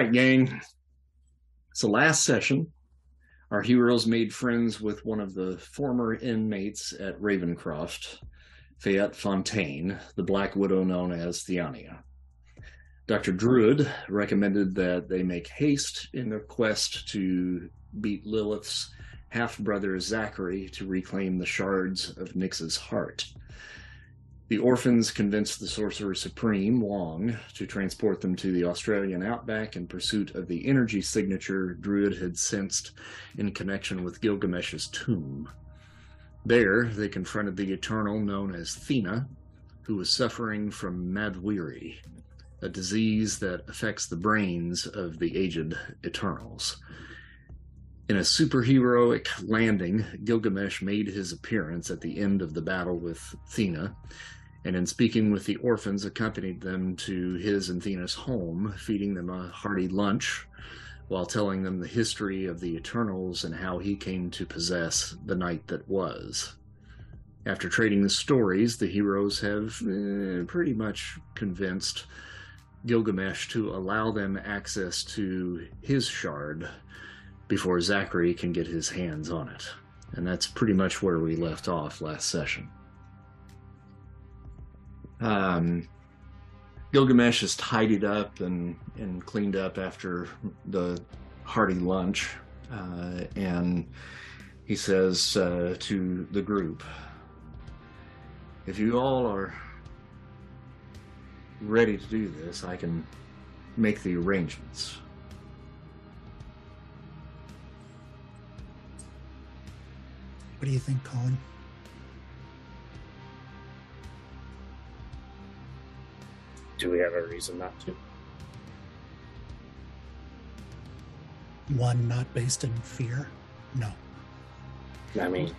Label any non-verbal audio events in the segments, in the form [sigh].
Right, gang. So last session, our heroes made friends with one of the former inmates at Ravencroft, Fayette Fontaine, the Black Widow known as Theania. Dr. Druid recommended that they make haste in their quest to beat Lilith's half brother Zachary to reclaim the shards of Nyx's heart. The orphans convinced the Sorcerer Supreme, Wong, to transport them to the Australian outback in pursuit of the energy signature Druid had sensed in connection with Gilgamesh's tomb. There, they confronted the Eternal known as Thena, who was suffering from Mahd Wy'ry, a disease that affects the brains of the aged Eternals. In a superheroic landing, Gilgamesh made his appearance at the end of the battle with Thena and in speaking with the orphans, accompanied them to his and Thena's home, feeding them a hearty lunch while telling them the history of the Eternals and how he came to possess the night that was. After trading the stories, the heroes have eh, pretty much convinced Gilgamesh to allow them access to his shard before Zachary can get his hands on it. And that's pretty much where we left off last session. Um, Gilgamesh is tidied up and, and cleaned up after the hearty lunch, uh, and he says uh, to the group, If you all are ready to do this, I can make the arrangements. What do you think, Colin? Do we have a reason not to? One not based in fear? No. I mean,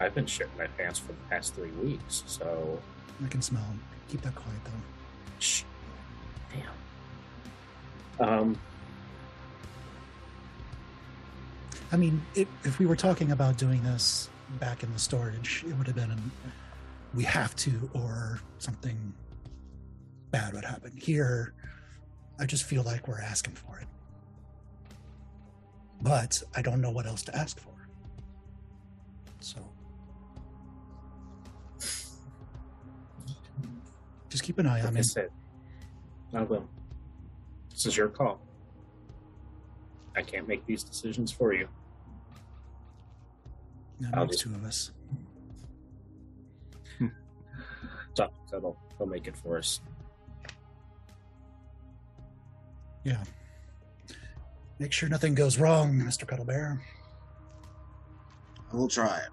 I've been shitting my pants for the past three weeks, so. I can smell them. Keep that quiet, though. Shh. Damn. Um. I mean, if, if we were talking about doing this back in the storage, it would have been an, we have to or something bad would happen. Here, I just feel like we're asking for it. But I don't know what else to ask for. So. Just keep an eye Like on I said, I will. This is your call. I can't make these decisions for you. That I'll makes just- two of us. [laughs] Dr. Cuddle, he'll make it for us. Yeah. Make sure nothing goes wrong, Mr. Cuddlebear. I will try it.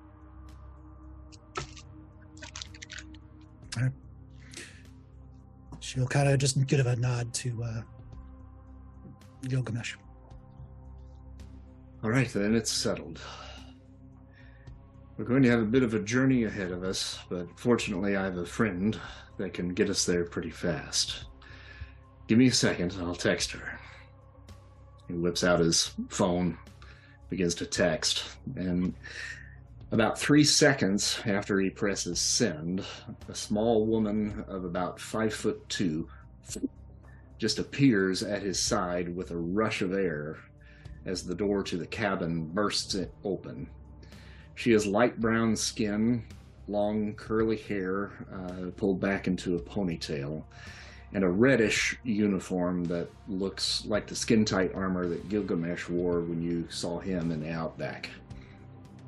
She'll kind of just give a nod to uh, Gilgamesh. All right, then it's settled. We're going to have a bit of a journey ahead of us, but fortunately, I have a friend that can get us there pretty fast. Give me a second, I'll text her. He whips out his phone, begins to text, and about three seconds after he presses send, a small woman of about five foot two just appears at his side with a rush of air as the door to the cabin bursts open. She has light brown skin, long curly hair uh, pulled back into a ponytail, and a reddish uniform that looks like the skin tight armor that Gilgamesh wore when you saw him in the Outback.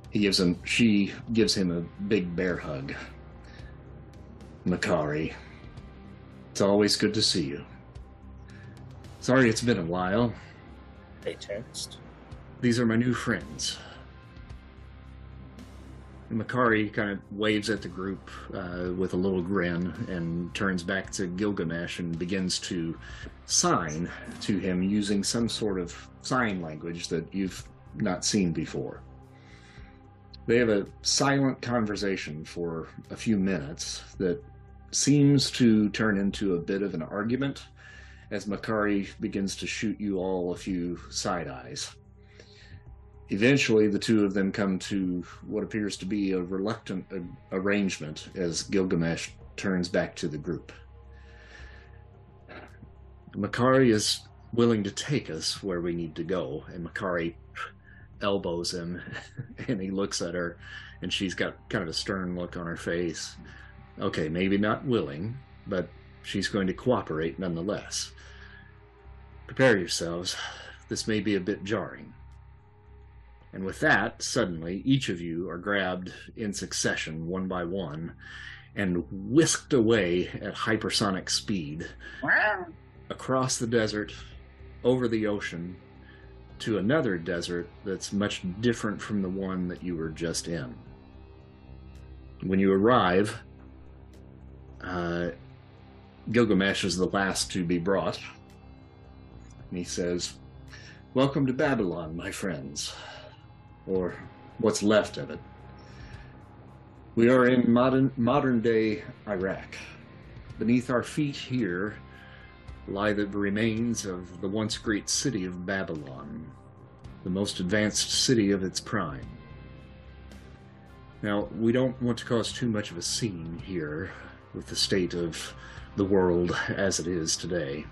He gives him, she gives him a big bear hug. Makkari, it's always good to see you. Sorry it's been a while. They text. These are my new friends. Makkari kind of waves at the group uh, with a little grin and turns back to Gilgamesh and begins to sign to him using some sort of sign language that you've not seen before. They have a silent conversation for a few minutes that seems to turn into a bit of an argument as Makkari begins to shoot you all a few side eyes. Eventually, the two of them come to what appears to be a reluctant arrangement as Gilgamesh turns back to the group. Makkari is willing to take us where we need to go. And Makkari elbows him [laughs] and he looks at her and she's got kind of a stern look on her face. Okay, maybe not willing, but she's going to cooperate nonetheless. Prepare yourselves. This may be a bit jarring. And with that, suddenly, each of you are grabbed in succession, one by one, and whisked away at hypersonic speed across the desert, over the ocean, to another desert that's much different from the one that you were just in. When you arrive, uh, Gilgamesh is the last to be brought. And he says, Welcome to Babylon, my friends, or what's left of it. We are in modern, modern day Iraq. Beneath our feet here lie the remains of the once great city of Babylon, the most advanced city of its prime. Now, we don't want to cause too much of a scene here with the state of the world as it is today,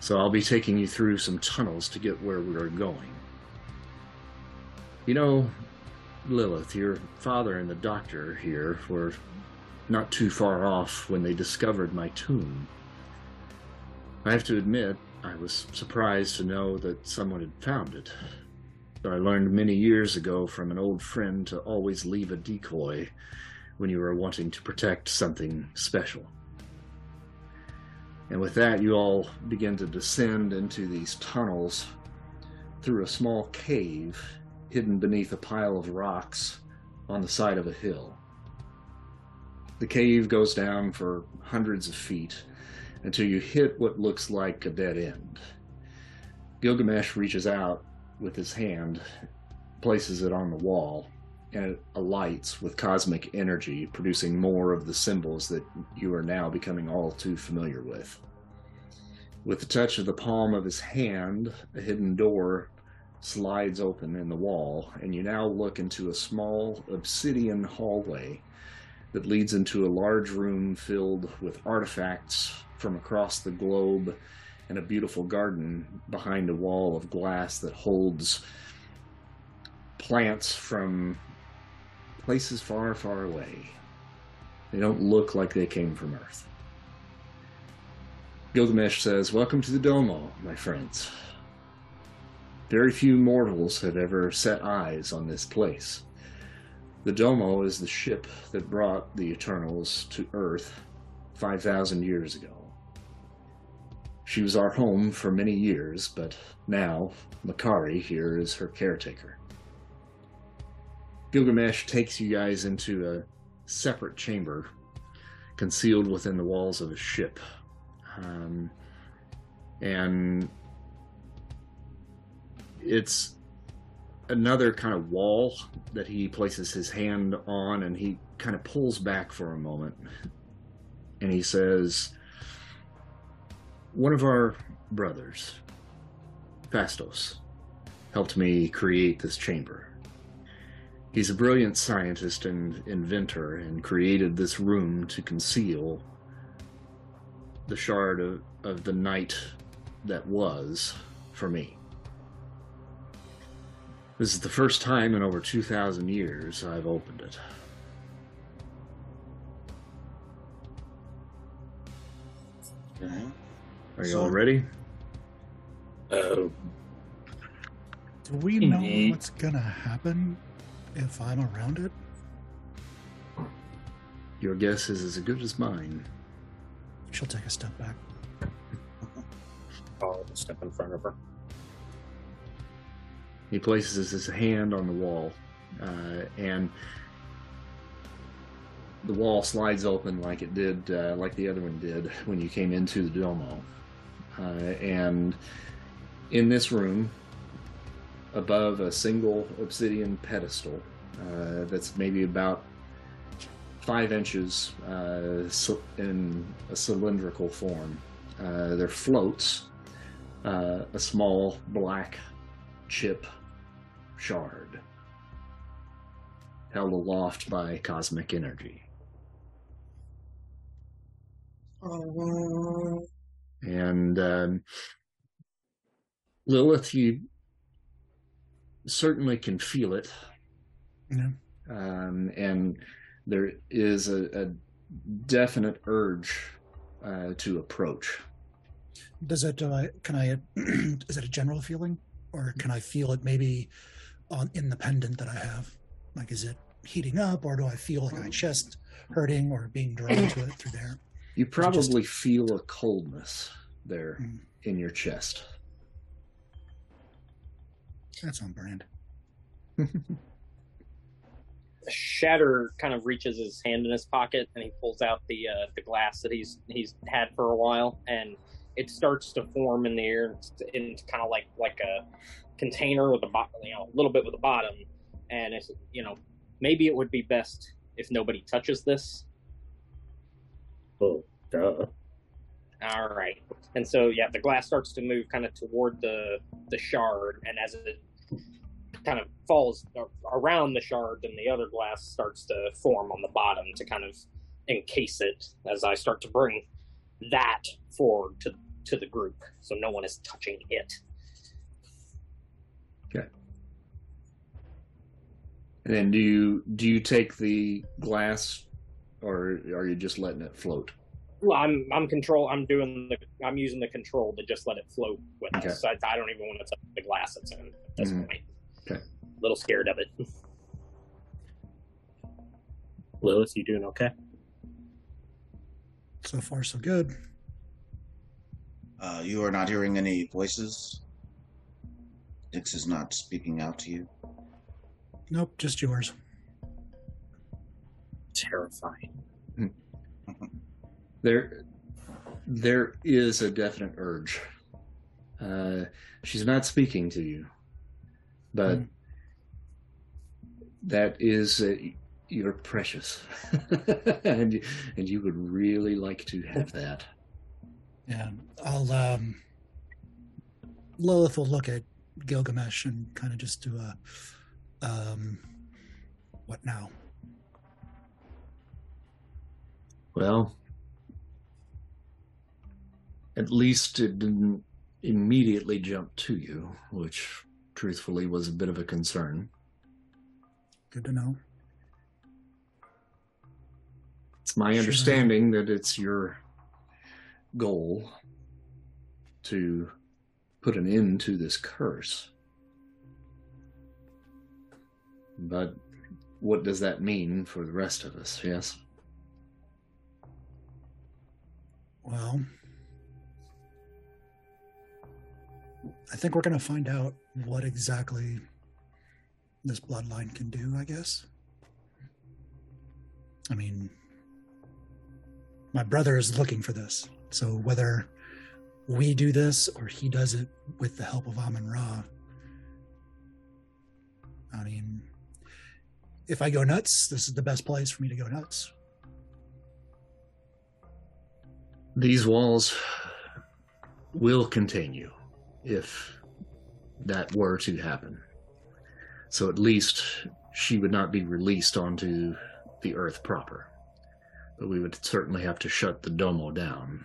so I'll be taking you through some tunnels to get where we are going. You know, Lilith, your father and the doctor here were not too far off when they discovered my tomb. I have to admit, I was surprised to know that someone had found it. I learned many years ago from an old friend to always leave a decoy when you are wanting to protect something special. And with that, you all begin to descend into these tunnels through a small cave hidden beneath a pile of rocks on the side of a hill. The cave goes down for hundreds of feet until you hit what looks like a dead end. Gilgamesh reaches out with his hand, places it on the wall, and it alights with cosmic energy, producing more of the symbols that you are now becoming all too familiar with. With the touch of the palm of his hand, a hidden door slides open in the wall, and you now look into a small obsidian hallway that leads into a large room filled with artifacts from across the globe and a beautiful garden behind a wall of glass that holds plants from places far, far away. They don't look like they came from Earth. Gilgamesh says, Welcome to the Domo, my friends. Very few mortals have ever set eyes on this place. The Domo is the ship that brought the Eternals to Earth 5,000 years ago. She was our home for many years, but now Makkari here is her caretaker. Gilgamesh takes you guys into a separate chamber concealed within the walls of a ship. Um, and it's another kind of wall that he places his hand on and he kind of pulls back for a moment. And he says one of our brothers Phastos helped me create this chamber. He's a brilliant scientist and inventor and created this room to conceal the shard of, of the night that was for me this is the first time in over 2,000 years I've opened it. Okay. Are you So- all ready? Oh, Do we know Mhm. what's gonna happen if I'm around it? Your guess is as good as mine. She'll take a step back. I'll step in front of her. He places his hand on the wall, uh, and the wall slides open like it did, uh, like the other one did when you came into the Domo. Uh, and in this room, above a single obsidian pedestal uh, that's maybe about five inches uh, in a cylindrical form, uh, there floats a small black chip shard held aloft by cosmic energy. And um, Lilith, you certainly can feel it, know, um, and there is a, a definite urge uh, to approach. does it? I, can I? [clears throat] is it a general feeling, or can I feel it maybe on in the pendant that I have? Like, is it heating up, or do I feel like my chest hurting or being drawn to it through there? You just- probably feel a coldness there Mm. in your chest. That's on brand. [laughs] Shatter kind of reaches his hand in his pocket and he pulls out the uh, the glass that he's he's had for a while, and it starts to form in the air. It's, it's kind of like like a container with a bottom, you know, a little bit with a bottom, and it's you know maybe it would be best if nobody touches this. Oh, duh. All right, and so yeah, the glass starts to move kind of toward the the shard, and as it kind of falls around the shard, then the other glass starts to form on the bottom to kind of encase it. As I start to bring that forward to to the group, so no one is touching it. And then do you do you take the glass, or are you just letting it float? Well, I'm I'm control. I'm doing the. I'm using the control to just let it float with Okay. us. I, I don't even want to touch the glass it's in at this Mhm. point. Okay. A little scared of it. [laughs] Lilith, you doing okay? So far, so good. Uh, you are not hearing any voices. Dix is not speaking out to you. Nope, just yours. Terrifying. [laughs] There, there is a definite urge. Uh, she's not speaking to you, but Mm. that is uh, you're precious, [laughs] and you, and you would really like to have that. Yeah, I'll. um Lilith will look at Gilgamesh and kind of just do a, um, what now? Well, at least it didn't immediately jump to you, which truthfully was a bit of a concern. Good to know. It's my understanding that it's your goal to put an end to this curse. But what does that mean for the rest of us? Yes. Well, I think we're going to find out what exactly this bloodline can do, I guess. I mean, my brother is looking for this. So whether we do this or he does it with the help of Amun Ra, I mean, if I go nuts, this is the best place for me to go nuts. These walls will contain you if that were to happen. So at least she would not be released onto the earth proper. But we would certainly have to shut the domo down.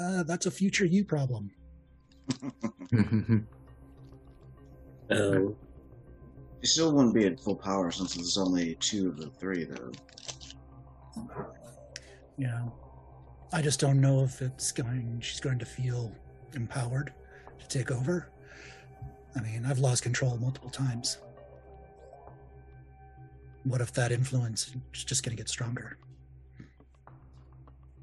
Uh, that's a future you problem. [laughs] Oh, You still wouldn't be at full power since there's only two of the three, though. you know i just don't know if it's going she's going to feel empowered to take over. I mean i've lost control multiple times. What if that influence is just going to get stronger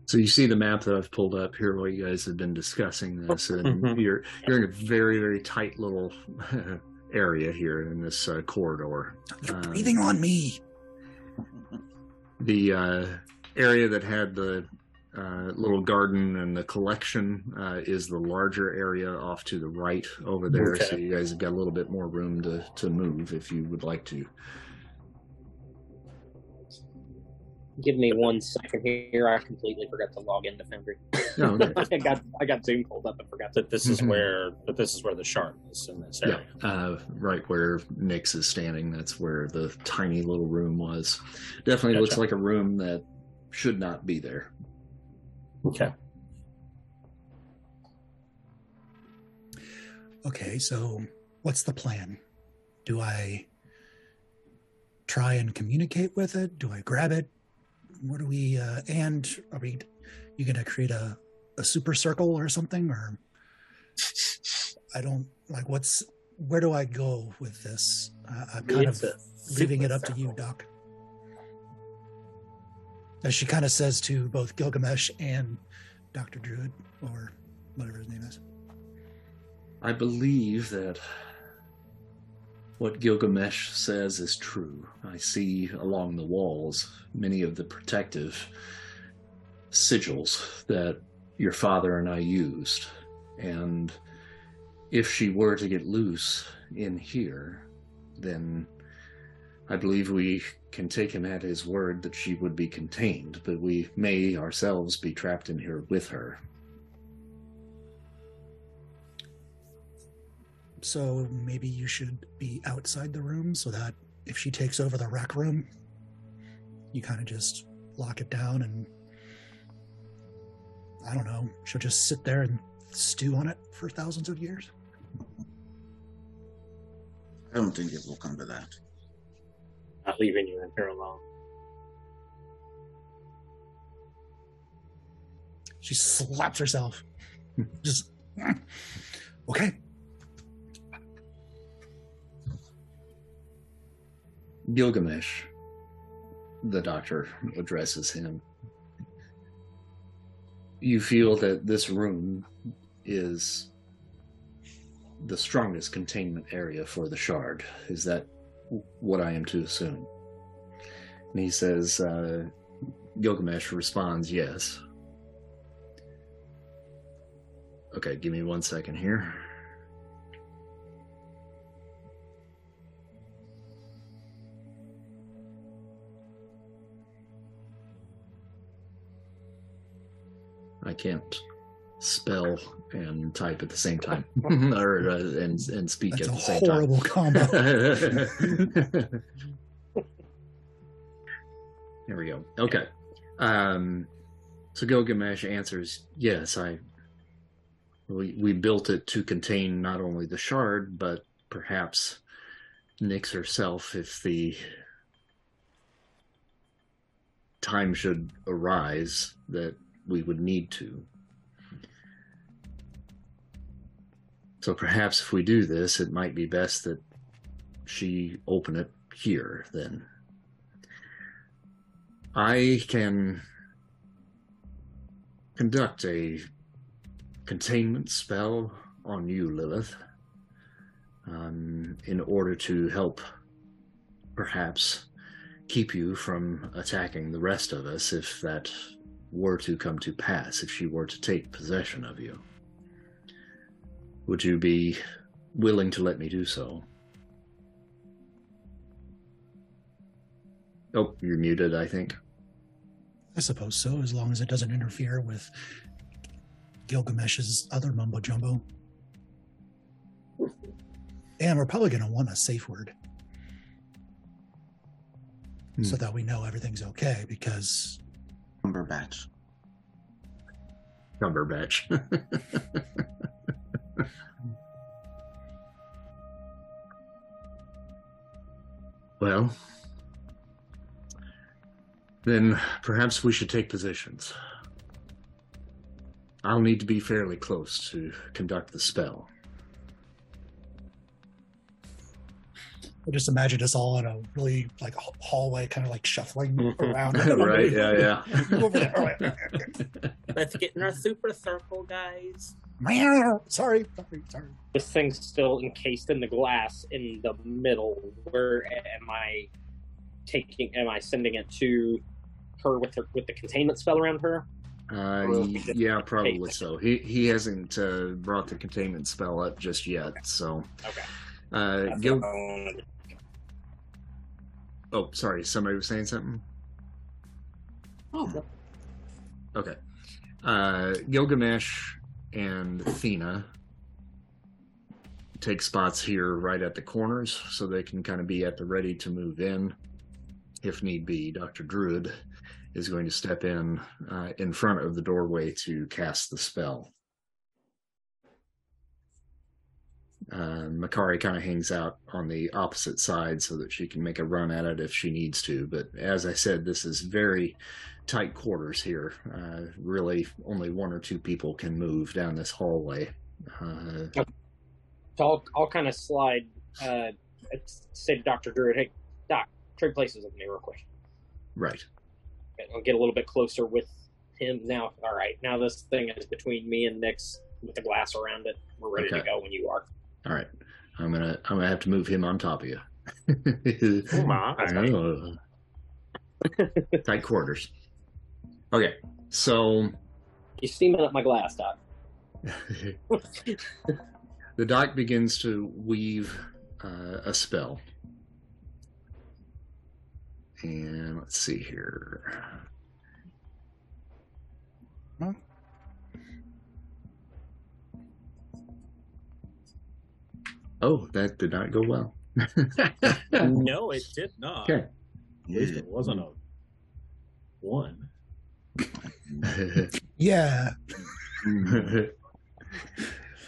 So you see the map that I've pulled up here while you guys have been discussing this, and Mhm. you're you're in a very very tight little [laughs] area here in this uh, corridor. you're Um, breathing on me The uh, area that had the uh, little garden and the collection uh, is the larger area off to the right over there. So you guys have got a little bit more room to to move if you would like to. Give me one second here. I completely forgot to log into Foundry. No, okay. [laughs] I got I got Zoom pulled up and forgot that this is Mhm. where that this is where the shark is in this Yeah, uh, right where Nix is standing. That's where the tiny little room was. Definitely looks like a room that should not be there. Okay. Okay, so what's the plan? Do I try and communicate with it? Do I grab it? What do we? Uh, and are we? You gonna create a a super circle or something? Or I don't like. What's where do I go with this? Uh, I'm kind It's of leaving it up to you. Doc. As she kind of says to both Gilgamesh and Dr. Druid, or whatever his name is. I believe that what Gilgamesh says is true. I see along the walls many of the protective sigils that your father and I used. And if she were to get loose in here, then I believe we can take him at his word that she would be contained, but we may ourselves be trapped in here with her. So maybe you should be outside the room so that if she takes over the rec room, you kind of just lock it down and I don't know, she'll just sit there and stew on it for thousands of years. I don't think it will come to that. Not leaving you in here alone. She slaps herself. [laughs] Just okay. Gilgamesh, the doctor addresses him. You feel that this room is the strongest containment area for the shard. Is that what I am to assume? And he says, uh, Gilgamesh responds, yes. Okay, give me one second here. I can't spell and type at the same time, [laughs] [laughs] or uh, and and speak That's at the same horrible combo. time. [laughs] there we go. Okay. Um, so Gilgamesh answers, "Yes, I. We we built it to contain not only the shard, but perhaps Nyx herself, if the time should arise that we would need to. So perhaps if we do this, it might be best that she open it here then. I can conduct a containment spell on you, Lilith, um, in order to help perhaps keep you from attacking the rest of us if that were to come to pass, if she were to take possession of you. Would you be willing to let me do so? Oh, you're muted, I think. I suppose so, as long as it doesn't interfere with Gilgamesh's other mumbo jumbo. And we're probably going to want a safe word so Hmm. that we know everything's okay because Cumberbatch. Cumberbatch. [laughs] well, then perhaps we should take positions. I'll need to be fairly close to conduct the spell. I just imagine us all in a really like hallway, kind of like shuffling around. [laughs] right? Yeah, yeah. [laughs] Over there. [laughs] Let's get in our super circle, guys. Meow. sorry, sorry, sorry. This thing's still encased in the glass in the middle. Where am I taking? Am I sending it to her with her with the containment spell around her? Uh, Or y- we just yeah, probably so. He he hasn't uh, brought the containment spell up just yet. So, Okay. uh, That's oh, sorry, somebody was saying something. Oh, Okay. Uh, Gilgamesh and Athena take spots here right at the corners so they can kind of be at the ready to move in if need be. Dr. Druid is going to step in uh, in front of the doorway to cast the spell. Uh, Makkari kind of hangs out on the opposite side so that she can make a run at it if she needs to. But as I said, this is very tight quarters here. Uh, really, only one or two people can move down this hallway. Uh, So I'll, I'll kind of slide, uh, say to Dr. Druid, hey, Doc, trade places with me real quick. right. Okay, I'll get a little bit closer with him now. All right, now this thing is between me and Nyx with the glass around it. We're ready to go when you are. All right. I'm gonna I'm gonna have to move him on top of you. [laughs] Oh my. Tight quarters. Okay, so You steaming up my glass, Doc. [laughs] the doc begins to weave uh, a spell. And let's see here. Oh, that did not go well. [laughs] no, it did not. Okay. At least it wasn't a one. [laughs] Yeah, [laughs]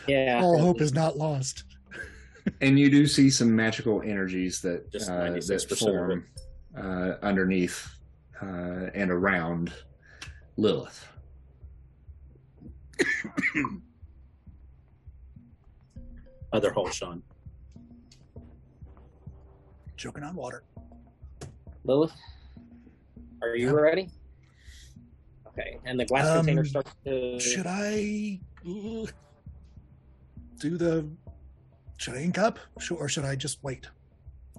Yeah. all hope is not lost. and you do see some magical energies that uh, that form uh, underneath uh, and around Lilith. Other hole, Sean. Choking on water. Lilith, are you Yeah. ready? Okay, and the glass Um, container starts to. Should I do the? Should I ink up, Sh- or should I just wait?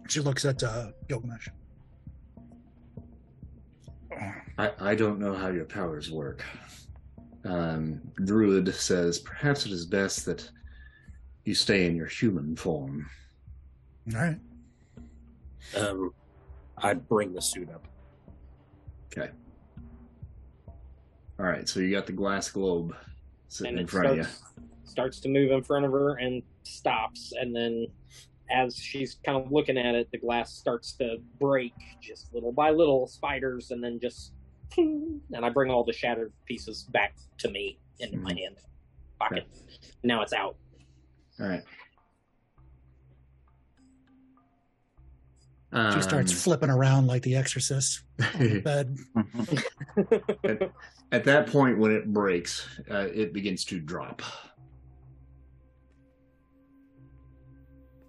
She looks at uh, Gilgamesh. I, I don't know how your powers work. Um, Druid says perhaps it is best that you stay in your human form. All right. Um, I bring the suit up. Okay. All right, so you got the glass globe sitting and in it front starts, of you. starts to move in front of her and stops and then as she's kind of looking at it the glass starts to break just little by little spiders and then just [laughs] and i bring all the shattered pieces back to me into my Mhm. hand pocket now it's out All right. She starts Um, flipping around like the Exorcist on the [laughs] bed. at, at that point, when it breaks, uh, it begins to drop.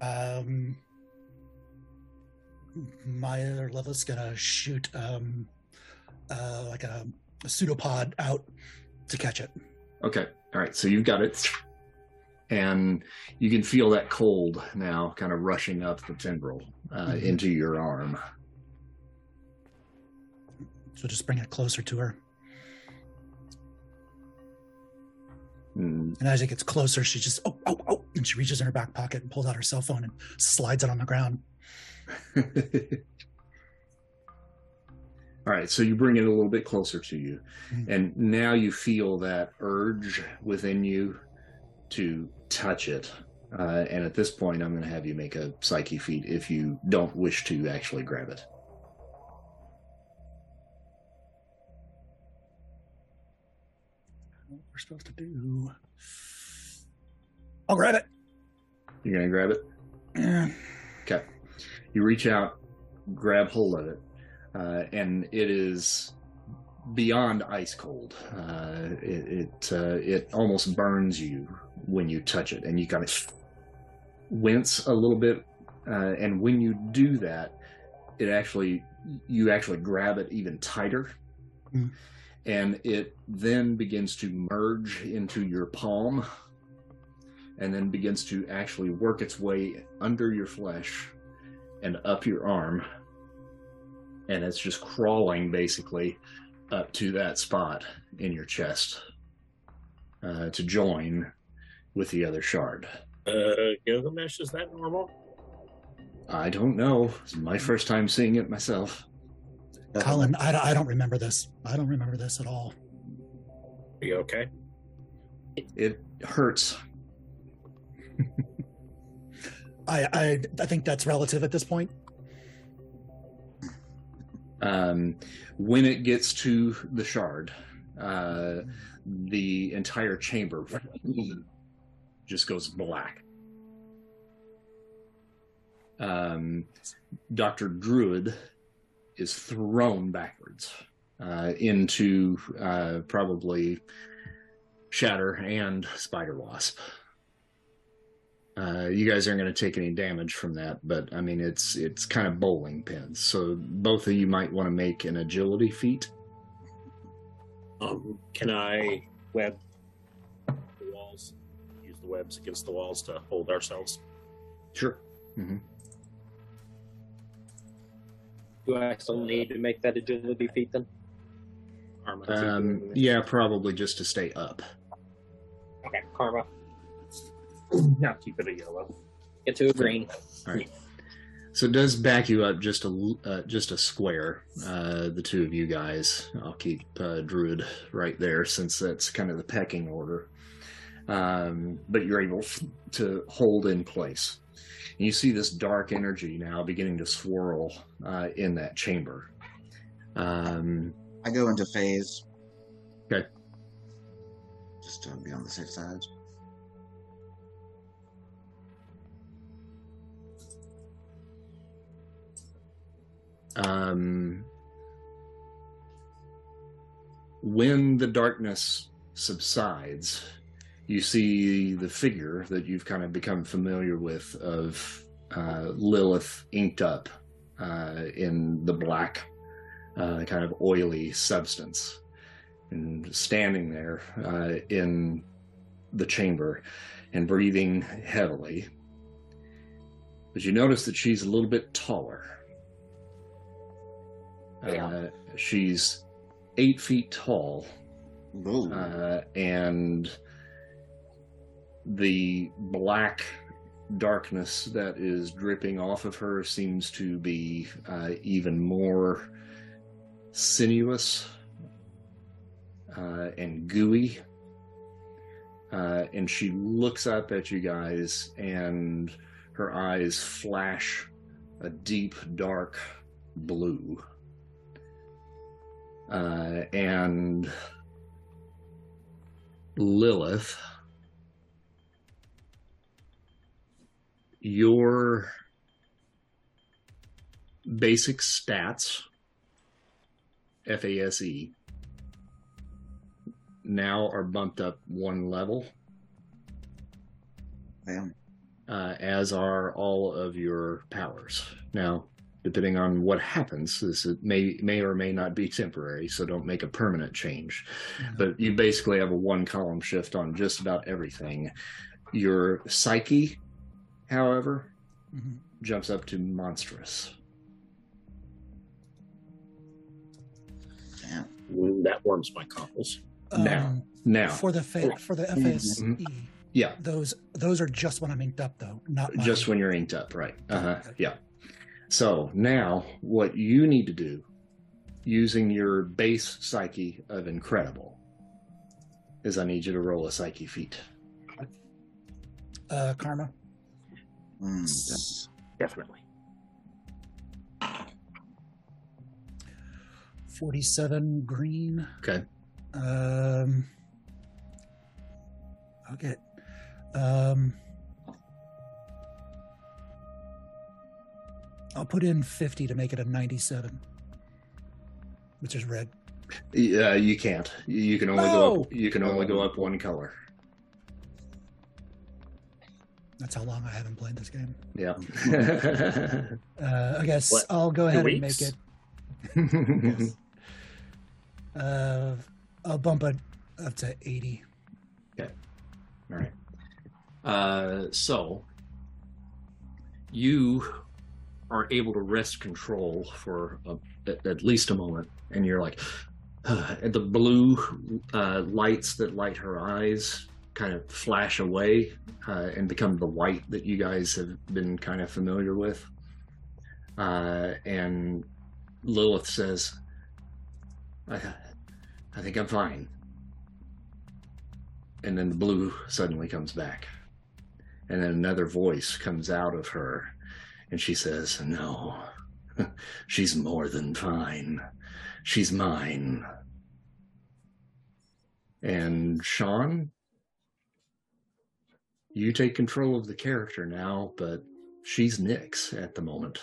Um, Maya or Lilith's gonna shoot um, uh, like a, a pseudopod out to catch it. Okay. All right. So you've got it. And you can feel that cold now kind of rushing up the tendril uh, Mhm. into your arm. So just bring it closer to her. Mm, And as it gets closer, she just oh oh oh, and she reaches in her back pocket and pulls out her cell phone and slides it on the ground. [laughs] All right, so you bring it a little bit closer to you, Mhm. and now you feel that urge within you to touch it. Uh, and at this point, I'm going to have you make a psyche feat if you don't wish to actually grab it. What we're supposed to do? I'll grab it. You're going to grab it. Yeah. Okay. You reach out, grab hold of it, uh, and it is beyond ice cold. Uh, it it, uh, it almost burns you when you touch it, and you kind of wince a little bit. Uh, and when you do that, it actually you actually grab it even tighter. Mm. And it then begins to merge into your palm and then begins to actually work its way under your flesh and up your arm. And it's just crawling basically up to that spot in your chest uh, to join with the other shard. Uh, Gilgamesh, is that normal? I don't know. It's my first time seeing it myself. Colin, I, don't- I don't remember this. I don't remember this at all. Are you okay? It hurts. [laughs] I, I I think that's relative at this point. Um, when it gets to the shard, uh, the entire chamber just goes black. um, Dr. Druid is thrown backwards uh, into uh, probably Shatter and Spider Wasp. Uh, you guys aren't going to take any damage from that, but I mean it's it's kind of bowling pins. So both of you might want to make an agility feat. Um, can I web the walls? Use the webs against the walls to hold ourselves. Sure. hmm Do I still need to make that agility feat then? Um, yeah, probably just to stay up. Okay, karma. Now keep it a yellow. Get to a green. All right. So it does back you up just a l- uh, just a square. Uh, the two of you guys. I'll keep uh, Druid right there since that's kind of the pecking order. Um, but you're able f- to hold in place. And you see this dark energy now beginning to swirl uh, in that chamber. Um, I go into phase. Okay. Just to be on the safe side. Um, when the darkness subsides, you see the figure that you've kind of become familiar with of uh, Lilith inked up uh, in the black, uh, kind of oily substance, and standing there uh, in the chamber and breathing heavily. But you notice that she's a little bit taller. Yeah. Uh, she's eight feet tall, uh, and the black darkness that is dripping off of her seems to be uh, even more sinuous uh, and gooey. Uh, and she looks up at you guys, and her eyes flash a deep, dark blue. Uh, and Lilith, your basic stats, FASE, now are bumped up one level, Damn. uh, as are all of your powers. Now, depending on what happens, this may may or may not be temporary, so don't make a permanent change. But you basically have a one column shift on just about everything. Your psyche, however, Mhm. jumps up to monstrous. Damn. That warms my cockles. Now. Um, Now, for the fa- for the FSE, Mhm. yeah, those those are just when I'm inked up though, not my, just when you're inked up, right? Uh huh. Okay. Yeah. So now, what you need to do, using your base psyche of incredible, is I need you to roll a psyche feat. uh, karma. Mm. Definitely. Forty-seven green. Okay. Um, I'll get. Um, I'll put in fifty to make it a ninety-seven, which is red. Yeah, you can't. You- can only go up. You can only go up one color. That's how long I haven't played this game. Yeah. [laughs] Uh, I guess What, I'll go ahead and make it. [laughs] Uh, I'll bump it up to eighty. All right. Uh, so you are able to wrest control for a, at, at least a moment, and you're like, [sighs] uh, the blue uh, lights that light her eyes kind of flash away uh, and become the white that you guys have been kind of familiar with. Uh, and Lilith says, I, I think I'm fine. And then the blue suddenly comes back. And then another voice comes out of her and she says no [laughs] she's more than fine she's mine and sean you take control of the character now but she's Nyx at the moment.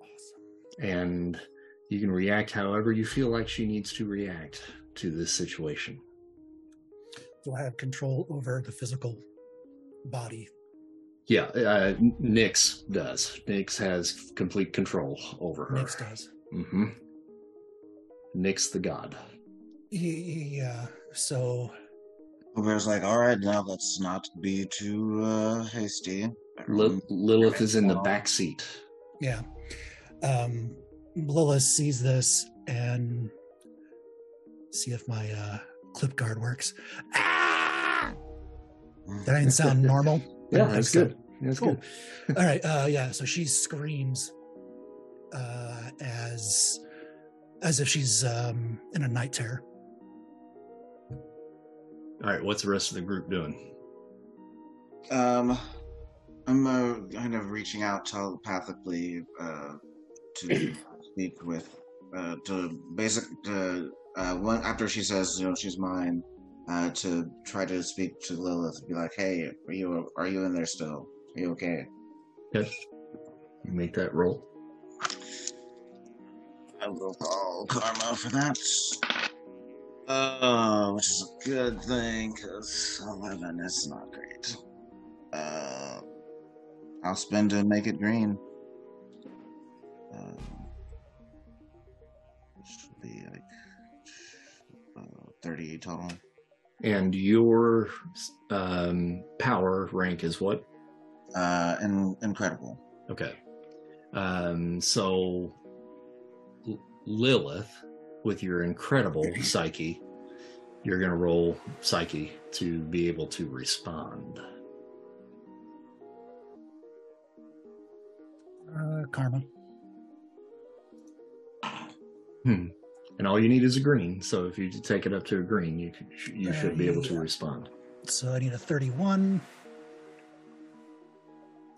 Awesome. And you can react however you feel like she needs to react to this situation. Do I have control over the physical body? Yeah, uh, Nyx does. Nyx has complete control over her. Nyx does. Mm-hmm. Nyx the god. Yeah. So Uber's like, all right, now let's not be too uh, hasty. Li- Lilith is in the back seat. yeah. Um Lilith sees this and see if my uh clip guard works. Ah! That didn't sound [laughs] normal. I Yeah, don't that's think so. good. That's Cool. good. [laughs] All right. Uh, yeah. So she screams uh, as as if she's um, in a night terror. All right, what's the rest of the group doing? Um, I'm uh, kind of reaching out telepathically uh, to [clears throat] speak with, uh, to basic, to, uh, when, after she says, you know, she's mine, uh, to try to speak to Lilith, be like, hey, are you, are you in there still? Are you okay? Okay. You make that roll. I will call Karma for that. Uh, which is a good thing, because 11 is not great. Uh, I'll spend to make it green. Um, should be like uh, 30 total. And your um, power rank is what? Uh, and incredible. Okay. Um, so L- Lilith, with your incredible [laughs] psyche, you're going to roll psyche to be able to respond. Uh, karma. Hmm. And all you need is a green. So if you take it up to a green, you you Uh, should be able to yeah. respond. So I need a 31.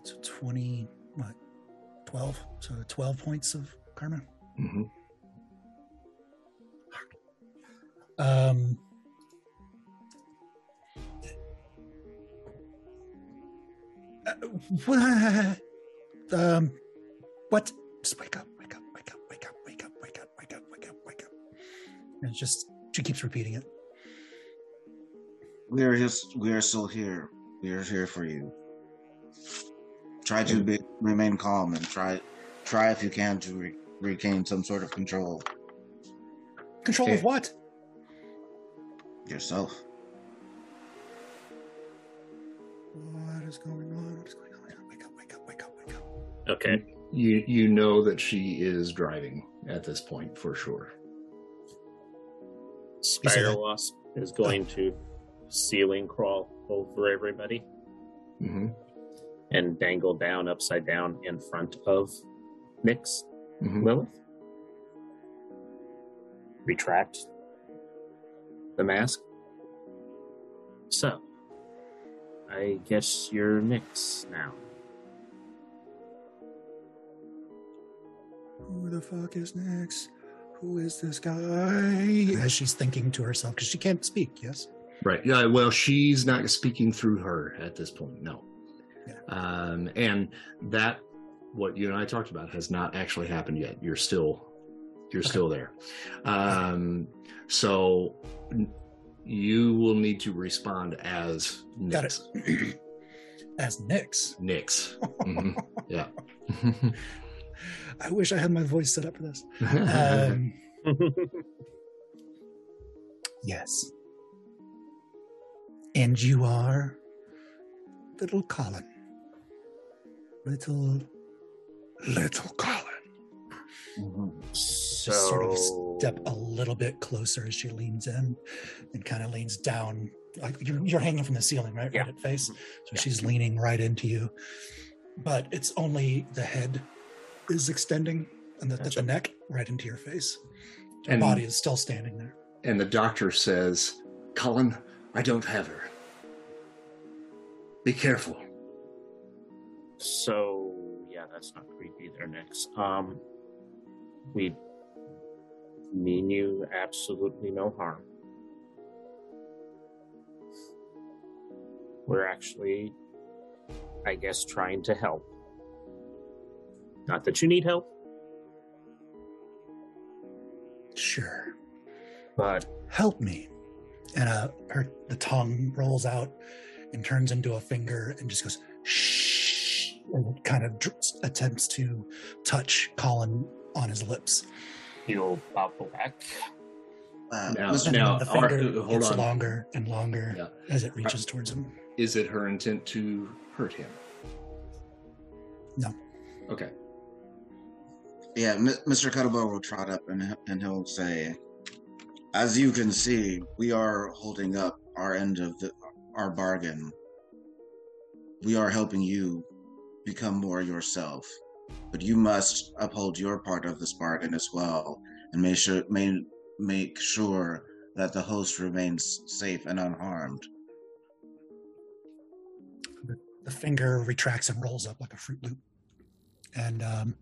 So 20, what? 12. So 12 points of karma. hmm Um, uh, what? [laughs] Um, what? Just wake up, And it's just, she keeps repeating it. We are just, we are still here. We are here for you. Try to be, remain calm and try, try if you can to re- regain some sort of control Control Okay. of what? yourself. What is going on? What is going on? Wake up, wake up, wake up, wake up. Okay. You you know that she is driving at this point for sure. Spider Wasp is going to ceiling crawl over everybody hmm and dangle down upside down in front of Nyx hmm Lilith. Retract the mask. So, I guess you're Nyx now. Who the fuck is next? Who is this guy? As she's thinking to herself, because she can't speak, yes? Right. Yeah. Well, she's not speaking through her at this point. No. Yeah. Um, and that what you and I talked about has not actually happened yet. You're still you're Okay. still there. Um, so you will need to respond as Got Nyx. it. [clears throat] As Nyx. Nyx. [laughs] Mhm. Yeah. [laughs] I wish I had my voice set up for this. [laughs] Um, yes. And you are little Colin. Little, little Colin. So, Just sort of step a little bit closer as she leans in and kind of leans down. Like you're, you're hanging from the ceiling, right? Yeah. Right at face. So she's leaning right into you. But it's only the head is extending and the, Gotcha. the neck right into your face. Your And- body is still standing there. and the doctor says, "Colin, I don't have her. Be careful." So yeah, that's not creepy there next. Um we mean you absolutely no harm. We're actually I guess, trying to help. Not that you need help, Sure. but Help me. And uh, her the tongue rolls out and turns into a finger and just goes shh, and it kind of dr- attempts to touch Colin on his lips. you'll bob back. Uh, Now- now- the Ar- finger uh, hold gets on. longer and longer Yeah. as it reaches towards him. Is it her intent to hurt him? No. Okay. Yeah, Mr. Cuddlebone will trot up and and he'll say, "As you can see, we are holding up our end of the, our bargain. We are helping you become more yourself, but you must uphold your part of this bargain as well, and make sure may, make sure that the host remains safe and unharmed." The finger retracts and rolls up like a Fruit Loop. And um,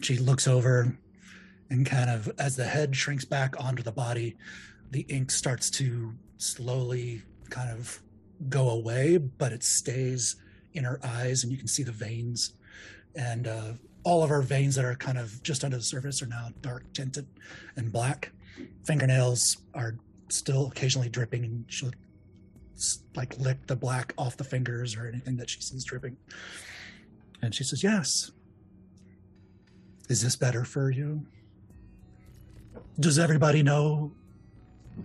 she looks over and kind of, as the head shrinks back onto the body, the ink starts to slowly kind of go away, but it stays in her eyes, and you can see the veins. And uh, all of her veins that are kind of just under the surface are now dark tinted and black. Fingernails are still occasionally dripping, and she'll like lick the black off the fingers or anything that she sees dripping. And she says, Yes. Is this better for you? Does everybody know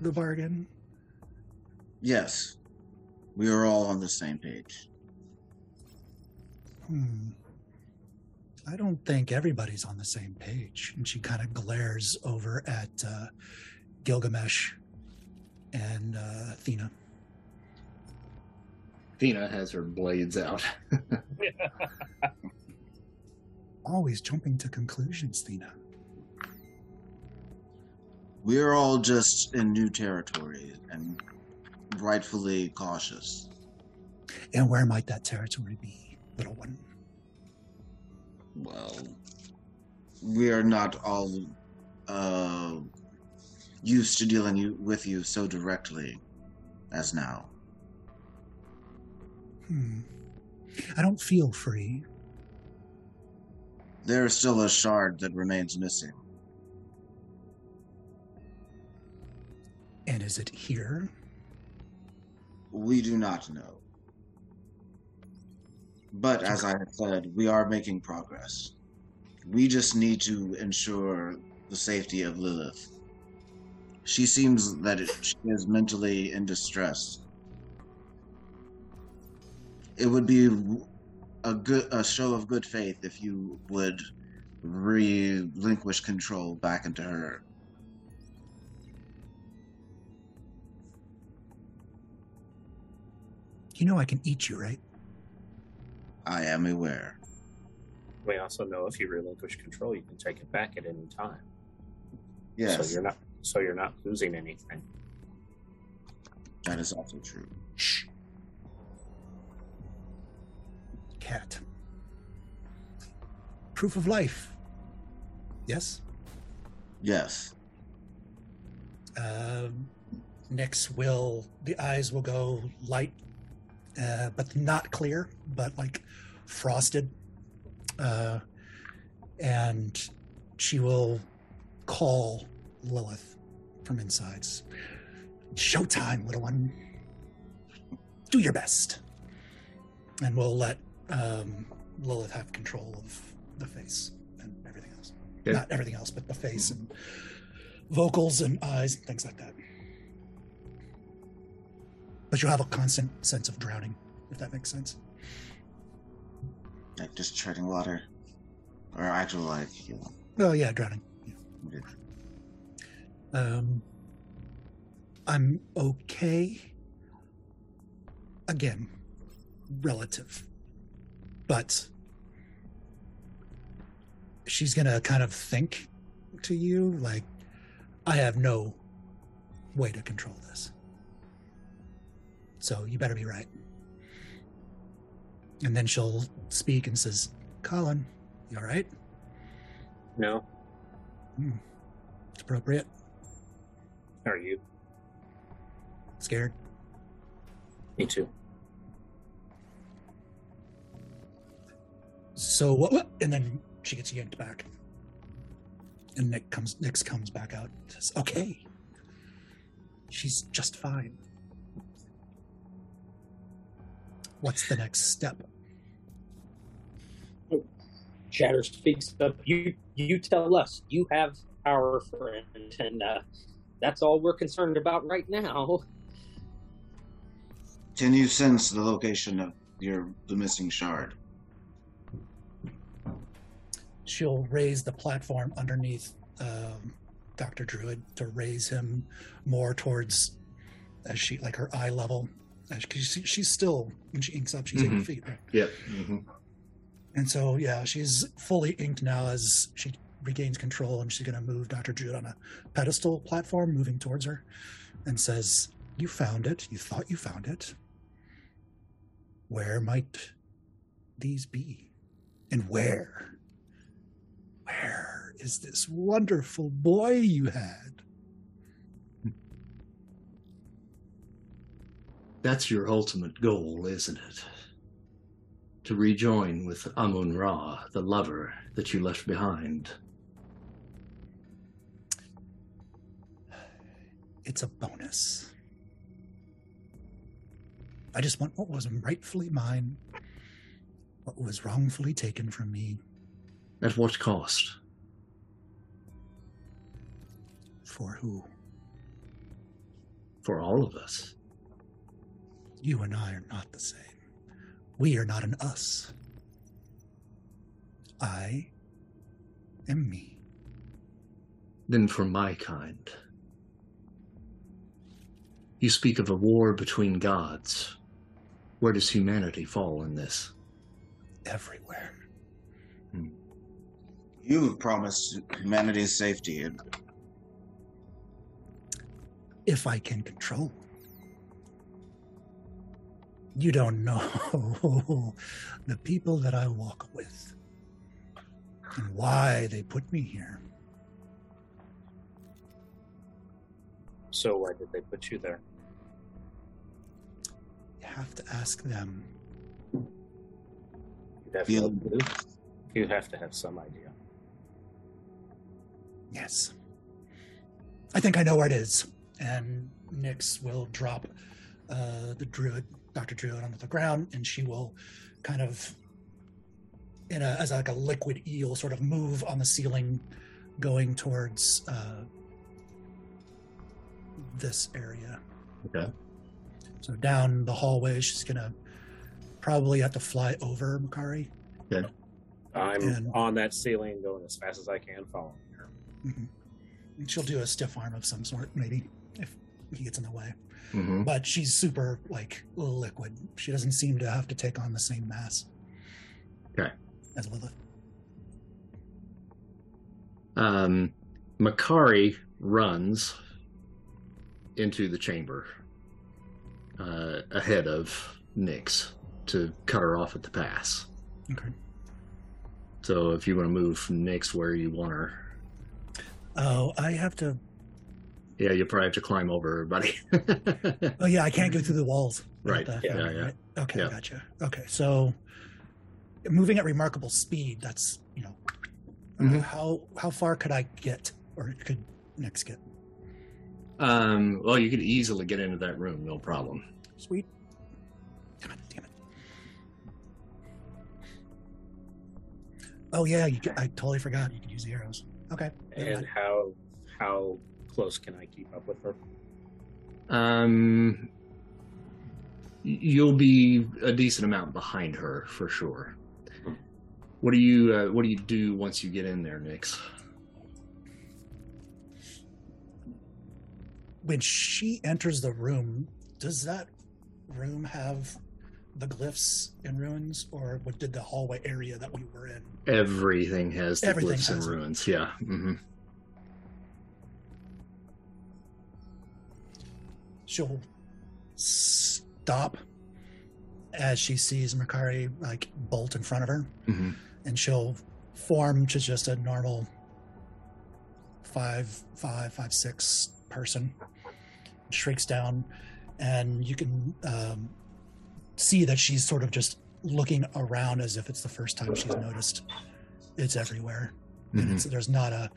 the bargain? Yes, we are all on the same page. Hmm. I don't think everybody's on the same page. And she kind of glares over at uh, Gilgamesh and uh, Athena. Athena has her blades out. [laughs] [laughs] Always jumping to conclusions, Athena. We are all just in new territory and rightfully cautious. And where might that territory be, little one? Well, we are not all uh, used to dealing you, with you so directly as now. Hmm. I don't feel free. There is still a shard that remains missing. And is it here? We do not know. But as I have said, we are making progress. We just need to ensure the safety of Lilith. She seems that it, she is mentally in distress. It would be a good a show of good faith if you would relinquish control back into her. You know I can eat you, right? I am aware. We also know if you relinquish control, you can take it back at any time. Yes, So you're not so you're not losing anything. that is also true. Shh. Cat. Proof of life. Yes? Yes. Um, Nyx will, the eyes will go light, uh, but not clear, but like frosted. Uh, and she will call Lilith from insides. Showtime, little one. Do your best. And we'll let um, Lilith have control of the face and everything else. Yeah. Not everything else, but the face and vocals and eyes and things like that. But you'll have a constant sense of drowning, if that makes sense. Like just treading water. Or actual like, you know. Oh yeah, drowning. Yeah. Um, I'm okay. Again, relative, but she's gonna kind of think to you like, I have no way to control this. So you better be right. And then she'll speak and says, Colin, you all right? No, hmm. It's appropriate. are you? Scared. Me too. So what? what- And then she gets yanked back, and Nick comes. Nyx comes back out. and Says, "Okay, she's just fine." What's the next step? Chatter speaks up. You you tell us. You have our friend, and uh, that's all we're concerned about right now. Can you sense the location of your the missing shard? She'll raise the platform underneath um, Doctor Druid to raise him more towards as she like her eye level. As she, she's still when she inks up, she's Mhm. eight feet. Right? Yep. hmm And so, yeah, she's fully inked now as she regains control, and she's going to move Dr. Druid on a pedestal platform, moving towards her, and says, You found it. You thought you found it. Where might these be? And where? Where is this wonderful boy you had? That's your ultimate goal, isn't it? To rejoin with Amun Ra, the lover that you left behind. It's a bonus. I just want what was rightfully mine, what was wrongfully taken from me. At what cost? For who? For all of us. You and I are not the same. We are not an us. I am me. Then for my kind. You speak of a war between gods. Where does humanity fall in this? Everywhere. You have promised humanity's safety, and If I can control. You don't know [laughs] the people that I walk with and why they put me here. So why did they put you there? You have to ask them. You have, Feel- to, you have to have some idea. Yes. I think I know where it is. And Nyx will drop uh, the druid, Dr. Druid, onto the ground, and she will kind of, in a, as like a liquid eel, sort of move on the ceiling, going towards uh, this area. Okay. So down the hallway, she's gonna probably have to fly over Makkari. I'm And- on that ceiling going as fast as I can following Mhm. She'll do a stiff arm of some sort, maybe, if he gets in the way. hmm but she's super like liquid. She doesn't seem to have to take on the same mass. Okay. As Lilith. Um, Makkari runs into the chamber uh, ahead of Nyx to cut her off at the pass. Okay. So if you want to move Nyx where you want her, Oh, I have to. yeah, you probably have to climb over everybody. [laughs] Oh, yeah, I can't go through the walls. Right, The- yeah, yeah. Okay, Yeah. gotcha. Okay, so moving at remarkable speed. That's you know, uh, Mhm. how how far could I get, or could Nyx get? um, well, you could easily get into that room, no problem. Sweet. God damn it. Oh yeah, you could, I totally forgot. You could use the arrows. Okay. And mind. how how close can I keep up with her? Um, you'll be a decent amount behind her for sure. What do you uh, What do you do once you get in there, Nyx? when she enters the room, does that room have the glyphs and ruins, or what did the hallway area that we were in? Everything has the Everything glyphs and has it. ruins. Yeah. hmm She'll stop as she sees Makkari like bolt in front of her, hmm and she'll form to just a normal five, five, five, six person. Shrinks down, and you can um, see that she's sort of just looking around as if it's the first time she's noticed it's everywhere. Mhm. And it's, there's not a,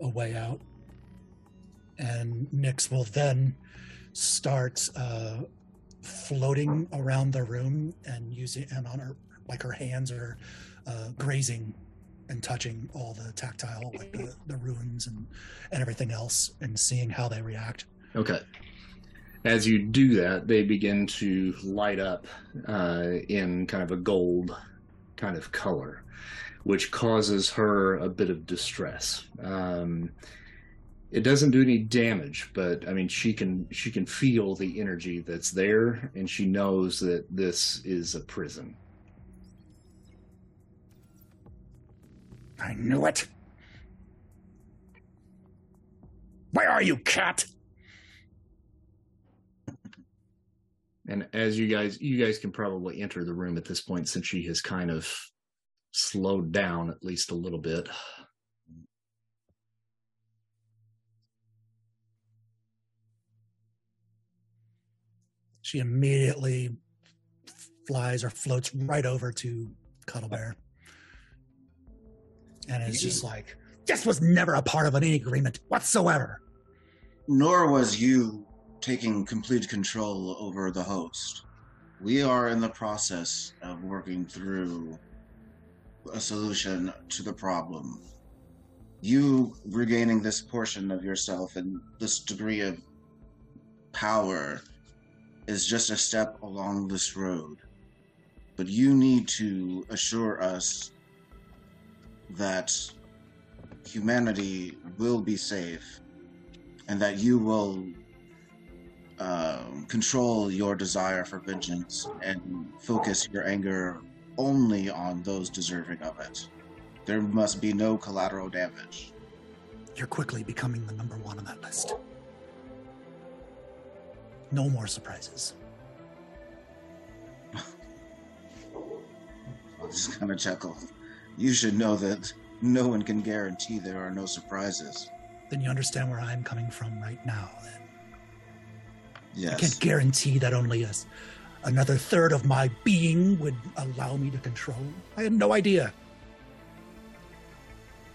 a way out. And Nyx will then start uh, floating around the room and using and on her like her hands are uh, grazing and touching all the tactile like the, the runes and and everything else and seeing how they react. Okay. As you do that, they begin to light up uh, in kind of a gold kind of color, which causes her a bit of distress. Um, it doesn't do any damage, but I mean, she can she can feel the energy that's there, and she knows that this is a prison. I knew it. Where are you, cat? And as you guys, you guys can probably enter the room at this point since she has kind of slowed down at least a little bit. She immediately flies or floats right over to Cuddle Bear. And it's just like, this was never a part of any agreement whatsoever. Nor was you taking complete control over the host. We are in the process of working through a solution to the problem. You regaining this portion of yourself and this degree of power is just a step along this road. But you need to assure us that humanity will be safe and that you will um, control your desire for vengeance and focus your anger only on those deserving of it. There must be no collateral damage. You're quickly becoming the number one on that list. No more surprises. [laughs] I'll just kind of chuckle. You should know that no one can guarantee there are no surprises. Then you understand where I'm coming from right now. Then I can't guarantee that only a, another third of my being would allow me to control. I had no idea.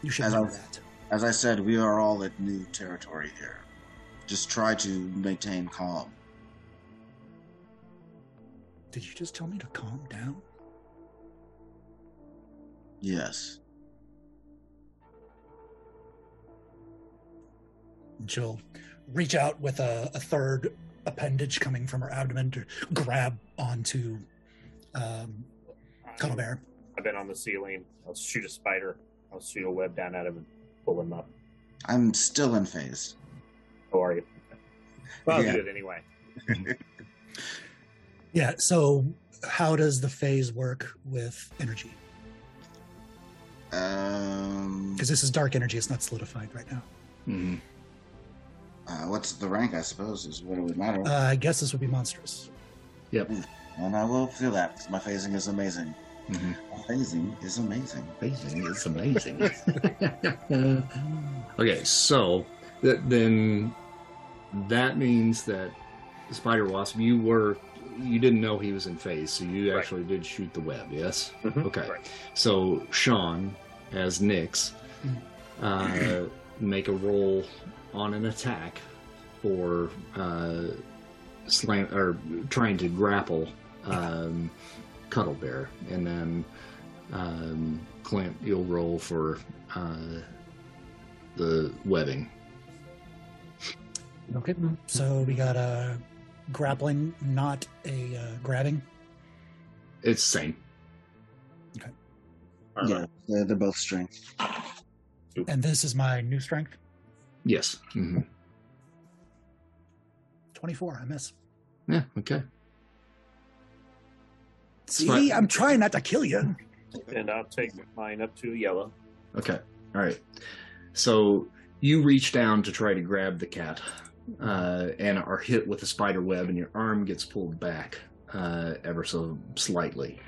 You should As know I- that. As I said, we are all at new territory here. Just try to maintain calm. Did you just tell me to calm down? Yes. And she'll reach out with a, a third appendage coming from her abdomen to grab onto um, Cuddle Bear. I've been on the ceiling. I'll shoot a spider. I'll shoot a web down at him and pull him up. I'm still in phase. How are you? Well, I'll Yeah. do it anyway. [laughs] Yeah, so how does the phase work with energy? Um, Because this is dark energy, it's not solidified right now. Mhm. Uh, what's the rank? I suppose is what it would matter. Uh, I guess this would be monstrous. Yep. and I will feel that 'cause my phasing is amazing. Mhm. My phasing is amazing. Amazing. It's [laughs] amazing. okay, so th- then that means that Spider Wasp, you were you didn't know he was in phase, so you Right. actually did shoot the web, yes? Mhm. Okay. Right. So Sean, as Nyx, uh, make a roll on an attack for uh, slam or trying to grapple um, Cuddle Bear, and then um, Clint, you'll roll for uh, the webbing. Okay. So we got a grappling, not a uh, grabbing. It's same. All Yeah, they're, they're both strength. And this is my new strength. Yes. hmm 24. I miss. Yeah. Okay. See, Right. I'm trying not to kill you. And I'll take mine up to yellow. Okay. All right. So you reach down to try to grab the cat uh, and are hit with a spider web, and your arm gets pulled back uh, ever so slightly.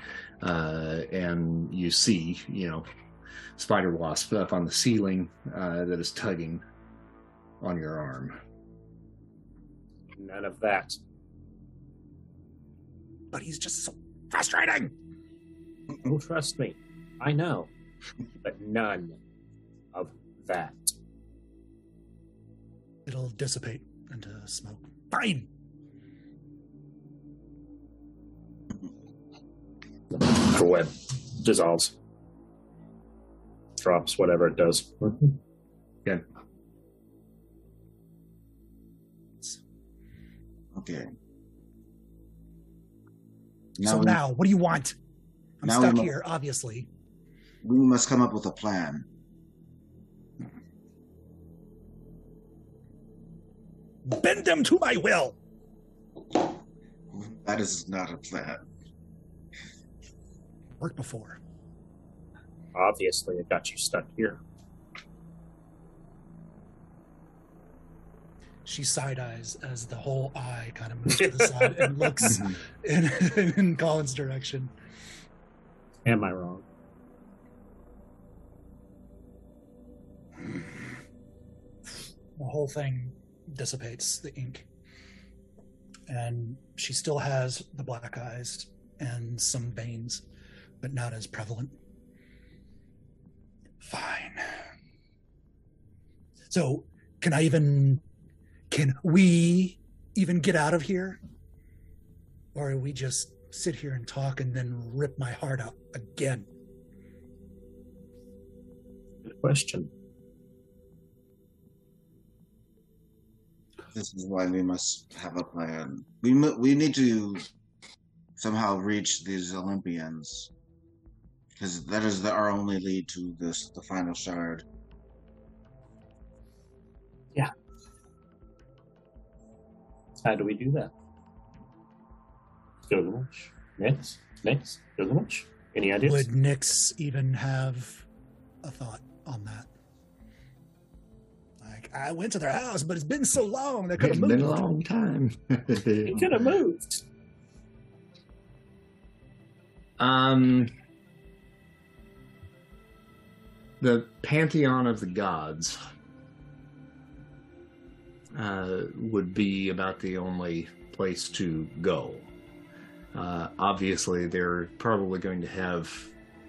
Uh, and you see, you know, spider wasp up on the ceiling uh, that is tugging on your arm. None of that. But he's just so frustrating. Oh, trust me, I know, but none of that. It'll dissipate into smoke. Fine. The web dissolves, drops, whatever it does. Okay. so we, now, what do you want? I'm Now stuck mu- here, obviously. we must come up with a plan. Bend them to my will. That is not a plan. Worked before. Obviously, it got you stuck here. She side eyes as the whole eye kind of moves to the side [laughs] and looks [laughs] mhm. in, [laughs] in Colin's direction. Am I wrong? The whole thing dissipates, the ink. And she still has the black eyes and some veins, but not as prevalent. Fine. So, can I even. Can we even get out of here? Or we just sit here and talk and then rip my heart out again? Good question. This is why we must have a plan. We mu- we need to somehow reach these Olympians because that is the, our only lead to this the final shard. How do we do that? Go to lunch. Next, next, go to lunch. Any ideas? Would Nyx even have a thought on that? Like, I went to their house, but it's been so long they could It's have been moved. a long time. He could have moved. Um, the pantheon of the gods uh, would be about the only place to go. Uh, obviously, they're probably going to have.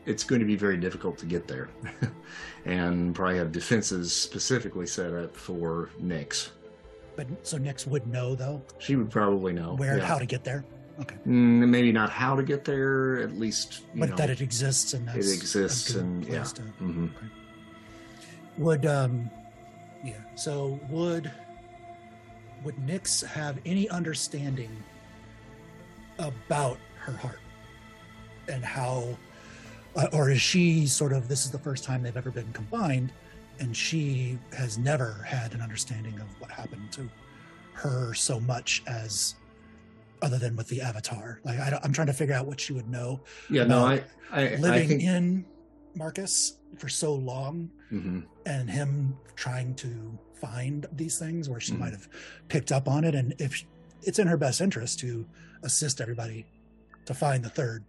It's going to be very difficult to get there, [laughs] and probably have defenses specifically set up for Nyx. But so Nyx would know though She would probably know where yeah. how to get there. Okay, Mm, maybe not how to get there. At least you but know, that it exists and that's it exists, and yeah. to- Mhm. okay. Would um, yeah. So would would Nyx have any understanding about her heart and how, uh, or is she sort of this is the first time they've ever been combined, and she has never had an understanding of what happened to her so much as other than with the avatar like I, am trying to figure out what she would know Yeah, no, I, I, I living think, in marcus for so long Mhm. and him trying to find these things where she Mhm. might have picked up on it and if it's in her best interest to assist everybody to find the third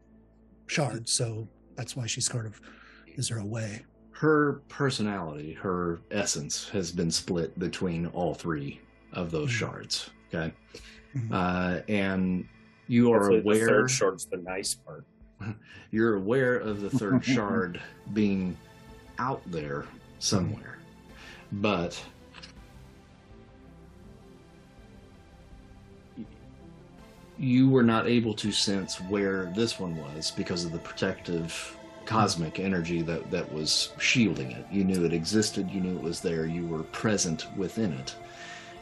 shard so that's why she's sort of is there a way her personality, her essence, has been split between all three of those Mhm. shards. Okay, Mhm. uh, and you are Hopefully the aware. third short's the nice part. [laughs] You're aware of the third [laughs] shard being out there somewhere, but you were not able to sense where this one was because of the protective cosmic energy that that was shielding it. You knew it existed, you knew it was there, you were present within it.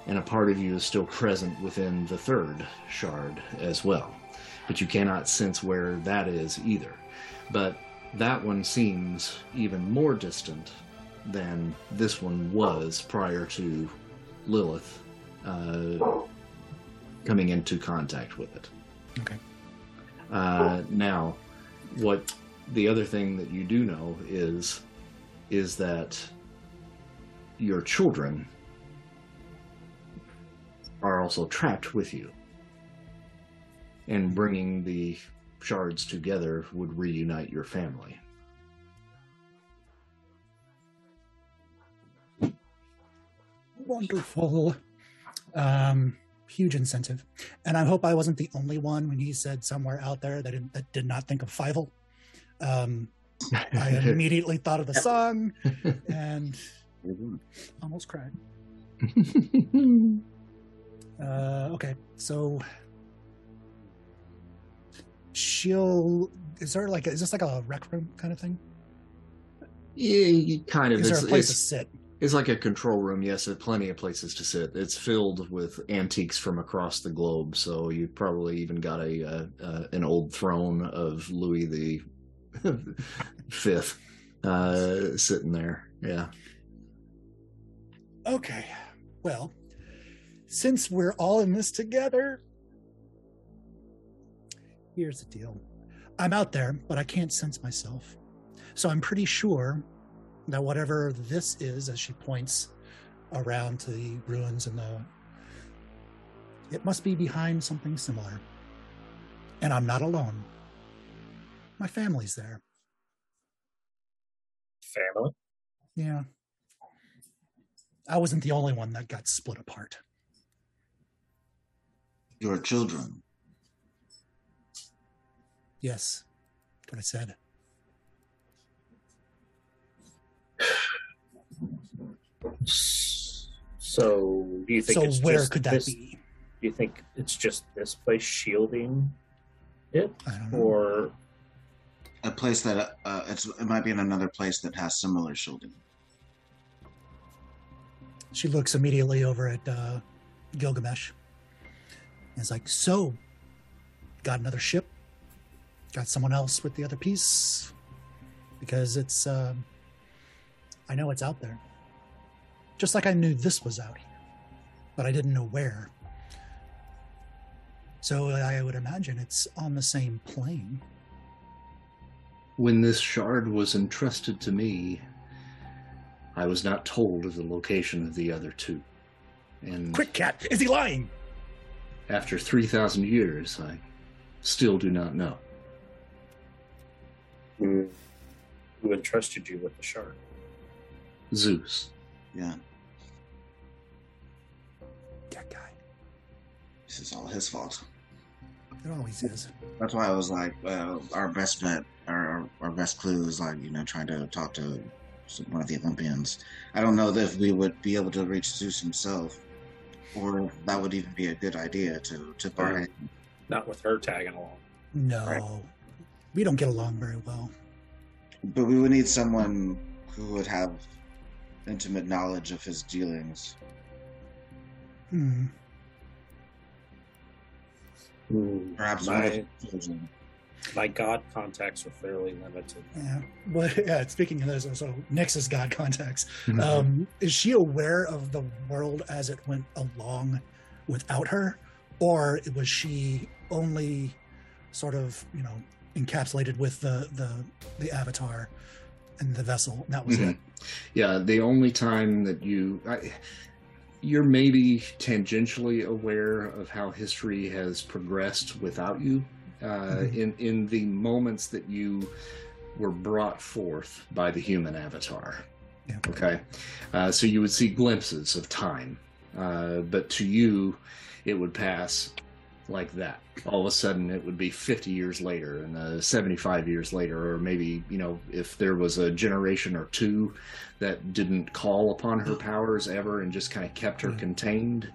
And a part of you is still present within the third shard as well. But you cannot sense where that is either. But that one seems even more distant than this one was prior to Lilith uh, coming into contact with it. okay Uh, now, what the other thing that you do know is is that your children are also trapped with you, and bringing the shards together would reunite your family. wonderful um huge incentive and i hope i wasn't the only one when he said somewhere out there that didn't, that did not think of Fievel Um, I [laughs] immediately thought of the song [laughs] and almost cried. [laughs] Uh, okay, so she'll. Is there like is this like a rec room kind of thing? yeah, kind of. Is there It's, a place to sit? It's like a control room. Yes, there's plenty of places to sit. It's filled with antiques from across the globe. So you probably even got a uh, uh, an old throne of Louis the [laughs] Fifth uh, sitting there. Yeah. Okay, well, since we're all in this together, here's the deal. I'm out there, but I can't sense myself. So I'm pretty sure that whatever this is, as she points around to the ruins and the. It must be behind something similar. And I'm not alone. My family's there. Family. Yeah. I wasn't the only one that got split apart. Your children. Yes, that's what I said. So, do you think So it's where just could that this, be? Do you think it's just this place shielding it, I don't know. or A place that uh, it's it might be in another place that has similar shielding. She looks immediately over at uh, Gilgamesh. And is like, so, got another ship? Got someone else with the other piece? Because it's, um I know it's out there. Just like I knew this was out here, but I didn't know where. So I would imagine it's on the same plane. When this shard was entrusted to me, I was not told of the location of the other two. And Quick, cat! Is he lying? after 3,000 years, I still do not know. who, who entrusted you with the shard? Zeus. Yeah, That guy. this is all his fault. It always is. That's why I was like, uh, our best bet, our our best clue is like you know trying to talk to one of the Olympians. I don't know if we would be able to reach Zeus himself, or if that would even be a good idea to to buy. Right. Not with her tagging along. No. Right. We don't get along very well. But we would need someone who would have intimate knowledge of his dealings. Hmm. Perhaps my, my god contacts are fairly limited. Yeah. But [laughs] yeah, speaking of those, so Nyx's god contacts. Mm-hmm. Um, is she aware of the world as it went along without her? Or was she only sort of, you know, encapsulated with the the, the avatar and the vessel? And that was Mhm. it. Yeah, the only time that you. I, you're maybe tangentially aware of how history has progressed without you. Uh, Mhm. in in the moments that you were brought forth by the human avatar. Yeah. Okay, uh, so you would see glimpses of time, uh, but to you, it would pass like that. All of a sudden, it would be 50 years later, and uh, 75 years later, or maybe you know, if there was a generation or two that didn't call upon her powers ever and just kind of kept her Yeah. contained,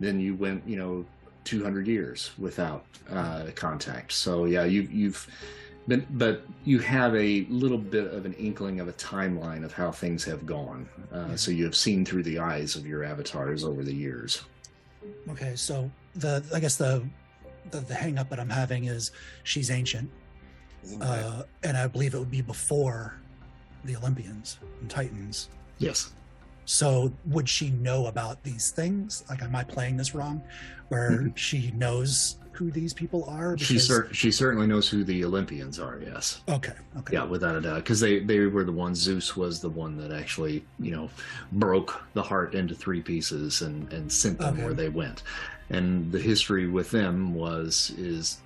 then you went, you know, 200 years without uh, contact. So yeah, you, you've but but you have a little bit of an inkling of a timeline of how things have gone. Uh, So you have seen through the eyes of your avatars over the years. Okay, so the I guess the the, the hang up that I'm having is she's ancient. Isn't Uh, and I believe it would be before the Olympians and Titans. Yes. So would she know about these things? Like, am I playing this wrong? Where Mhm. she knows who these people are? She cer- she certainly knows who the Olympians are. Yes. Okay. Okay. Yeah, without a doubt, because they they were the ones. Zeus was the one that actually, you know, broke the heart into three pieces and and sent them Okay. where they went. And the history with them was is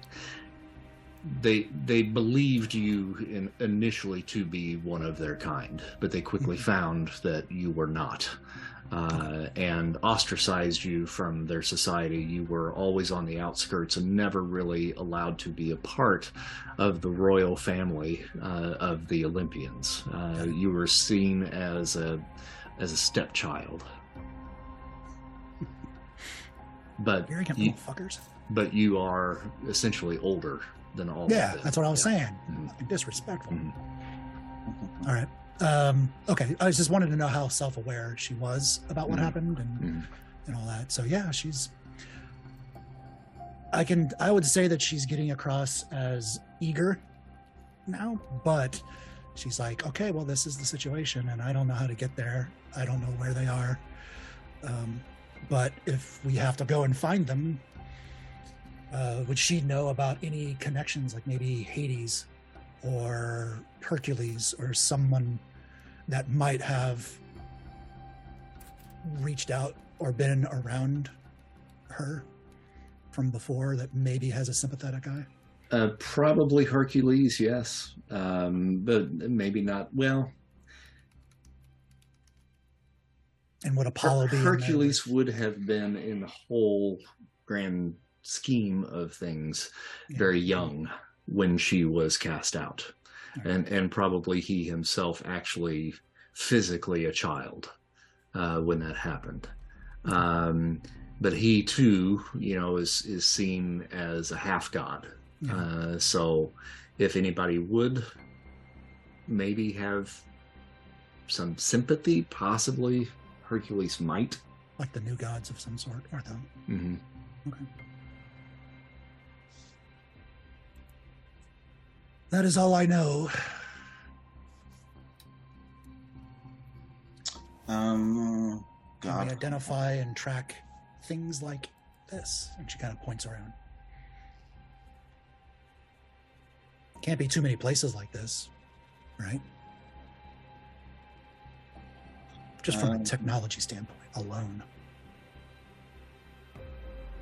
they they believed you in, initially to be one of their kind, but they quickly Mhm. found that you were not. uh, and ostracized you from their society. You were always on the outskirts and never really allowed to be a part of the royal family uh, of the Olympians. Uh, you were seen as a as a stepchild. But Arrogant you, little fuckers. but you are essentially older than all. of Yeah, them. that's what I was Yeah. saying. Mhm. Fucking disrespectful. Mhm. All right. Um, okay. I just wanted to know how self-aware she was about what Mhm. happened and Mhm. and all that. So yeah, she's. I can. I would say that she's getting across as eager now, but she's like, okay, well, this is the situation, and I don't know how to get there. I don't know where they are. Um, but if we have to go and find them, uh, would she know about any connections, like maybe Hades or Hercules or someone that might have reached out or been around her from before that maybe has a sympathetic eye? Uh, probably Hercules, yes, um, but maybe not. Well, And would Apollo be Hercules would have been in the whole grand scheme of things Yeah. very young when she was cast out, Right. and and probably he himself actually physically a child uh, when that happened. Um, but he too, you know, is is seen as a half god. Yeah. Uh, so if anybody would maybe have some sympathy, possibly Hercules might. like the new gods of some sort, or the hmm okay. That is all I know. Um, Can we God, identify and track things like this? And she kind of points around. Can't be too many places like this, right? Just from a Um, technology standpoint alone.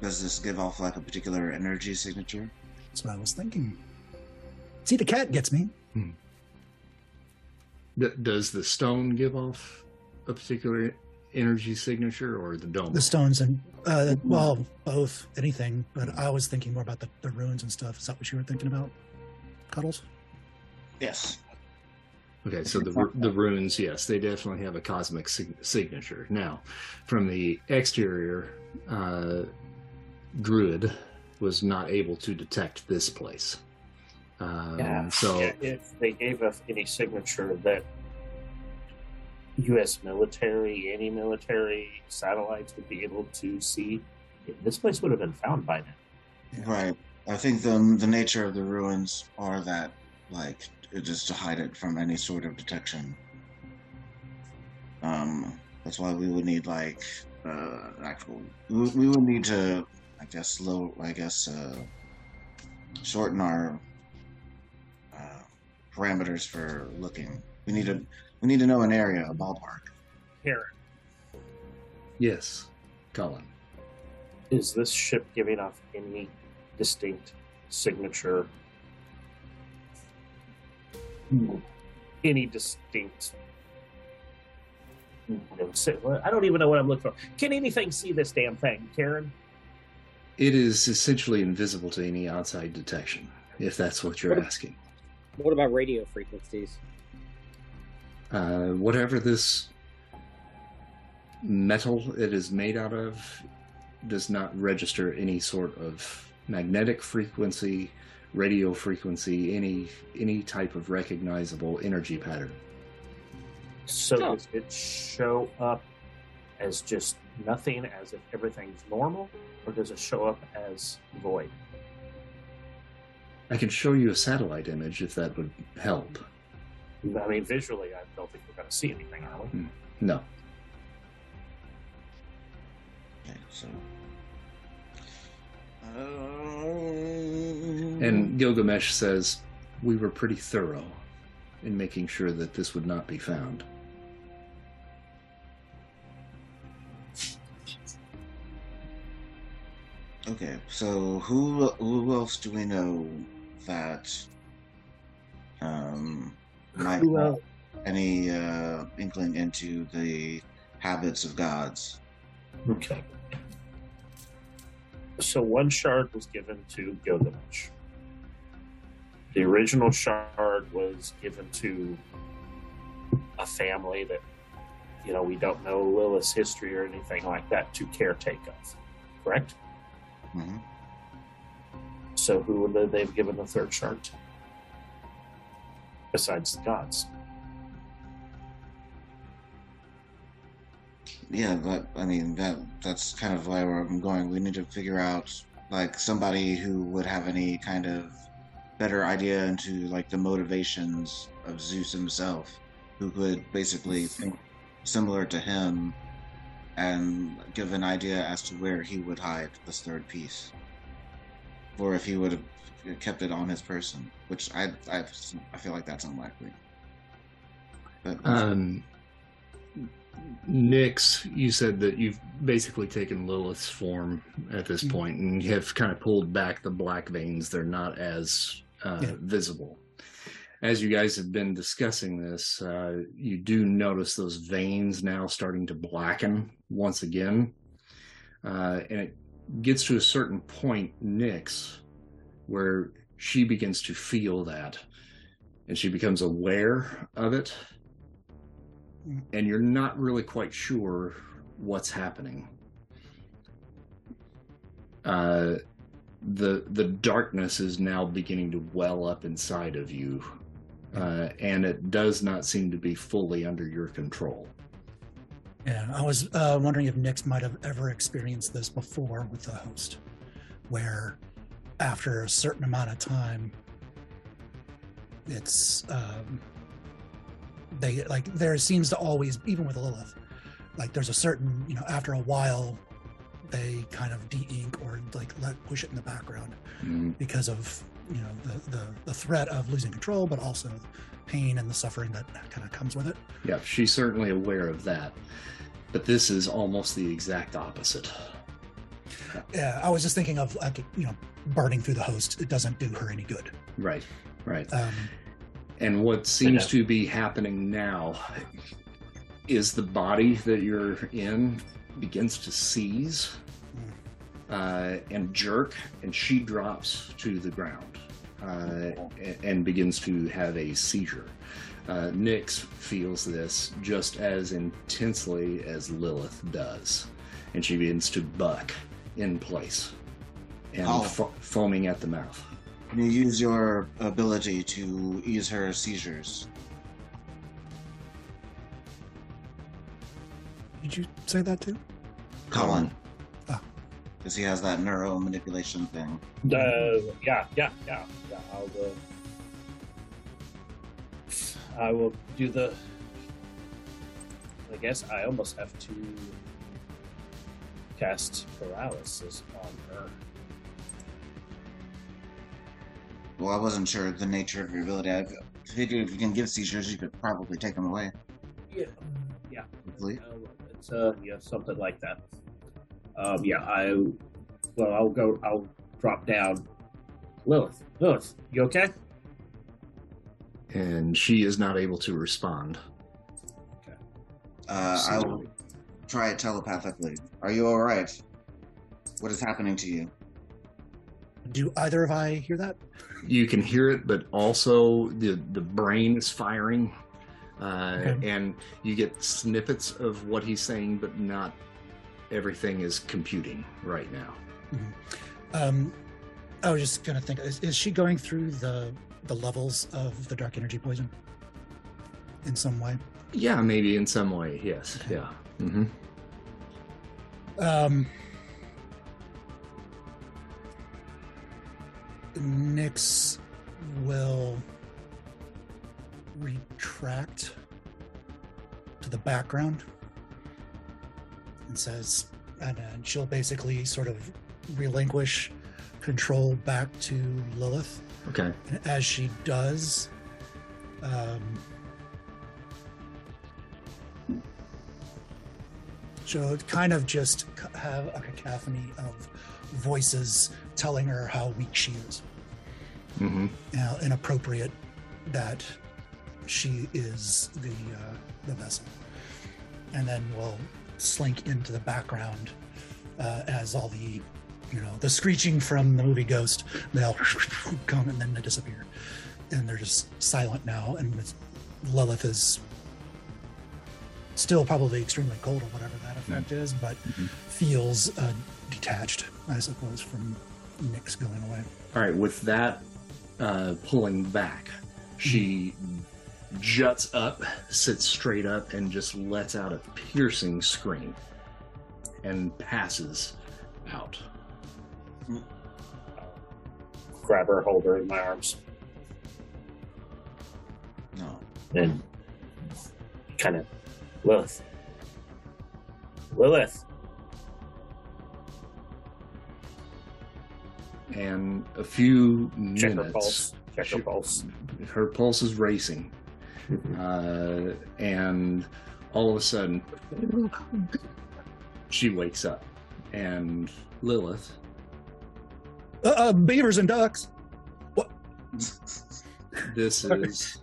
does this give off like a particular energy signature? That's what I was thinking. See, the cat gets me. D- does the stone give off a particular energy signature, or the dome? The stones and, uh, well, both, anything. But I was thinking more about the, the runes and stuff. Is that what you were thinking about? Cuddles? Yes. Okay, so the the runes, yes, they definitely have a cosmic sig- signature. Now, from the exterior, uh, Druid was not able to detect this place. Um, Yeah. So if they gave us any signature that U.S. military, any military satellites would be able to see, this place would have been found by now. Right. I think the the nature of the ruins are that like it just to hide it from any sort of detection. Um, that's why we would need like uh actual. We, we would need to, I guess, slow. I guess uh, shorten our uh, parameters for looking. We need to we need to know an area, a ballpark. Karen, yes, Colin. is this ship giving off any distinct signature? Any distinct? no, si- I don't even know what I'm looking for. Can anything see this damn thing, Karen? It is essentially invisible to any outside detection, if that's what you're asking. What about radio frequencies? Uh, whatever this metal it is made out of does not register any sort of magnetic frequency, radio frequency, any any type of recognizable energy pattern. So Oh. does it show up as just nothing, as if everything's normal, or does it show up as void? I can show you a satellite image if that would help. I mean, visually, I don't think we're going to see anything, are we? No. Okay, so. Um, And Gilgamesh says, We were pretty thorough in making sure that this would not be found. Okay, so who who else do we know that um might Who have any uh inkling into the habits of gods. Okay. So one shard was given to Gilgamesh. The original shard was given to a family that, you know, we don't know Lilith's history or anything like that to caretake of. Correct? Mhm. So who would they've given the third shard to? Besides the gods. Yeah, but I mean that that's kind of where I'm going. We need to figure out like somebody who would have any kind of better idea into like the motivations of Zeus himself, who could basically think similar to him and give an idea as to where he would hide this third piece, or if he would have kept it on his person, which I I, I feel like that's unlikely. But Um, Nyx, you said that you've basically taken Lilith's form at this Mhm. point and you have kind of pulled back the black veins. They're not as uh, Yeah. visible. As you guys have been discussing this, uh, you do notice those veins now starting to blacken once again. Uh, and it gets to a certain point, Nyx, where she begins to feel that and she becomes aware of it and you're not really quite sure what's happening. Uh, the the darkness is now beginning to well up inside of you, uh, and it does not seem to be fully under your control. Yeah, I was uh, wondering if Nyx might have ever experienced this before with the host, where after a certain amount of time, it's um, they like there seems to always, even with Lilith, like there's a certain you know after a while, they kind of de-ink or like let push it in the background Mm, because of you know the the, the threat of losing control, but also pain and the suffering that kind of comes with it. Yeah, she's certainly aware of that, but this is almost the exact opposite. Yeah, I was just thinking of like you know burning through the host. It doesn't do her any good. Right, right. Um, And what seems to be happening now is the body that you're in begins to seize uh, and jerk, and she drops to the ground uh, and begins to have a seizure. Uh, Nyx feels this just as intensely as Lilith does, and she begins to buck in place and Oh. fo- foaming at the mouth. Can you use your ability to ease her seizures? did you say that too? Colin. Ah. Because he has that neuro manipulation thing. Uh, yeah, yeah, yeah, yeah. I'll. Uh, I will do the. I guess I almost have to cast paralysis on her. Well, I wasn't sure the nature of your ability. I figured if you can give seizures, you could probably take them away. Yeah, yeah. Hopefully. Uh, it's uh, yeah, something like that. Um, yeah, I. Well, I'll go. I'll drop down. Lilith, Lilith, you okay? And she is not able to respond. Uh, I will try it telepathically. Are you all right? What is happening to you? Do either of I hear that? you can hear it, but also the the brain is firing, uh, Okay. and you get snippets of what he's saying, but not everything is computing right now. Um, I was just gonna think: is, is she going through the the levels of the dark energy poison in some way? Yeah, maybe in some way. Yes. Yeah. hmm Um, Nyx will retract to the background and says, and then she'll basically sort of relinquish control back to Lilith. Okay. And as she does, um, she'll kind of just have a cacophony of voices telling her how weak she is, hmm how inappropriate that she is the uh, the vessel, and then we'll slink into the background uh, as all the, you know, the screeching from the movie Ghost, they'll [laughs] come and then they disappear. And they're just silent now. And it's, Lilith is still probably extremely cold or whatever that effect is, but Mhm. feels uh, detached, I suppose, from Nyx's going away. All right, with that uh, pulling back, she juts up, sits straight up, and just lets out a piercing scream and passes out. Grab her, hold her in my arms, No. and kind of Lilith. Lilith. And a few Check her minutes, pulse. Check her She- pulse. her pulse is racing, [laughs] uh, and all of a sudden, she wakes up, and Lilith Uh, uh, beavers and ducks. What? [laughs] This is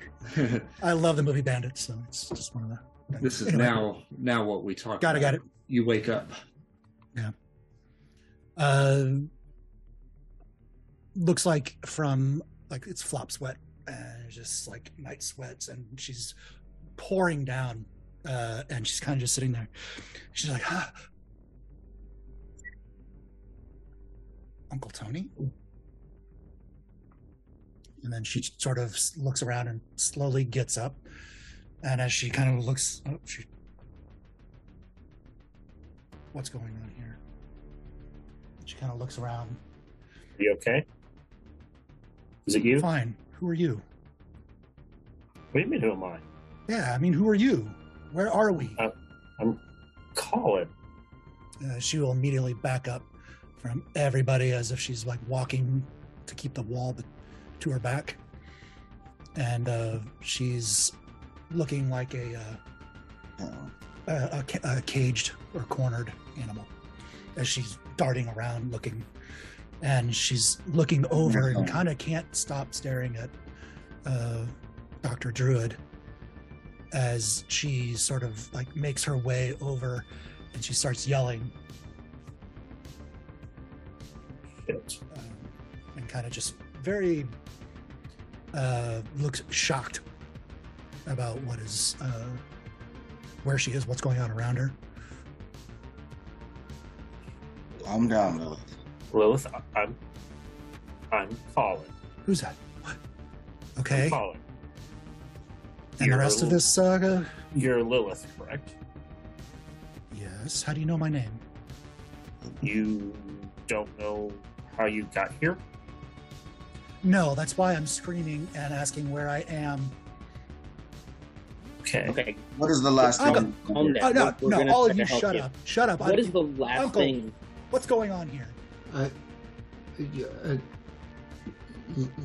I love the movie Bandits, so it's just one of the. this is Anyway. now now what we talk. Got it, about. got it. You wake up. Yeah. Uh, looks like from like it's flop sweat and just like night sweats, and she's pouring down, uh, and she's kind of just sitting there. She's like, huh. Uncle Tony. And then she sort of looks around and slowly gets up. And as she kind of looks, oh, she, what's going on here? She kind of looks around. You okay? Is it you? Fine. Who are you? What do you mean, who am I? Yeah, I mean, who are you? Where are we? Uh, I'm Colin. Uh, she will immediately back up from everybody as if she's like walking to keep the wall to her back. And uh, she's looking like a, uh, a, a, a caged or cornered animal as she's darting around looking. And she's looking over and kind of can't stop staring at uh, Dr. Druid as she sort of like makes her way over and she starts yelling Shit. um, and kind of just very uh, looks shocked about what is uh, where she is, what's going on around her. Calm down, Lilith. Lilith, I- I'm. I'm Colin. Who's that? What? I'm Okay, Colin. and the You're rest of this saga. You're Lilith, correct? Yes. How do you know my name? You don't know how you got here? No, that's why I'm screaming and asking where I am. Okay. Okay, What is the last Uncle- thing? calm down. Oh, no, We're- we're no, all of you, shut you. up, shut up. What I- is the last Uncle. thing? What's going on here?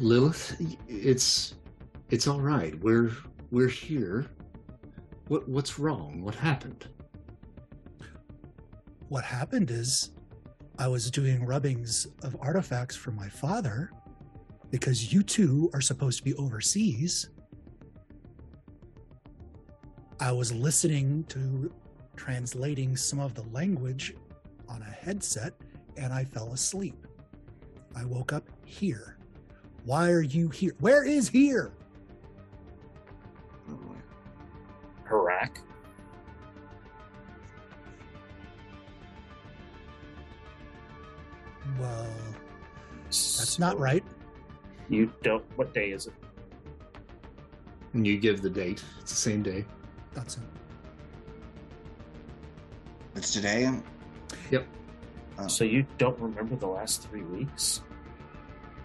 Lilith, it's it's all right. We're we're here. What what's wrong? What happened? What happened is I was doing rubbings of artifacts for my father because you two are supposed to be overseas. I was listening to translating some of the language on a headset and I fell asleep. I woke up here. Why are you here? Where is here? Harak? Well, that's not right. You don't. What day is it? And you give the date. It's the same day. That's it. It's today. Oh. So you don't remember the last three weeks?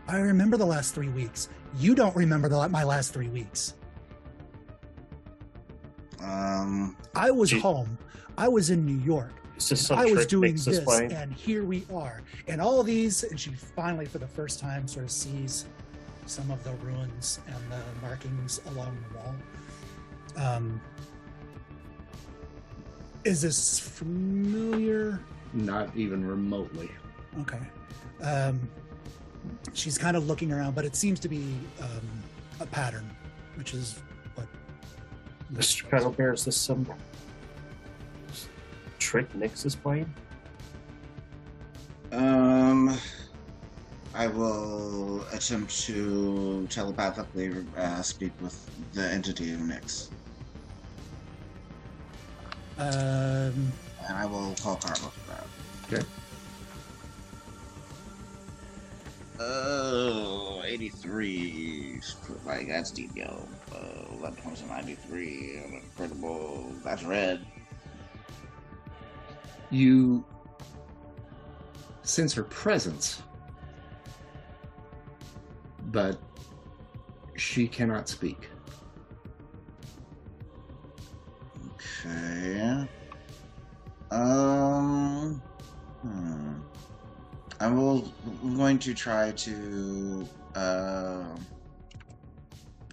I remember the last three weeks. You don't remember the, my last three weeks. Um, I was Gee. home. I was in New York. Is this I was doing Nick's is this, and here we are. And all of these, and she finally, for the first time, sort of sees some of the ruins and the markings along the wall. Um, is this familiar? Not even remotely. Okay. Um, she's kind of looking around, but it seems to be um, a pattern, which is what. Mr. Petal bears this symbol. trick Nyx is playing? Um, I will attempt to telepathically uh, speak with the entity of Nyx, Um, and I will call Karma for that. Okay. Oh, 83. Like, that's deep, yo. Uh, 11 points of 93. Incredible. That's red. You sense her presence, but she cannot speak. Okay. Um. Hmm. I will. I'm going to try to uh,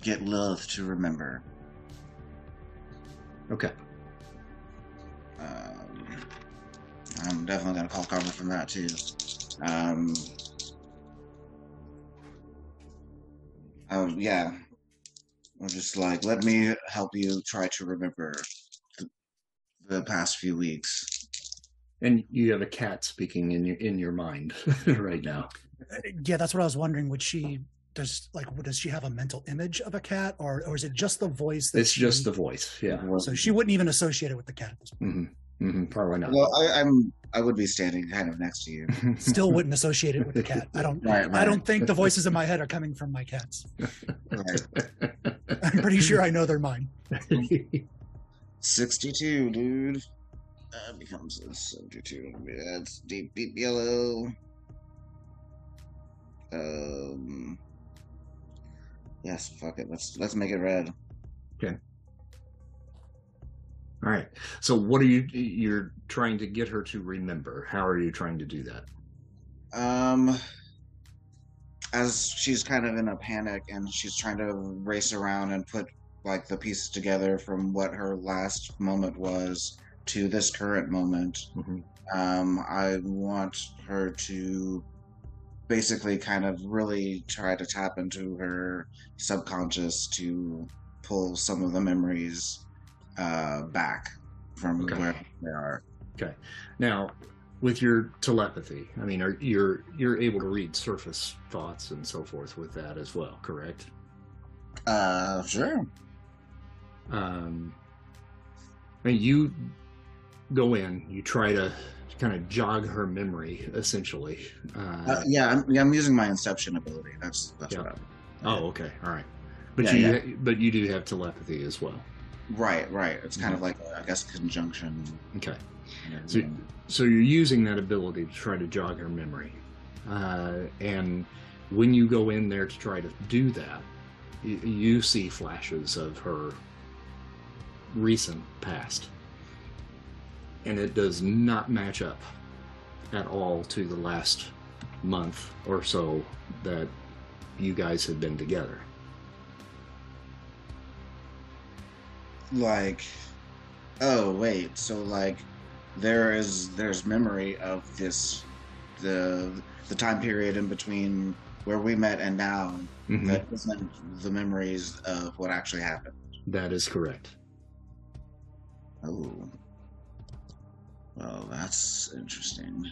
get Lilith to remember. Okay. Um, I'm definitely gonna call cover from that too. Um. Oh yeah. I'm just like, let me help you try to remember the, the past few weeks. And you have a cat speaking in your in your mind [laughs] [laughs] right now. yeah, that's what I was wondering. Would she does like does she have a mental image of a cat, or or is it just the voice? That It's just the voice. Yeah. So she wouldn't even associate it with the cat. At this point. hmm hmm Probably not. Well, I, I'm. I would be standing kind of next to you. [laughs] Still wouldn't associate it with the cat. I don't. Right, I don't think the voices in my head are coming from my cats. Right. I'm pretty sure I know they're mine. 62, dude. That becomes a 72. That's deep, deep yellow. Um. Yes, fuck it. Let's let's make it red. Okay. All right. So what are you you're trying to get her to remember? How are you trying to do that? Um. As she's kind of in a panic and she's trying to race around and put like the pieces together from what her last moment was to this current moment. Mhm. um, I want her to basically kind of really try to tap into her subconscious to pull some of the memories uh, back from Okay. where they are. Okay. Now, with your telepathy, I mean, are you're you're able to read surface thoughts and so forth with that as well, correct? Uh, sure. Um, I mean, you go in, you try to kind of jog her memory, essentially. Uh, Uh, yeah, I'm, yeah, I'm using my inception ability. That's that's Yeah. what I'm. oh, okay, all right. But Yeah, you but you do have telepathy as well. Right, right. It's kind of like I guess conjunction. Okay. So, so you're using that ability to try to jog her memory, uh, and when you go in there to try to do that, you, you see flashes of her recent past, and it does not match up at all to the last month or so that you guys have been together. like oh wait so like there is there's memory of this the the time period in between where we met and now Mhm. that isn't the memories of what actually happened That is correct. oh well that's interesting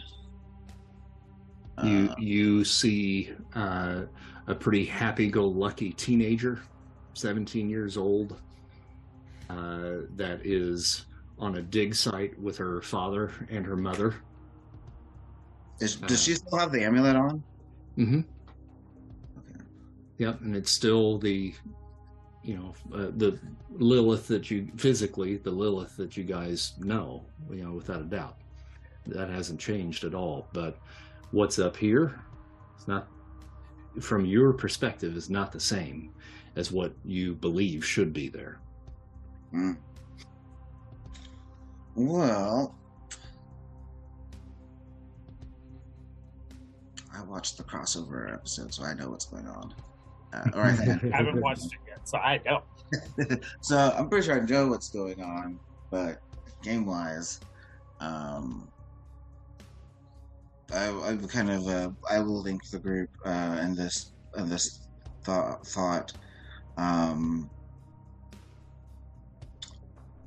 you Uh, you see uh, a pretty happy-go-lucky teenager, 17 years old, uh, that is on a dig site with her father and her mother. is, does she still have the amulet on Mm-hmm. okay Yep, and it's still the, you know, uh, the Lilith that you physically, the Lilith that you guys know, you know, without a doubt. That hasn't changed at all. But what's up here, it's not, from your perspective, is not the same as what you believe should be there. Hmm. well I watched the crossover episode, so I know what's going on. Uh, or I think I haven't watched it yet, so I don't. [laughs] so I'm pretty sure I know what's going on, but game wise, um, I, I kind of uh, I will link the group uh, in this in this thought thought. Um,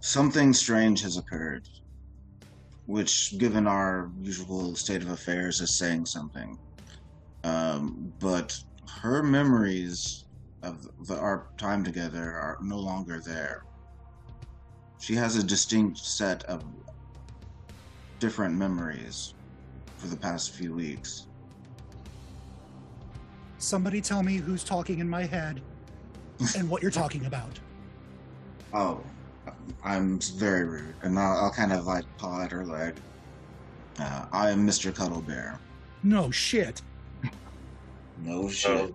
something strange has occurred. which, given our usual state of affairs, is saying something. Um, but her memories of the, our time together are no longer there. She has a distinct set of different memories for the past few weeks. Somebody tell me who's talking in my head [laughs] and what you're talking about. Oh, I'm very rude, and I'll, I'll kind of like paw at her leg. Uh, I am Mr. Cuddle Bear. No shit. No shit.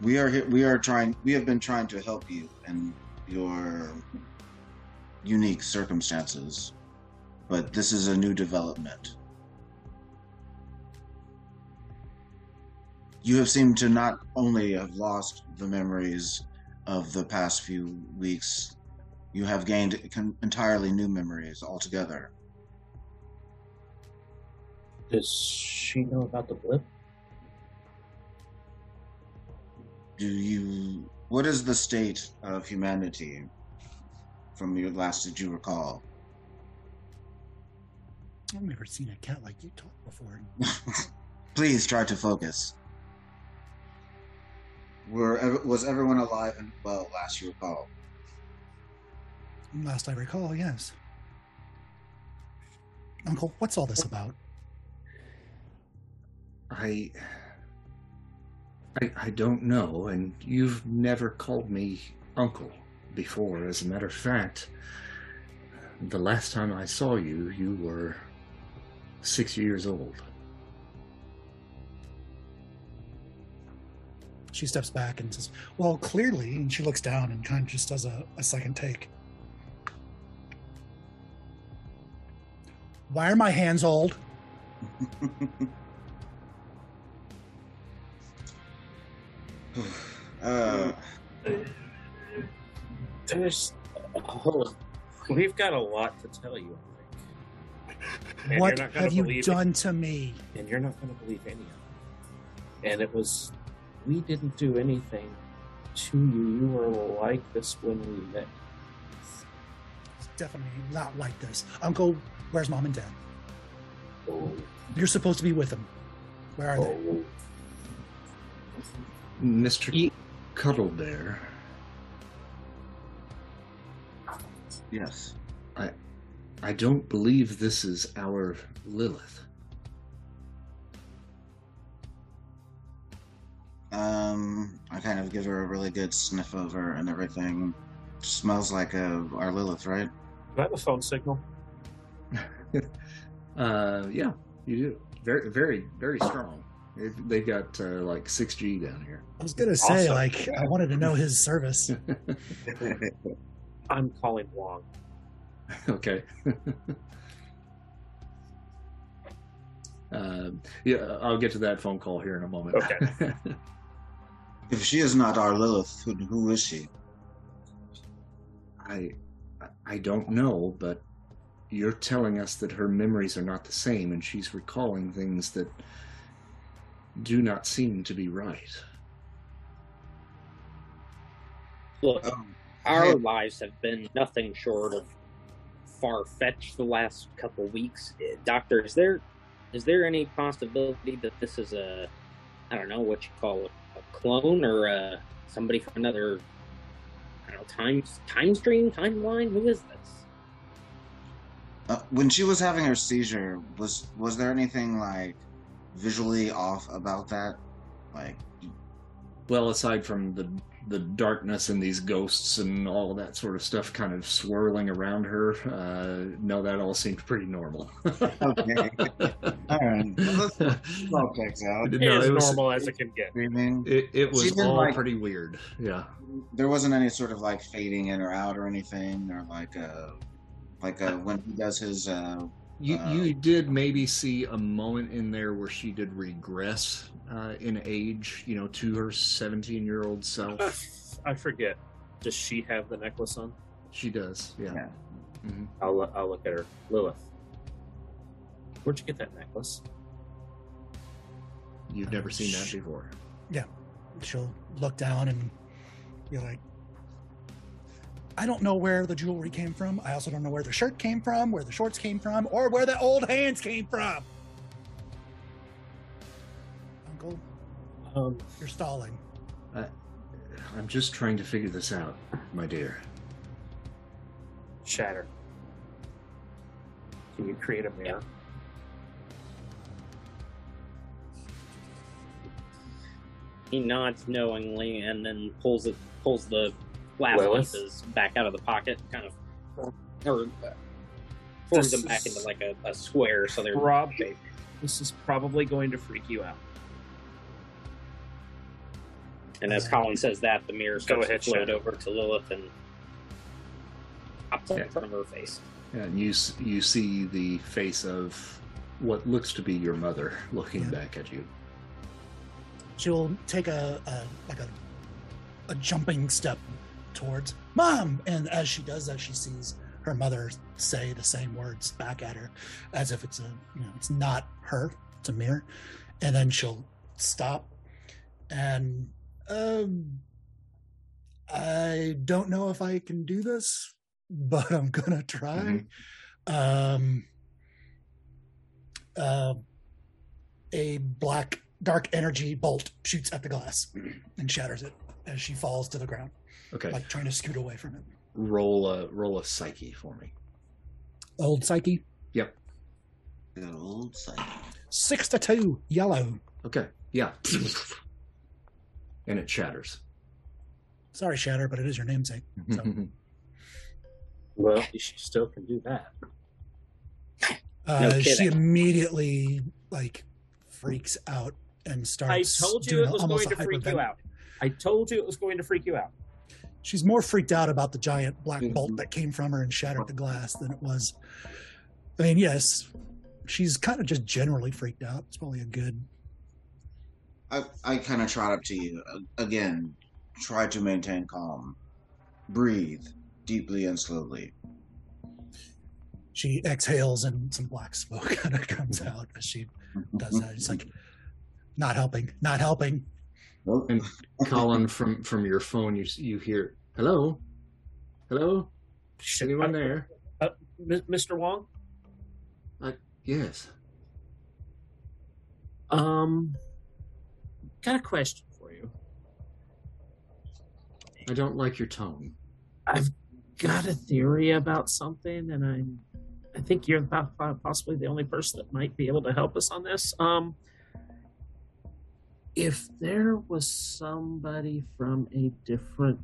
We are we are trying. We have been trying to help you in your unique circumstances, but this is a new development. You have seemed to not only have lost the memories of the past few weeks, you have gained entirely new memories altogether. Does she know about the blip? Do you? What is the state of humanity from your last? Did you recall? I've never seen a cat like you talk before. [laughs] Please try to focus. Were was everyone alive and well last you recall? Last I recall, yes. Uncle, what's all this about? I, I, I don't know, and you've never called me uncle before. As a matter of fact, the last time I saw you, you were six years old. She steps back and says, Well, clearly, and she looks down and kind of just does a, a second take. Why are my hands old? [laughs] uh, There's. Oh, we've got a lot to tell you, I think. And what you're not gonna have you believe done to me? And you're not going to believe any of it. And it was. We didn't do anything to you. You were like this when we met. It's definitely not like this. Uncle, where's mom and dad? Oh, You're supposed to be with them. Where are they? Mr. Cuddle Bear, yes. I I don't believe this is our Lilith. Um, I kind of give her a really good sniff over and everything. Smells like a, our Lilith, right? Do I have a phone signal? [laughs] Uh, yeah, you do. Very, very, very strong. They've, they've got uh, like 6G down here. I was gonna say, Awesome. like, I wanted to know his service. [laughs] I'm calling Wong. okay. uh, [laughs] yeah, I'll get to that phone call here in a moment. Okay. [laughs] if she is not our Lilith, who, who is she? I, I don't know, but you're telling us that her memories are not the same, and she's recalling things that do not seem to be right. Look, Oh, our hey. lives have been nothing short of far fetched the last couple weeks. Eh, Doctor, is there is there any possibility that this is a I don't know what you call it a clone or a, somebody from another I don't know time time stream timeline? Who is this? Uh, when she was having her seizure, was was there anything like visually off about that? Like, Well, aside from the the darkness and these ghosts and all that sort of stuff kind of swirling around her, uh, no, that all seemed pretty normal. [laughs] okay, [laughs] all right, well, this all checks out. No, as it was- normal as it can get. Screaming. It, it was all like- pretty weird. Yeah. There wasn't any sort of like fading in or out or anything, or like uh, like uh, when he does his uh, You Uh, you did maybe see a moment in there where she did regress uh, in age, you know, to her 17 year old self. [laughs] I forget. Does she have the necklace on? She does, yeah. Yeah. Mhm. I'll I'll look at her. Lilith, where'd you get that necklace? You've never seen that before. Yeah, she'll look down and be like, I don't know where the jewelry came from. I also don't know where the shirt came from, where the shorts came from, or where the old hands came from. Uncle, Um, you're stalling. I'm just trying to figure this out, my dear. Shatter. Can you create a mirror? He nods knowingly and then pulls it, pulls the glass Lilith? pieces back out of the pocket, kind of, or uh, forms This them back is- into like a, a square, so they're Rob, shaped. this is probably going to freak you out. And as Colin says that, the mirror Go starts ahead, to float Shadow. over to Lilith and pops up Yeah. in front of her face. And you you see the face of what looks to be your mother looking Yeah. back at you. She'll take a, a like a a jumping step towards mom, and as she does that, she sees her mother say the same words back at her, as if it's a you know it's not her, it's a mirror, and then she'll stop, and um, I don't know if I can do this, [laughs] but I'm gonna try. Um, uh, a black dark energy bolt shoots at the glass and shatters it as she falls to the ground, Okay, like trying to scoot away from it. roll a roll a psyche for me. Old psyche, Yep. Good old sight. six to two, yellow. Okay. Yeah. [laughs] and it shatters. Sorry, Shatter, but it is your namesake. So- [laughs] Well, she still can do that. Uh, No she immediately like freaks out and starts. I told you doing it was going to freak you out. I told you it was going to freak you out. She's more freaked out about the giant black Mhm. bolt that came from her and shattered the glass than it was. I mean, yes, she's kind of just generally freaked out. It's probably a good. I, I kind of trot up to you again. Try to maintain calm. Breathe deeply and slowly. She exhales and some black smoke [laughs] kind of comes out as she does that. It's like not helping, not helping. Nope. And [laughs] Colin, from from your phone, you you hear hello, hello, anyone there? Uh, M- Mr. Wong? Yes. Um, got a question for you. I don't like your tone. I've got a theory about something, and I'm. I think you're about possibly the only person that might be able to help us on this. Um, if there was somebody from a different,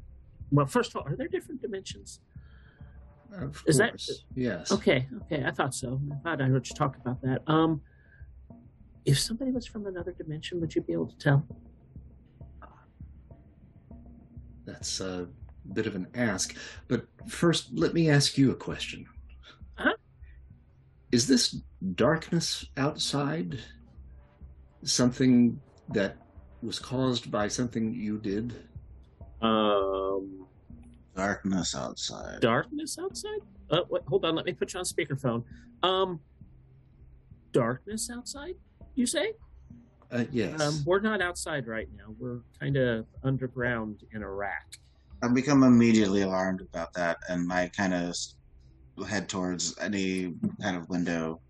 well, first of all, are there different dimensions? Of Is that- course. yes? Okay, okay, I thought so. I thought I heard you talk about that. Um, if somebody was from another dimension, would you be able to tell? That's a bit of an ask. But first, let me ask you a question. Huh? Is this darkness outside something that was caused by something you did? Um, Darkness outside. darkness outside? Uh, wait, hold on. Let me put you on speakerphone. Um, darkness outside? You say? Uh, yes. Um, we're not outside right now. We're kind of underground in Iraq. I become immediately alarmed about that, and I kind of head towards any kind of window,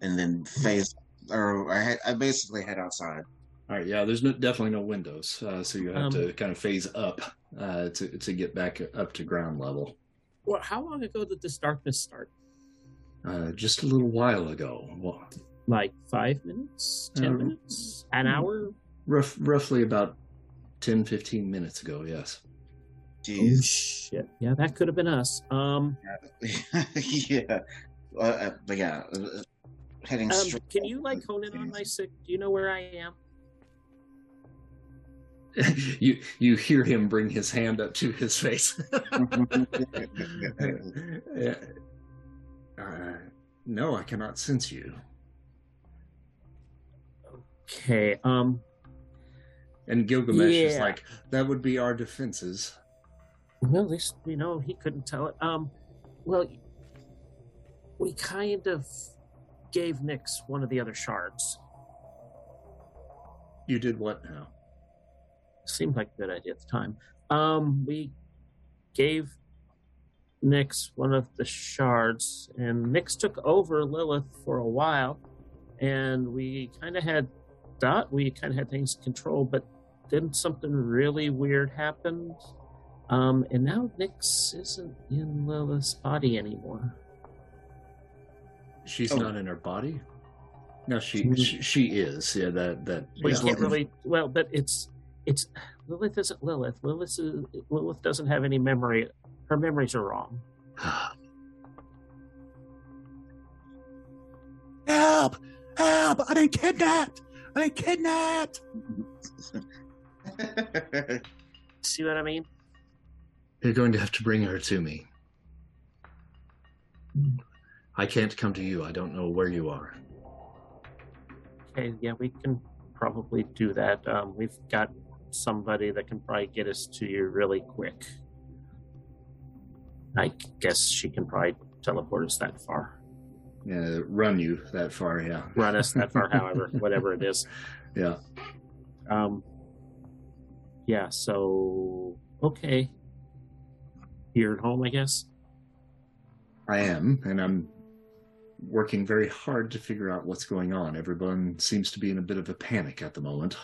and then face, or I, I basically head outside. All right. Yeah. There's no, definitely no windows, uh, so you have Um, to kind of phase up uh, to to get back up to ground level. Well, how long ago did this darkness start? Uh, just a little while ago, well, Like five minutes? Ten Um, minutes? An hour? rough, roughly about 10, 15 minutes ago. Yes. Oh, shit. Yeah, that could have been us. Um, [laughs] yeah. Uh, uh, but yeah, uh, heading um straight. can you like hone in on my sick? Do you know where I am? [laughs] you you hear him bring his hand up to his face. [laughs] [laughs] Uh, no, I cannot sense you. Okay. Um, And Gilgamesh is like, that would be our defenses. Well, at least we know he couldn't tell it. Um, well, we kind of gave Nyx one of the other shards. You did what now? Seemed like a good idea at the time. Um, we gave Nyx one of the shards, and Nyx took over Lilith for a while, and we kind of had thought we kind of had things in control, but then something really weird happened, um, and now Nyx isn't in Lilith's body anymore. She's Oh. not in her body. No, she, she she is. Yeah, that that. We yeah. can't really well, but it's it's Lilith isn't Lilith. Lilith is, Lilith doesn't have any memory. Her memories are wrong. [sighs] Help! Help! I've been kidnapped! I've been kidnapped! [laughs] See what I mean? You're going to have to bring her to me. I can't come to you. I don't know where you are. Okay, yeah, we can probably do that. Um, we've got somebody that can probably get us to you really quick. I guess she can probably teleport us that far. Uh, run you that far, yeah. Run us that far, [laughs] however, whatever it is. Yeah. Um, yeah, so, okay. You're at home, I guess? I am, and I'm working very hard to figure out what's going on. Everyone seems to be in a bit of a panic at the moment.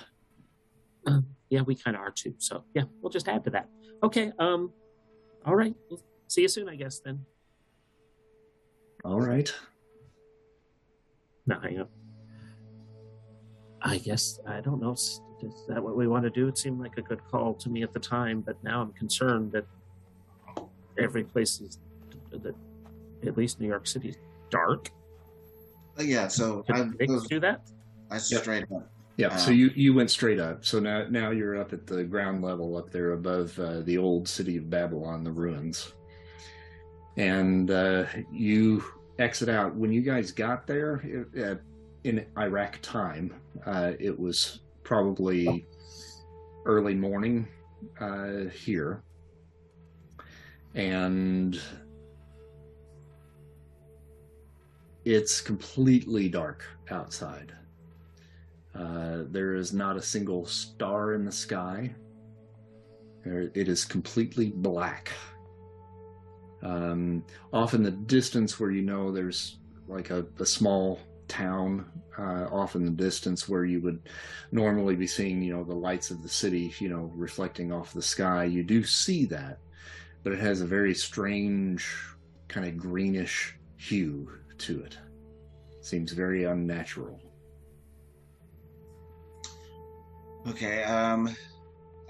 Yeah, we kind of are too. So, yeah, we'll just add to that. Okay, um, all right. We'll see you soon, I guess, then. All right. No, hang up. I guess I don't know. Is is that what we want to do? It seemed like a good call to me at the time, but now I'm concerned that every place is that at least New York City is dark. yeah, so Could I, Nick was, do that? I Yep. straight up. Yeah, so Um, you, you went straight up. So now now you're up at the ground level up there above uh, the old city of Babylon, the ruins. And uh, you exit out. When you guys got there it, uh, in Iraq time, uh, it was probably early morning uh, here. And it's completely dark outside. Uh, there is not a single star in the sky. It is completely black. Um, off in the distance, where you know there's like a, a small town, uh, off in the distance where you would normally be seeing, you know, the lights of the city, you know, reflecting off the sky. You do see that, but it has a very strange, kind of greenish hue to it. Seems very unnatural. Okay, um,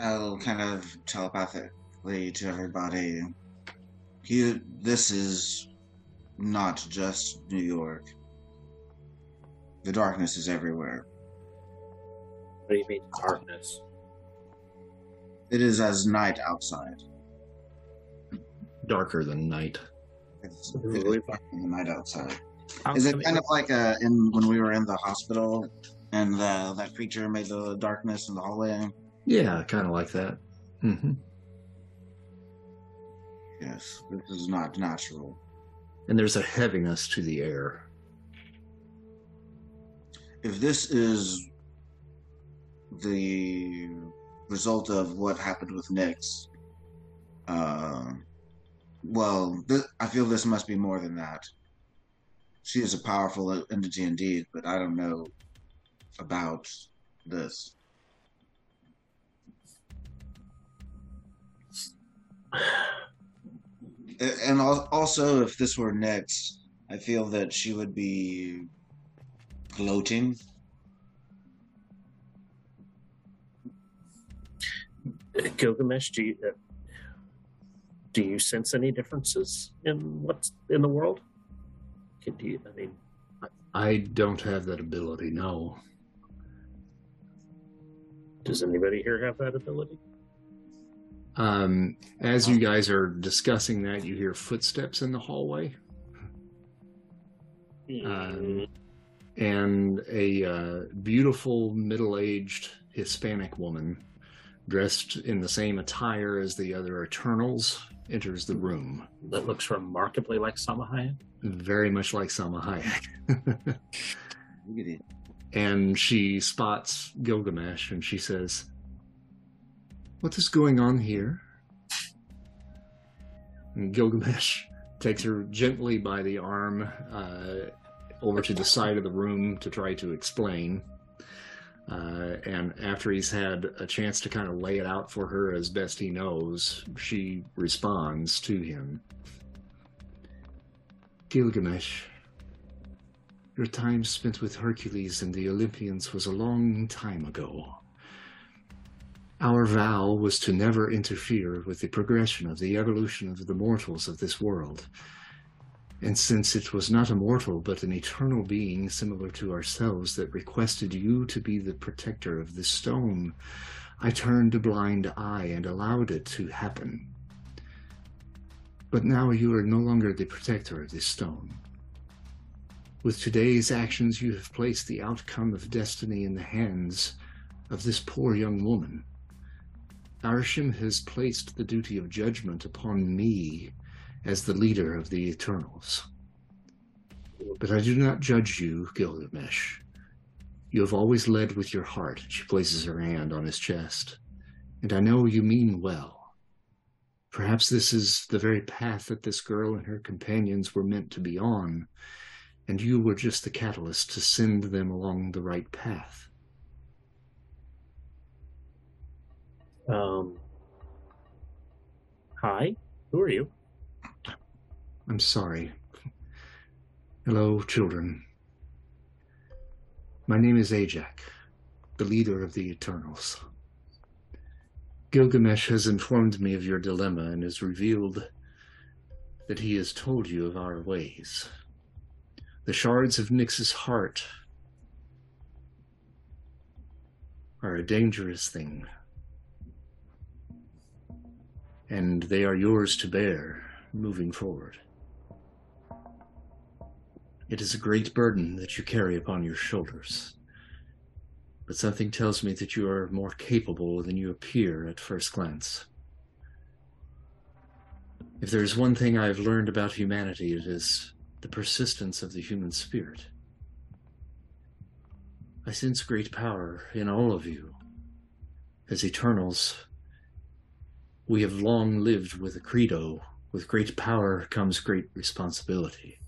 I'll kind of telepathically to everybody. You, this is not just New York. The darkness is everywhere. What do you mean darkness? It is as night outside. Darker than night. It's, Ooh, it is we've- darker than night outside. How Is it kind of like uh, in when we were in the hospital and uh, that creature made the darkness in the hallway? Yeah, kind of like that. Mm-hmm. Yes, this is not natural. And there's a heaviness to the air. If this is the result of what happened with Nyx, uh, well, th- I feel this must be more than that. She is a powerful entity indeed, but I don't know about this. And also, if this were Nyx, I feel that she would be gloating. Gilgamesh, do you, uh, do you sense any differences in what's in the world? Could you, I mean, I don't have that ability, no. Does anybody here have that ability? Um, as you guys are discussing that, you hear footsteps in the hallway, Um, and a uh, beautiful middle-aged Hispanic woman, dressed in the same attire as the other Eternals, enters the room, that looks remarkably like Samahaya. very much like Salma Hayek. [laughs] Look at it. And she spots Gilgamesh, and she says, "What is going on here?" And Gilgamesh [laughs] takes her gently by the arm uh, over to the side of the room to try to explain. Uh, and after he's had a chance to kind of lay it out for her as best he knows, she responds to him Gilgamesh, your time spent with Hercules and the Olympians was a long time ago. Our vow was to never interfere with the progression of the evolution of the mortals of this world. And since it was not a mortal but an eternal being similar to ourselves that requested you to be the protector of this stone, I turned a blind eye and allowed it to happen. But now you are no longer the protector of this stone. With today's actions, you have placed the outcome of destiny in the hands of this poor young woman. Arishem has placed the duty of judgment upon me as the leader of the Eternals. But I do not judge you, Gilgamesh. You have always led with your heart. She places her hand on his chest. And I know you mean well. Perhaps this is the very path that this girl and her companions were meant to be on, and you were just the catalyst to send them along the right path. Um. Hi, who are you? I'm sorry. Hello, children. My name is Ajak, the leader of the Eternals. Gilgamesh has informed me of your dilemma and has revealed that he has told you of our ways. The shards of Nyx's heart are a dangerous thing, and they are yours to bear moving forward. It is a great burden that you carry upon your shoulders, but something tells me that you are more capable than you appear at first glance. If there is one thing I have learned about humanity, it is the persistence of the human spirit. I sense great power in all of you. As Eternals, we have long lived with a credo with great power comes great responsibility.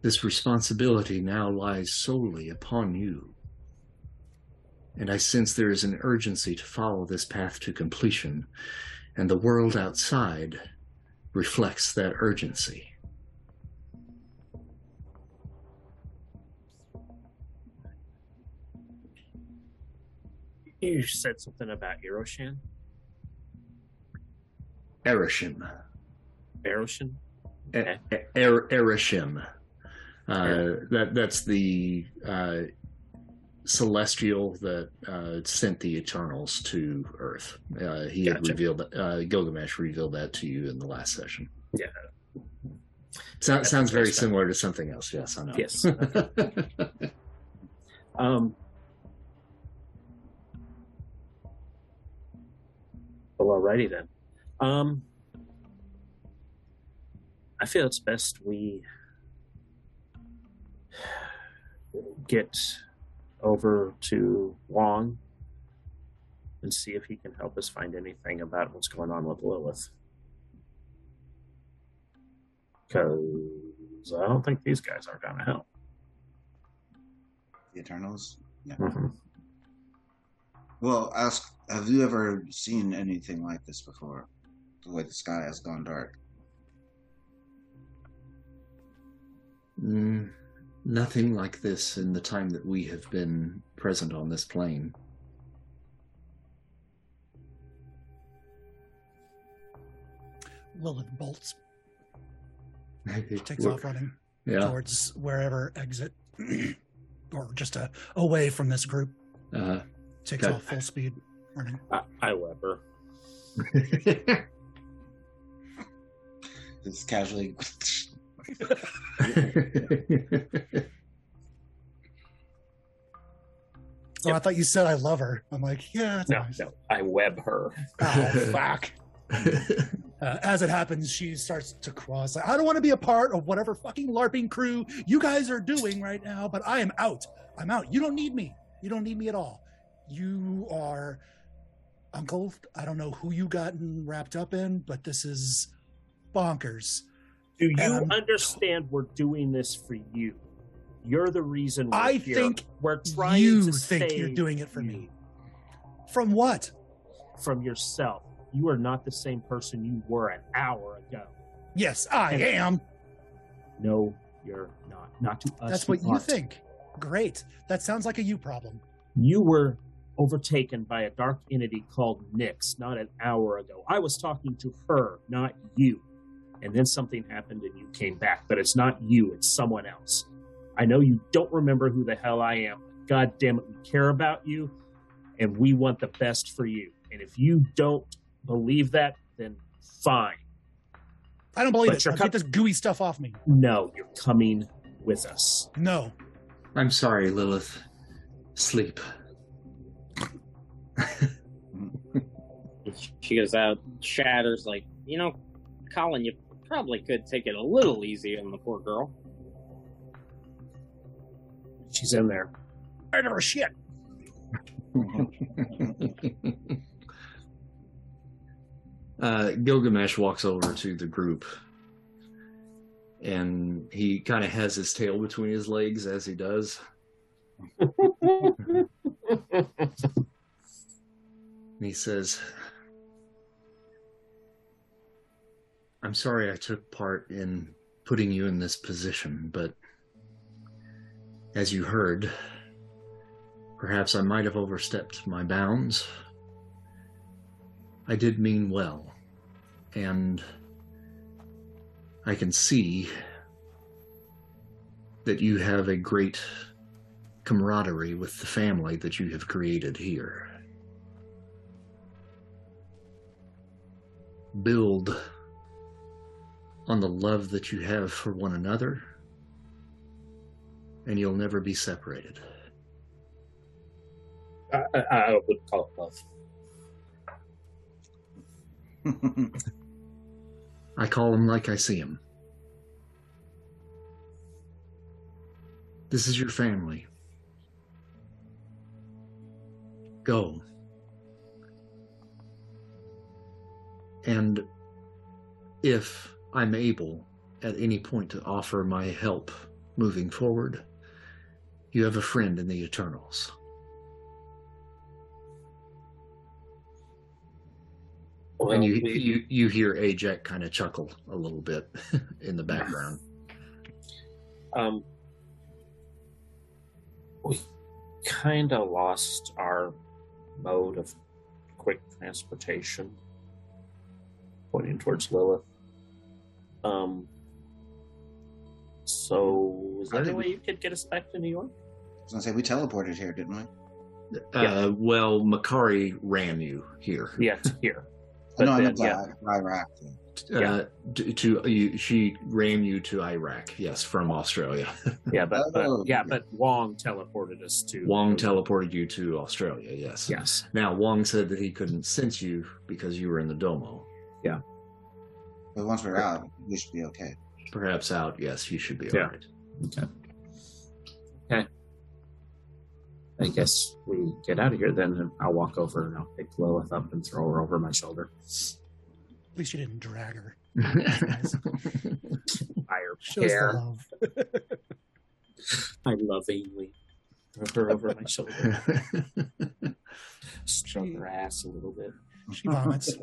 This responsibility now lies solely upon you. And I sense there is an urgency to follow this path to completion, and the world outside reflects that urgency. You said something about Eroshan? Arishem. Eroshan? E- E- Er- Arishem. Uh, that that's the uh, celestial that uh, sent the Eternals to Earth. Uh, he had revealed that. Uh, Gilgamesh revealed that to you in the last session. Yeah. So, sounds very similar to something else. Yes, I know. Yes. [laughs] Um, well, alrighty then. Um, I feel it's best we get over to Wong and see if he can help us find anything about what's going on with Lilith. Because I don't think these guys are going to help. The Eternals. Yeah. Mhm. Well, ask. Have you ever seen anything like this before? The way the sky has gone dark. Mm, nothing like this in the time that we have been present on this plane. Lilith bolts, takes Look, off running Yeah. towards wherever exit, [clears throat] or just uh, away from this group. Uh, Takes Okay. off full speed running. I, I Weber. [laughs] Just casually. [laughs] [laughs] Oh, I thought you said I love her. I'm like, yeah, that's No, nice. no, I web her. Oh, fuck. [laughs] Uh, as it happens, she starts to cross. Like, I don't want to be a part of whatever fucking LARPing crew you guys are doing right now, but I am out. I'm out. You don't need me. You don't need me at all. You are Uncle, I don't know who you gotten wrapped up in, but this is bonkers. Do you Um, understand we're doing this for you? You're the reason we're I here. think we're trying you to think you're doing it for you me. From what? From yourself. You are not the same person you were an hour ago. Yes, I am. No, you're not. Not to us. That's what you aren't. think. Great. That sounds like a you problem. You were overtaken by a dark entity called Nyx not an hour ago. I was talking to her, not you. And then something happened and you came back, but it's not you, it's someone else. I know you don't remember who the hell I am. but God damn it, we care about you and we want the best for you. And if you don't believe that, then fine. I don't believe But it. you're Now co- Get this gooey stuff off me. No, you're coming with us. No. I'm sorry, Lilith. Sleep. She goes out, shatters, like, you know, Colin, you probably could take it a little easy on the poor girl. She's in there. I never shit. [laughs] uh, Gilgamesh walks over to the group and he kind of has his tail between his legs as he does. [laughs] And he says, I'm sorry I took part in putting you in this position, but as you heard, perhaps I might have overstepped my bounds. I did mean well, and I can see that you have a great camaraderie with the family that you have created here. Build on the love that you have for one another, and you'll never be separated. I, I, I would call it love. [laughs] I call him like I see him. This is your family. Go. And if I'm able at any point to offer my help moving forward, you have a friend in the Eternals. and you we- you you hear Ajak kind of chuckle a little bit [laughs] in the background. um, we kind of lost our mode of quick transportation, pointing towards Lilith. Um, so is I there think a way we- you could get us back to New York? I was gonna say we teleported here, didn't we? Uh, well, Makkari ran you here. Yeah, [laughs] to here. Oh, no, I then, meant yeah. yeah. Iraq. Uh, to, to you, she ran you to Iraq. Yes, from Australia. [laughs] Yeah, but, Oh, but yeah, yeah. but Wong teleported us to Wong teleported you to Australia. Yes. Yes. Now Wong said that he couldn't sense you because you were in the domo. But once we're out, we should be okay. Perhaps out. Yes, you should be Yeah. all right. Okay. Okay. I guess we get out of here then, and I'll walk over and I'll pick Lilith up and throw her over my shoulder. At least you didn't drag her. [laughs] [laughs] I Shows the care. love. I lovingly throw her over my shoulder, [laughs] stroke her ass a little bit, She vomits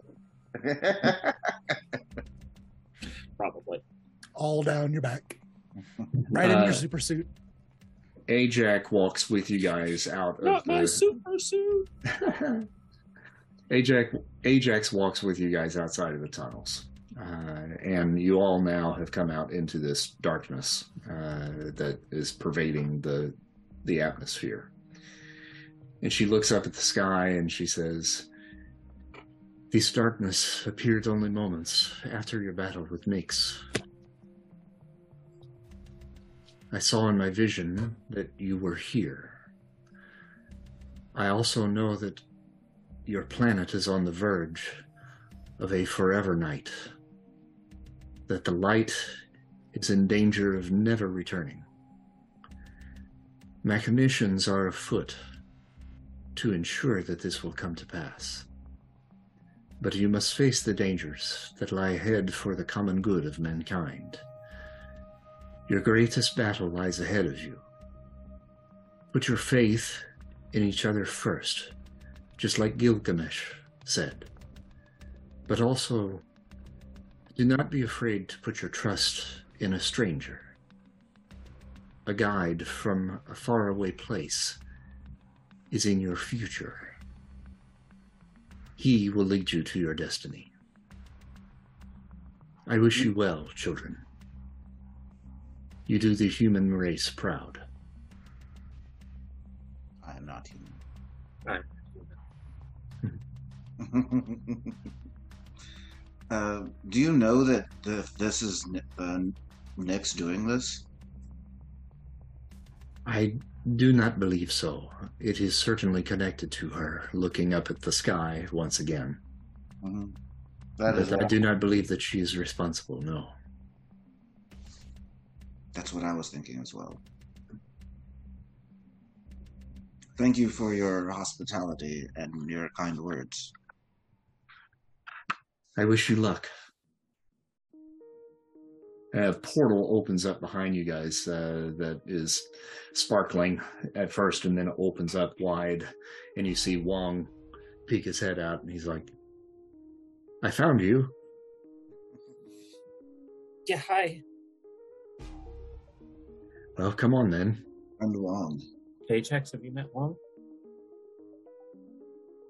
probably. all down your back, [laughs] right in Uh, your super suit. Ajak walks with you guys out of Not my the super suit. [laughs] Ajak Ajak walks with you guys outside of the tunnels, uh, and you all now have come out into this darkness uh, that is pervading the the atmosphere. And she looks up at the sky and she says, "This darkness appeared only moments after your battle with Nyx. I saw in my vision that you were here. I also know that your planet is on the verge of a forever night. That the light is in danger of never returning. Machinations are afoot to ensure that this will come to pass. But you must face the dangers that lie ahead for the common good of mankind. Your greatest battle lies ahead of you. Put your faith in each other first, just like Gilgamesh said. But also, do not be afraid to put your trust in a stranger, a guide from a faraway place is in your future. He will lead you to your destiny. I wish you well, children. You do the human race proud. I am not human. I'm- [laughs] uh, do you know that the, this is Ni- uh, Nyx's doing this? I do not believe so. It is certainly connected to her looking up at the sky once again. Mhm. That is. But I do not believe that she is responsible, no. That's what I was thinking as well. Thank you for your hospitality and your kind words. I wish you luck. A portal opens up behind you guys uh, that is sparkling at first, and then it opens up wide, and you see Wong peek his head out, and he's like, "I found you." Yeah, hi. Well, come on then. And Wong. Paychecks, have you met Wong?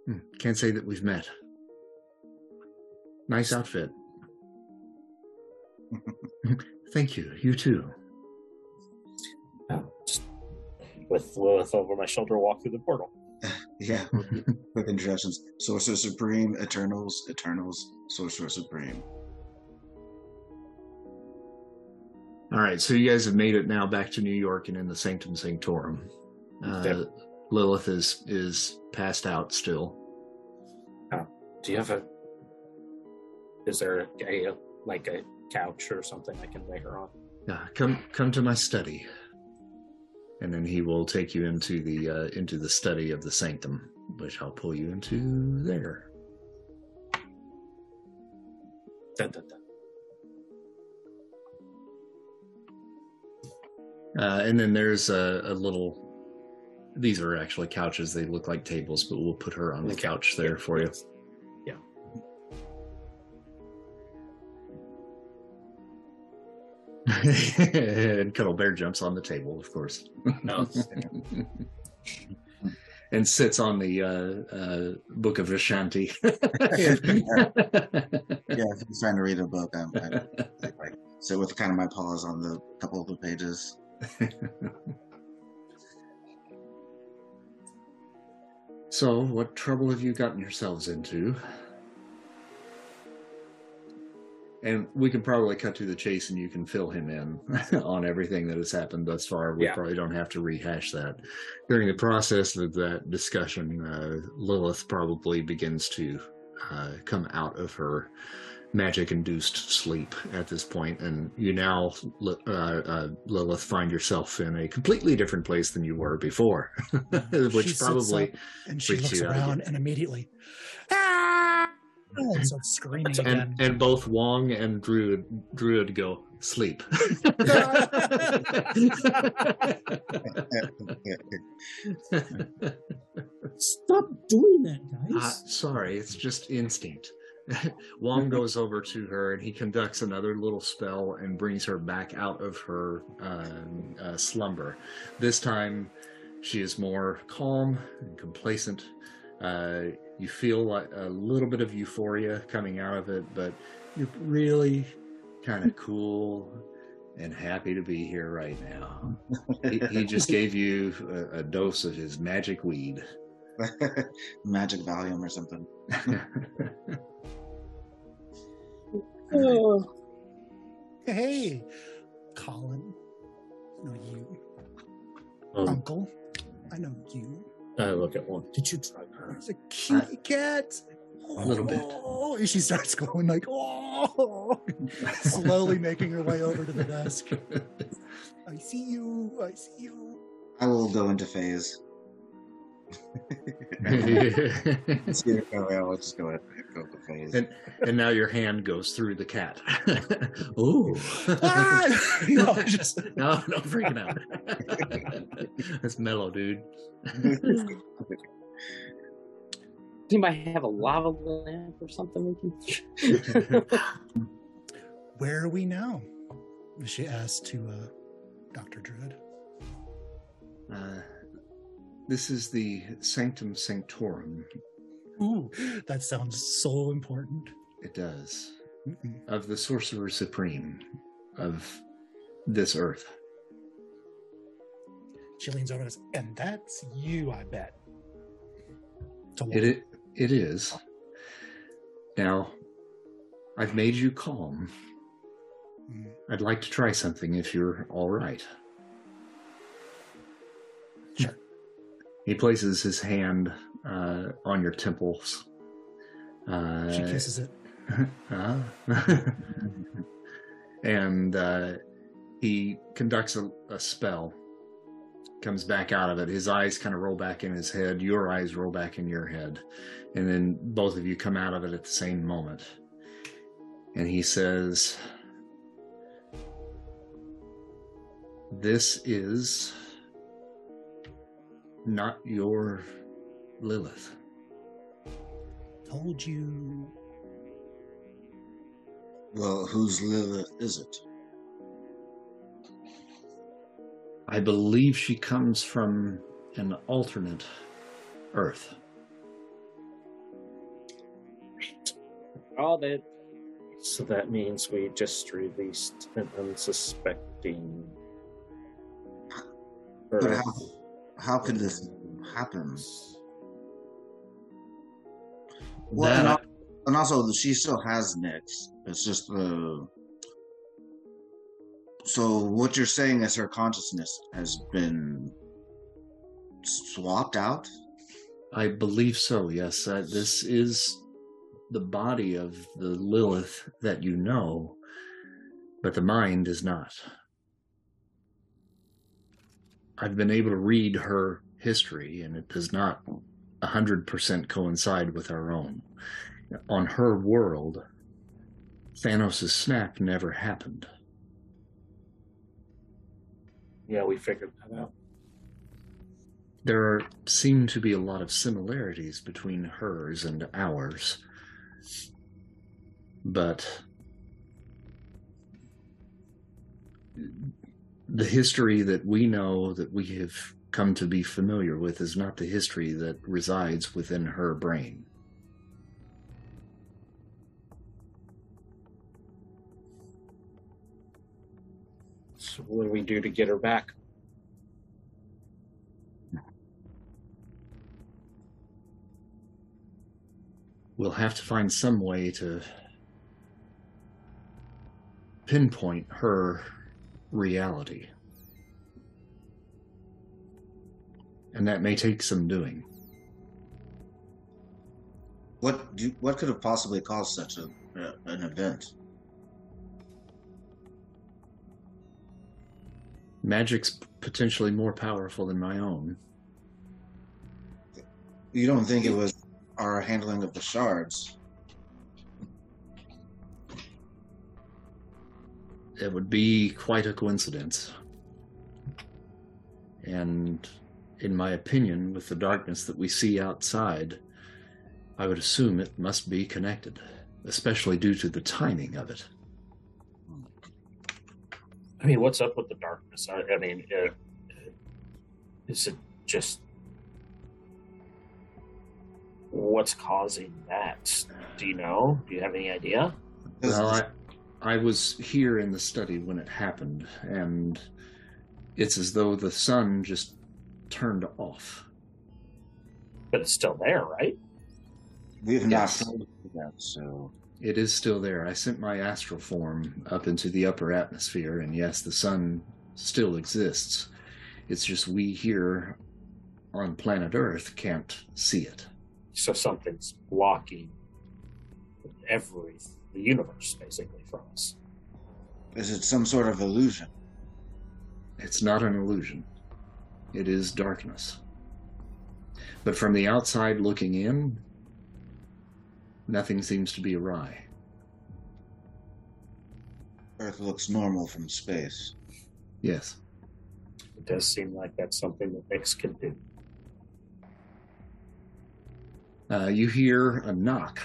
Hmm, Can't say that we've met. Nice outfit. [laughs] Thank you. You too. No, just with Lilith over my shoulder, walk through the portal. [laughs] Yeah. [laughs] Quick introductions. Sorcerer Supreme, Eternals, Eternals, Sorcerer Supreme. All right, so you guys have made it now back to New York and in the Sanctum Sanctorum. Uh, Yep. Lilith is is passed out still. Do you have a? Is there a, a like a couch or something I can lay her on? Yeah, come come to my study, and then he will take you into the uh, into the study of the Sanctum, which I'll pull you into there. Dun, dun, dun. Uh, and then there's a, a little. These are actually couches. They look like tables, but we'll put her on the couch there for you. And Cuddle Bear jumps on the table, of course. No. [laughs] and sits on the uh, uh, Book of Vishanti. Yeah, [laughs] if he's trying to read a book, I'm, I, I sit with kind of my paws on the couple of the pages. so, what trouble have you gotten yourselves into? And we can probably cut to the chase and you can fill him in [laughs] on everything that has happened thus far. We Yeah. probably don't have to rehash that. During the process of that discussion, uh, Lilith probably begins to uh, come out of her magic induced sleep at this point, and you now, uh, uh, Lilith, find yourself in a completely different place than you were before, [laughs] which sits probably. and she looks around and immediately ah! And starts screaming. And, and both Wong and Druid Druid go sleep. [laughs] Stop doing that, Uh, guys. sorry, it's just instinct. [laughs] Wong goes over to her and he conducts another little spell and brings her back out of her um, uh, slumber. This time, she is more calm and complacent. Uh, you feel like a little bit of euphoria coming out of it, but you're really kind of cool and happy to be here right now. He, he just gave you a, a dose of his magic weed. [laughs] Magic Valium or something. Oh, [laughs] Hey, Colin. I know you. Um, Uncle. I know you. I look at one. Did you drug her? It's a kitty cat. A little bit. Oh, and she starts going like, oh, slowly making her way over to the desk. [laughs] I see you. I see you. I will go into phase. Let's get. I'll just go ahead and go the phase. and and now your hand goes through the cat. [laughs] Ooh. Ah! [laughs] no, just no, no freaking out. [laughs] That's mellow, dude. You anybody have a lava lamp or something we can? where are we now? She asked to uh, Doctor Druid. Uh, this is the Sanctum Sanctorum. Ooh, that sounds so important. It does. Mm-mm. Of the Sorcerer Supreme of this earth. She leans over and says, and that's you, I bet. It, it it is. Now, I've made you calm. Mm. I'd like to try something if you're all right. He places his hand uh, on your temples. Uh, She kisses it. [laughs] Ah. [laughs] and uh, he conducts a, a spell. Comes back out of it. His eyes kind of roll back in his head. Your eyes roll back in your head. And then both of you come out of it at the same moment. And he says, This is not your Lilith. Told you. Well, whose Lilith is it? I believe she comes from an alternate Earth. oh, that So that means we just released an unsuspecting. But Earth. How, could this happen? Well, and, That- and also, she still has nicks. It's just the. So what you're saying is her consciousness has been swapped out. I believe so, yes. Uh, this is the body of the Lilith that you know, but the mind is not. I've been able to read her history, and it does not 100% coincide with our own. On her world, Thanos' snap never happened. Yeah, we figured that out. There are, seem to be a lot of similarities between hers and ours. But the history that we know, that we have come to be familiar with, is not the history that resides within her brain. So what do we do to get her back? We'll have to find some way to pinpoint her reality. And that may take some doing. What do, what could have possibly caused such a, uh, an event? Magic's potentially more powerful than my own. You don't think it was our handling of the shards? It would be quite a coincidence. And in my opinion, with the darkness that we see outside, I would assume it must be connected, especially due to the timing of it. I mean, what's up with the darkness? I, I mean, uh, is it just what's causing that? Do you know? Do you have any idea? Because Well, I, I was here in the study when it happened, and it's as though the sun just turned off. But it's still there, right? we have Yes. not told that, so It is still there. I sent my astral form up into the upper atmosphere, and yes, the sun still exists. It's just we here on planet Earth can't see it. So something's blocking every the universe basically from us. is it some sort of illusion? It's not an illusion, it is darkness. But from the outside looking in, nothing seems to be awry. Earth looks normal from space. Yes. It does seem like that's something that Nyx can do. Uh, you hear a knock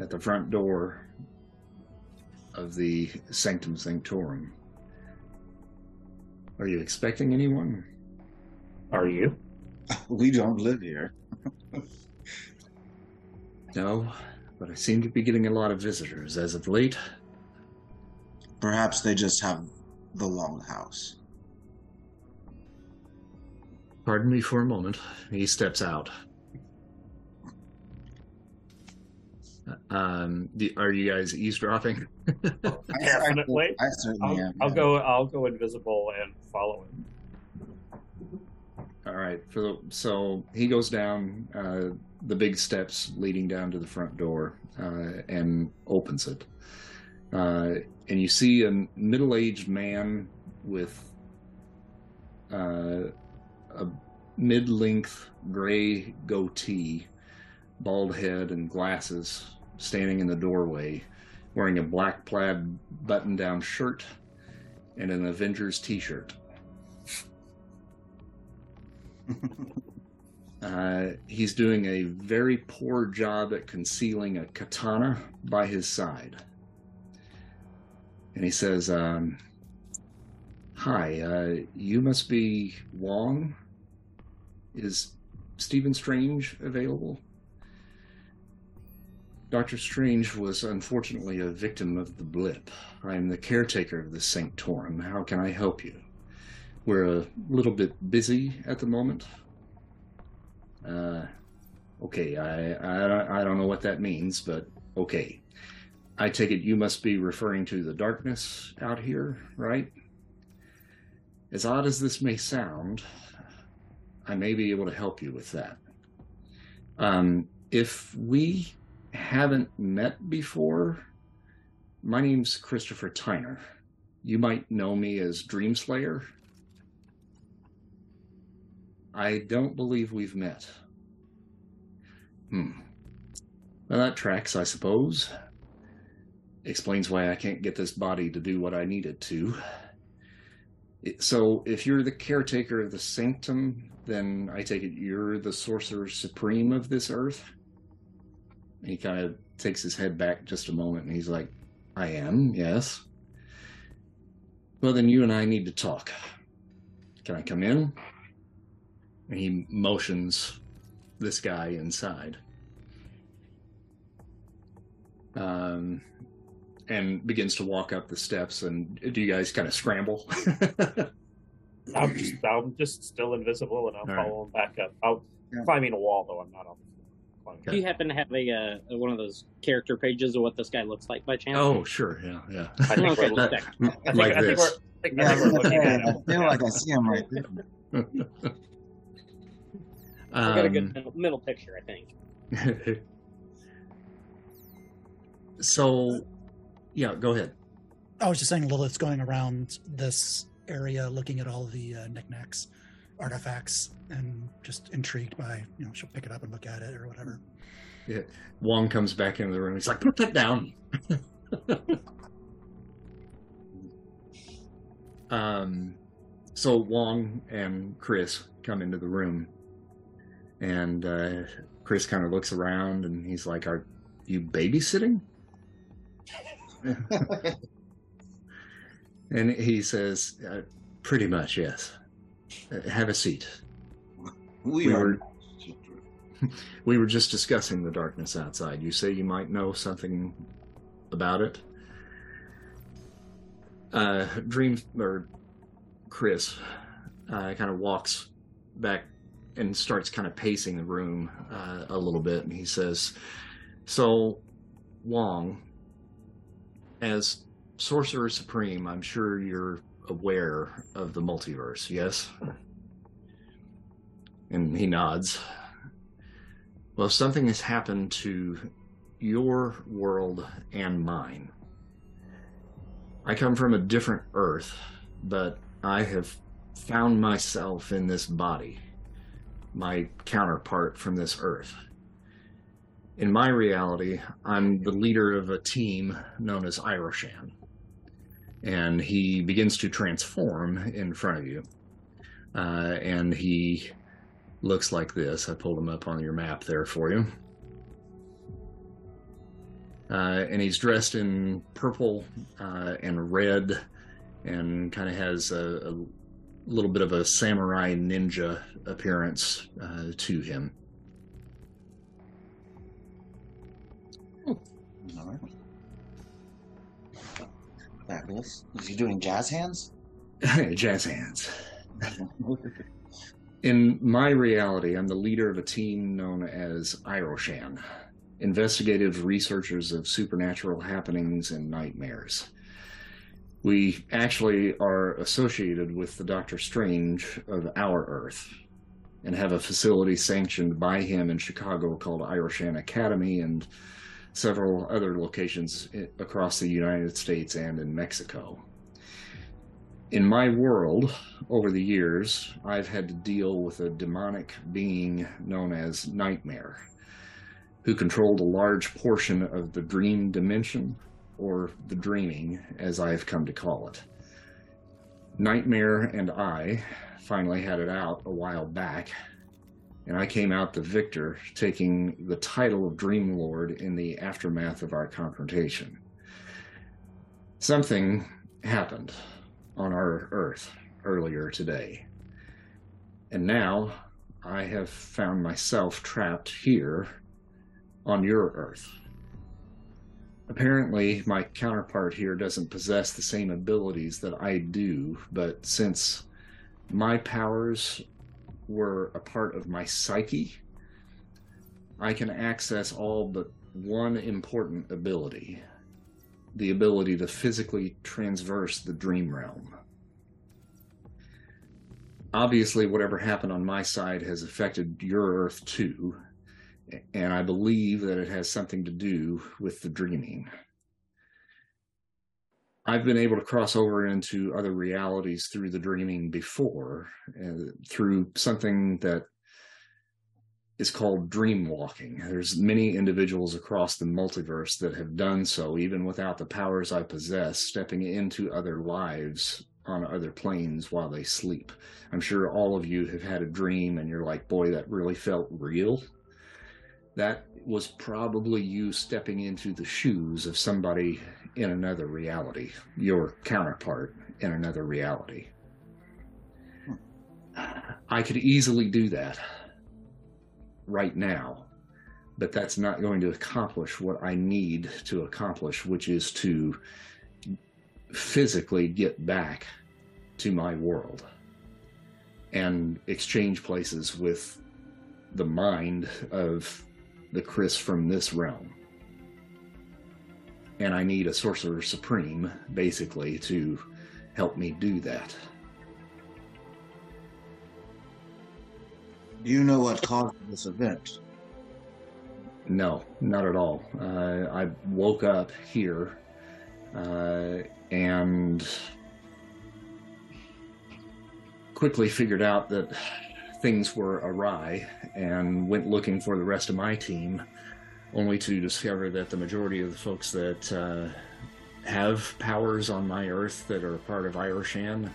at the front door of the Sanctum Sanctorum. Are you expecting anyone? Are you? [laughs] We don't live here. [laughs] No, but I seem to be getting a lot of visitors as of late. Perhaps they just have the longhouse. Pardon me for a moment. He steps out. Um, the, are you guys eavesdropping? Definitely. [laughs] I, certainly I'll, am. I'll yeah. go. I'll go invisible and follow him. All right. For the, so he goes down uh, the big steps leading down to the front door uh, and opens it. Uh, and you see a middle-aged man with uh, a mid-length gray goatee, bald head, and glasses, standing in the doorway, wearing a black plaid button-down shirt and an Avengers T-shirt. [laughs] Uh, he's doing a very poor job at concealing a katana by his side. And he says, um, Hi, uh, you must be Wong. Is Stephen Strange available? Doctor Strange was unfortunately a victim of the blip. I am the caretaker of the Sanctorum. How can I help you? We're a little bit busy at the moment. Uh, okay, I, I I don't know what that means, but okay. I take it you must be referring to the darkness out here, right? As odd as this may sound, I may be able to help you with that. Um, if we haven't met before, my name's Christopher Tyner. You might know me as Dreamslayer. I don't believe we've met. Hmm. Well, that tracks, I suppose. Explains why I can't get this body to do what I need it to. So, if you're the caretaker of the sanctum, then I take it you're the sorcerer supreme of this earth? He kind of takes his head back just a moment and he's like, I am, yes. Well, then you and I need to talk. Can I come in? And he motions this guy inside. Um, and begins to walk up the steps. And do you guys kind of scramble? I'm just. I'm just still invisible, and I'll All right. follow him back up. I'll Yeah. climbing a wall though. I'm not on. Climbing. Do you happen to have a uh, one of those character pages of what this guy looks like by chance? oh, sure. Yeah, yeah. I think Okay, we're, That- I think, like I think we're. this. I think, I Yeah, think we're looking at I feel like I see him right there. [laughs] I got a good Um, middle, middle picture, I think. [laughs] so, yeah, go ahead. I was just saying Lilith's going around this area looking at all the uh, knickknacks, artifacts, and just intrigued by, you know, she'll pick it up and look at it or whatever. yeah Wong comes back into the room. He's like, put that down. [laughs] um, so Wong and Chris come into the room, and uh, Chris kind of looks around and he's like, "Are you babysitting?" [laughs] and he says, uh, "Pretty much, yes. Have a seat." We, We are. were- [laughs] We were just discussing the darkness outside. You say you might know something about it. Uh, Dream or Chris uh, kind of walks back and starts kind of pacing the room uh, a little bit, and he says, "So, Wong, as Sorcerer Supreme, I'm sure you're aware of the multiverse, yes?" And he nods. Well, something has happened to your world and mine. I come from a different Earth, but I have found myself in this body. my counterpart from this earth. In my reality, I'm the leader of a team known as Iroshan. And he begins to transform in front of you. Uh, and he looks like this. I pulled him up on your map there for you. Uh, and he's dressed in purple uh, and red and kind of has a, a, little bit of a samurai ninja appearance uh, to him. Is he doing jazz hands? [laughs] Jazz hands. In my reality, I'm the leader of a team known as Iroshan, investigative researchers of supernatural happenings and nightmares. We actually are associated with the Doctor Strange of our Earth and have a facility sanctioned by him in Chicago called Iroshan Academy and several other locations across the United States and in Mexico. In my world, over the years, I've had to deal with a demonic being known as Nightmare, who controlled a large portion of the dream dimension, or the dreaming, as I've come to call it. Nightmare and I finally had it out a while back, and I came out the victor, taking the title of Dream Lord in the aftermath of our confrontation. Something happened on our Earth earlier today. And now I have found myself trapped here on your Earth. Apparently, my counterpart here doesn't possess the same abilities that I do, but since my powers were a part of my psyche, I can access all but one important ability the ability to physically transverse the dream realm. Obviously, whatever happened on my side has affected your Earth too, and I believe that it has something to do with the dreaming. I've been able to cross over into other realities through the dreaming before, through something that is called dream walking. There's many individuals across the multiverse that have done so, even without the powers I possess, stepping into other lives on other planes while they sleep. I'm sure all of you have had a dream and you're like, boy, that really felt real. That was probably you stepping into the shoes of somebody in another reality, your counterpart in another reality. I could easily do that right now, but that's not going to accomplish what I need to accomplish, which is to physically get back to my world and exchange places with the mind of the Chris from this realm. And I need a sorcerer supreme, basically, to help me do that. Do you know what caused this event? No, not at all. Uh, I woke up here uh, and quickly figured out that things were awry and went looking for the rest of my team, only to discover that the majority of the folks that uh, have powers on my Earth that are part of Iroshan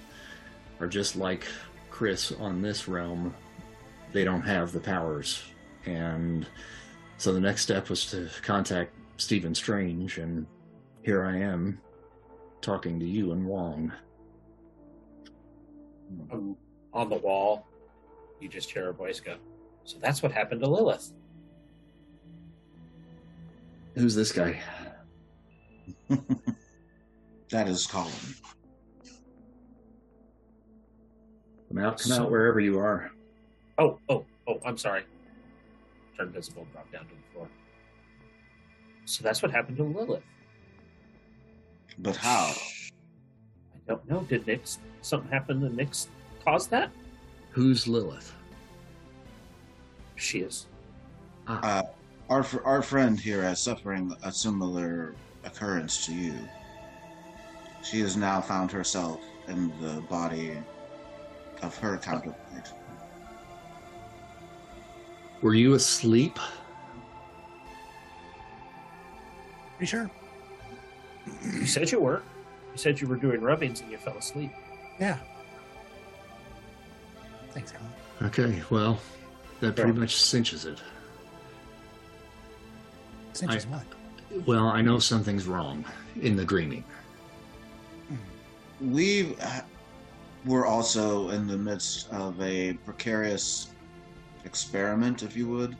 are just like Chris on this realm. They don't have the powers. And so the next step was to contact Stephen Strange, and here I am talking to you and Wong. Um, on the wall, you just hear a voice go, So that's what happened to Lilith. Who's this guy? [laughs] that is Colin. Come out, come So- out wherever you are. Oh, oh, oh, I'm sorry. Turn visible, drop down to the floor. So that's what happened to Lilith. But how? I don't know. Did Nyx something happen to Nyx cause that? Who's Lilith? She is. Ah, Uh, our fr- our friend here is suffering a similar occurrence to you. She has now found herself in the body of her counterpart. Were you asleep? Pretty sure. You said you were. You said you were doing rubbings and you fell asleep. Yeah. Thanks, Colin. Okay, well, that pretty much cinches it. Cinches I- what? Well, I know something's wrong in the dreaming. We uh, were also in the midst of a precarious experiment, if you would,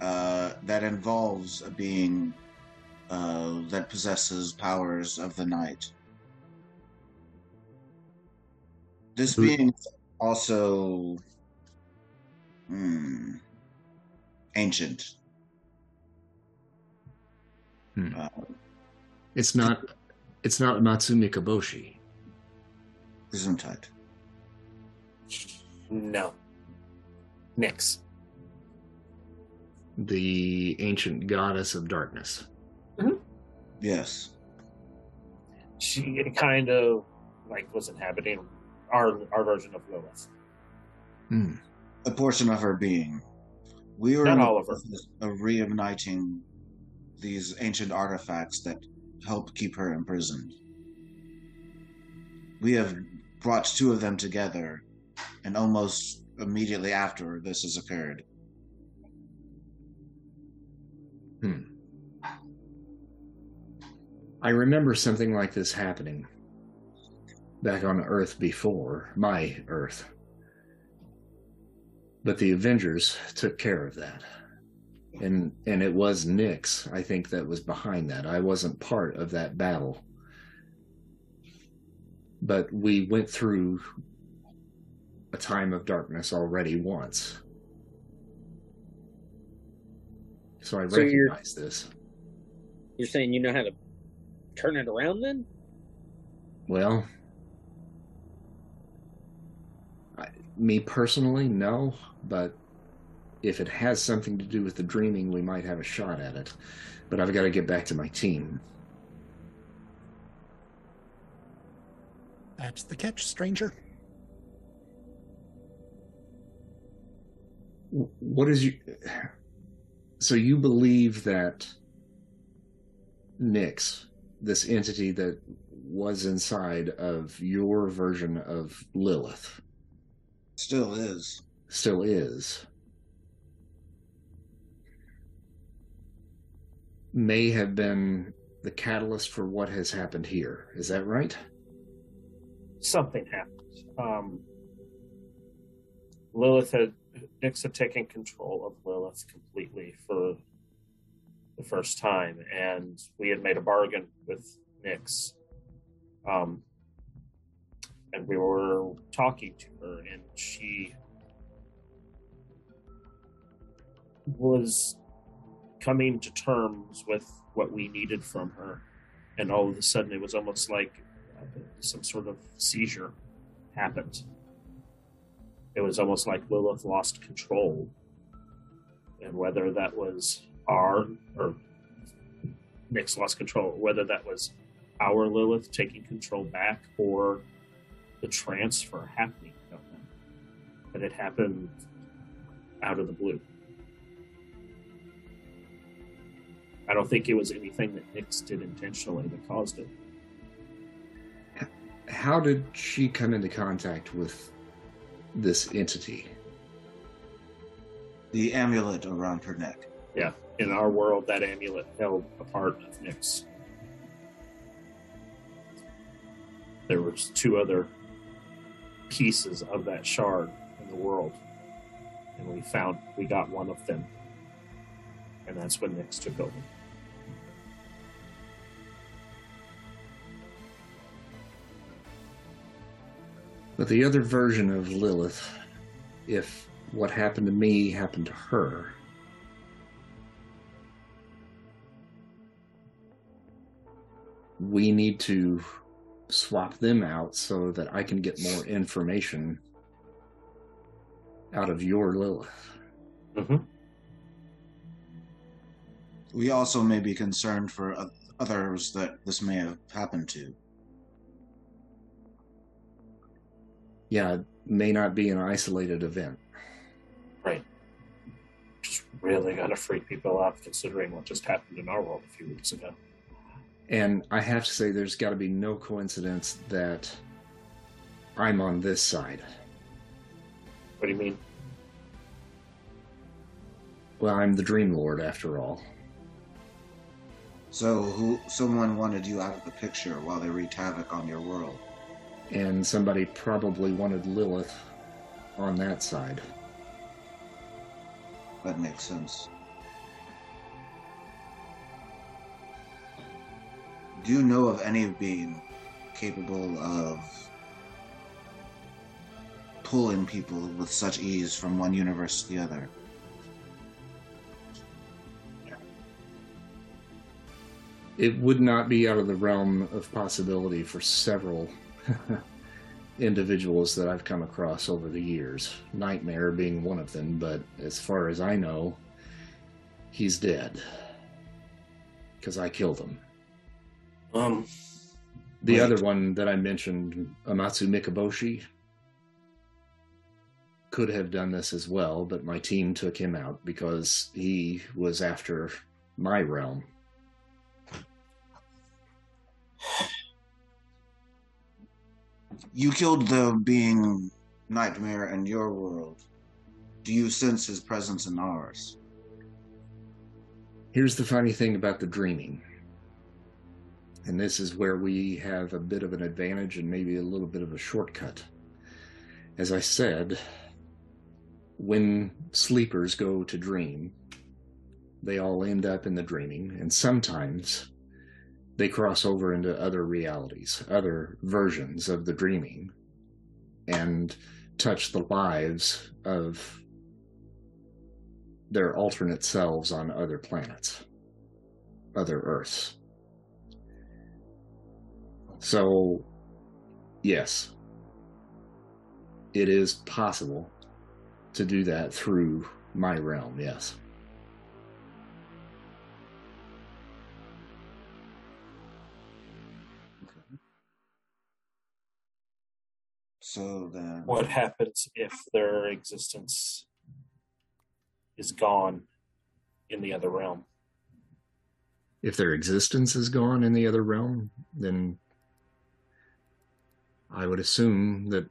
uh, that involves a being uh, that possesses powers of the night. This Who- being is also hmm, ancient. Hmm. Uh, It's not. It's not Matsumi Kaboshi. Gesundheit. No. Nyx. the ancient goddess of darkness. Yes. She kind of like was inhabiting our our version of Lilith. Hmm. a portion of her being. We were Not in the all of her. process of reigniting these ancient artifacts that help keep her imprisoned. We have brought two of them together, and almost immediately after this has occurred, Hmm. I remember something like this happening back on Earth before, my Earth. But the Avengers took care of that. And and it was Nyx, I think, that was behind that. I wasn't part of that battle. But we went through a time of darkness already once. So I So you're- recognize this. You're saying you know how to turn it around then? Well, I, me personally, no. But if it has something to do with the dreaming, we might have a shot at it. But I've got to get back to my team. That's the catch, stranger. What is you? So you believe that Nyx, this entity that was inside of your version of Lilith, still is. still is, may have been the catalyst for what has happened here. Is that right? Something happened. Um, Lilith had Nyx had taken control of Lilith completely for the first time, and we had made a bargain with Nyx. Um, and we were talking to her, and she was coming to terms with what we needed from her. And all of a sudden, it was almost like uh, some sort of seizure happened. It was almost like Lilith lost control. And whether that was our, or Nyx's lost control, whether that was our Lilith taking control back or the transfer happening, know. But it happened out of the blue. I don't think it was anything that Nyx did intentionally that caused it. How did she come into contact with this entity? The amulet around her neck. Yeah, in our world, that amulet held a part of Nyx. There was two other pieces of that shard in the world, and we found we got one of them, and that's when Nyx took over. But the other version of Lilith, if what happened to me happened to her, we need to swap them out so that I can get more information out of your Lilith. Mm-hmm. We also may be concerned for others that this may have happened to. Yeah, it may not be an isolated event. Right. Just really gonna freak people out considering what just happened in our world a few weeks ago. And I have to say, there's got to be no coincidence that I'm on this side. What do you mean? Well, I'm the Dream Lord after all. So who someone wanted you out of the picture while they wreaked havoc on your world. And somebody probably wanted Lilith on that side. That makes sense. Do you know of any being capable of pulling people with such ease from one universe to the other? It would not be out of the realm of possibility for several [laughs] individuals that I've come across over the years. Nightmare being one of them, but as far as I know, he's dead. Because I killed him. Um, The Wait. other one that I mentioned, Amatsu Mikaboshi, could have done this as well, but my team took him out because he was after my realm. [sighs] [sighs] [sighs] You killed the being Nightmare in your world. Do you sense his presence in ours? Here's the funny thing about the dreaming. And this is where we have a bit of an advantage and maybe a little bit of a shortcut. As I said, when sleepers go to dream, they all end up in the dreaming, and sometimes they cross over into other realities, other versions of the dreaming, and touch the lives of their alternate selves on other planets, other Earths. So, yes, it is possible to do that through my realm, yes. So then, what happens if their existence is gone in the other realm? If their existence is gone in the other realm, then I would assume that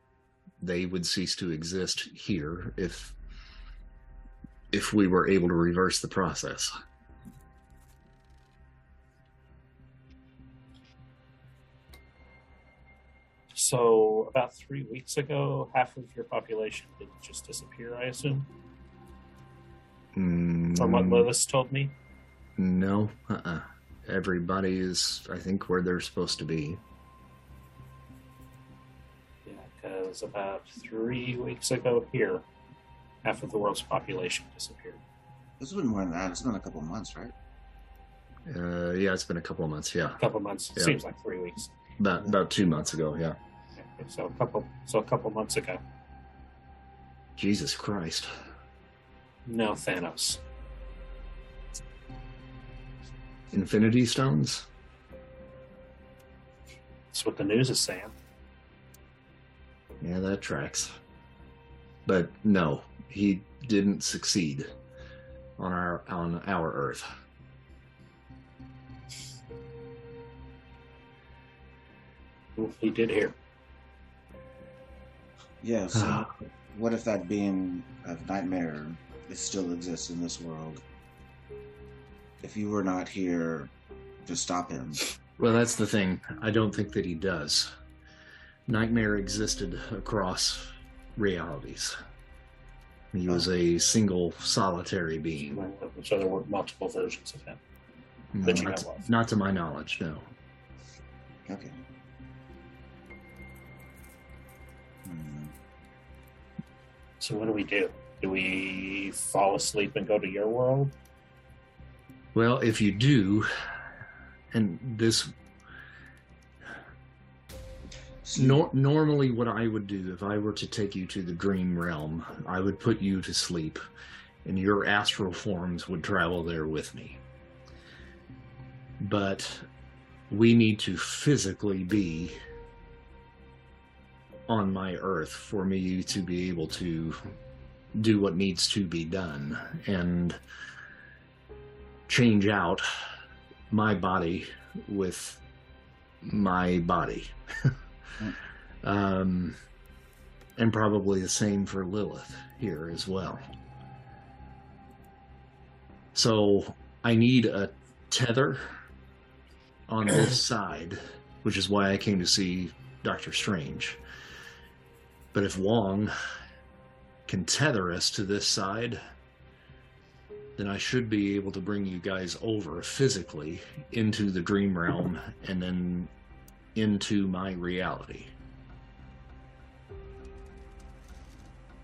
they would cease to exist here if if we were able to reverse the process. So, about three weeks ago, half of your population did just disappear, I assume, from what Mm, Lilith told me. No, uh-uh. Everybody is, I think, where they're supposed to be. Yeah, because about three weeks ago here, half of the world's population disappeared. it's been more than that. It's been a couple months, right? Uh, yeah, it's been a couple of months. Yeah, A couple months. Yeah. Seems like three weeks. about about two months ago. Yeah. So a couple. So a couple months ago. Jesus Christ. No Thanos. Infinity Stones. That's what the news is saying. Yeah, that tracks. But no, he didn't succeed on our on our Earth. He did here. Yeah. So, ah. what if that being of Nightmare it still exists in this world? If you were not here to stop him, Well, that's the thing. I don't think that he does. Nightmare existed across realities. He was a single, solitary being. So there were multiple versions of him. No, not, know of. not to my knowledge, no. okay. So what do we do? Do we fall asleep and go to your world? Well, if you do, and this normally, what I would do if I were to take you to the dream realm, I would put you to sleep, and your astral forms would travel there with me. But we need to physically be on my earth for me to be able to do what needs to be done and change out my body with my body. [laughs] um, and probably the same for Lilith here as well. So I need a tether on this [clears throat] side, which is why I came to see Doctor Strange. But if Wong can tether us to this side, then I should be able to bring you guys over physically into the dream realm and then into my reality.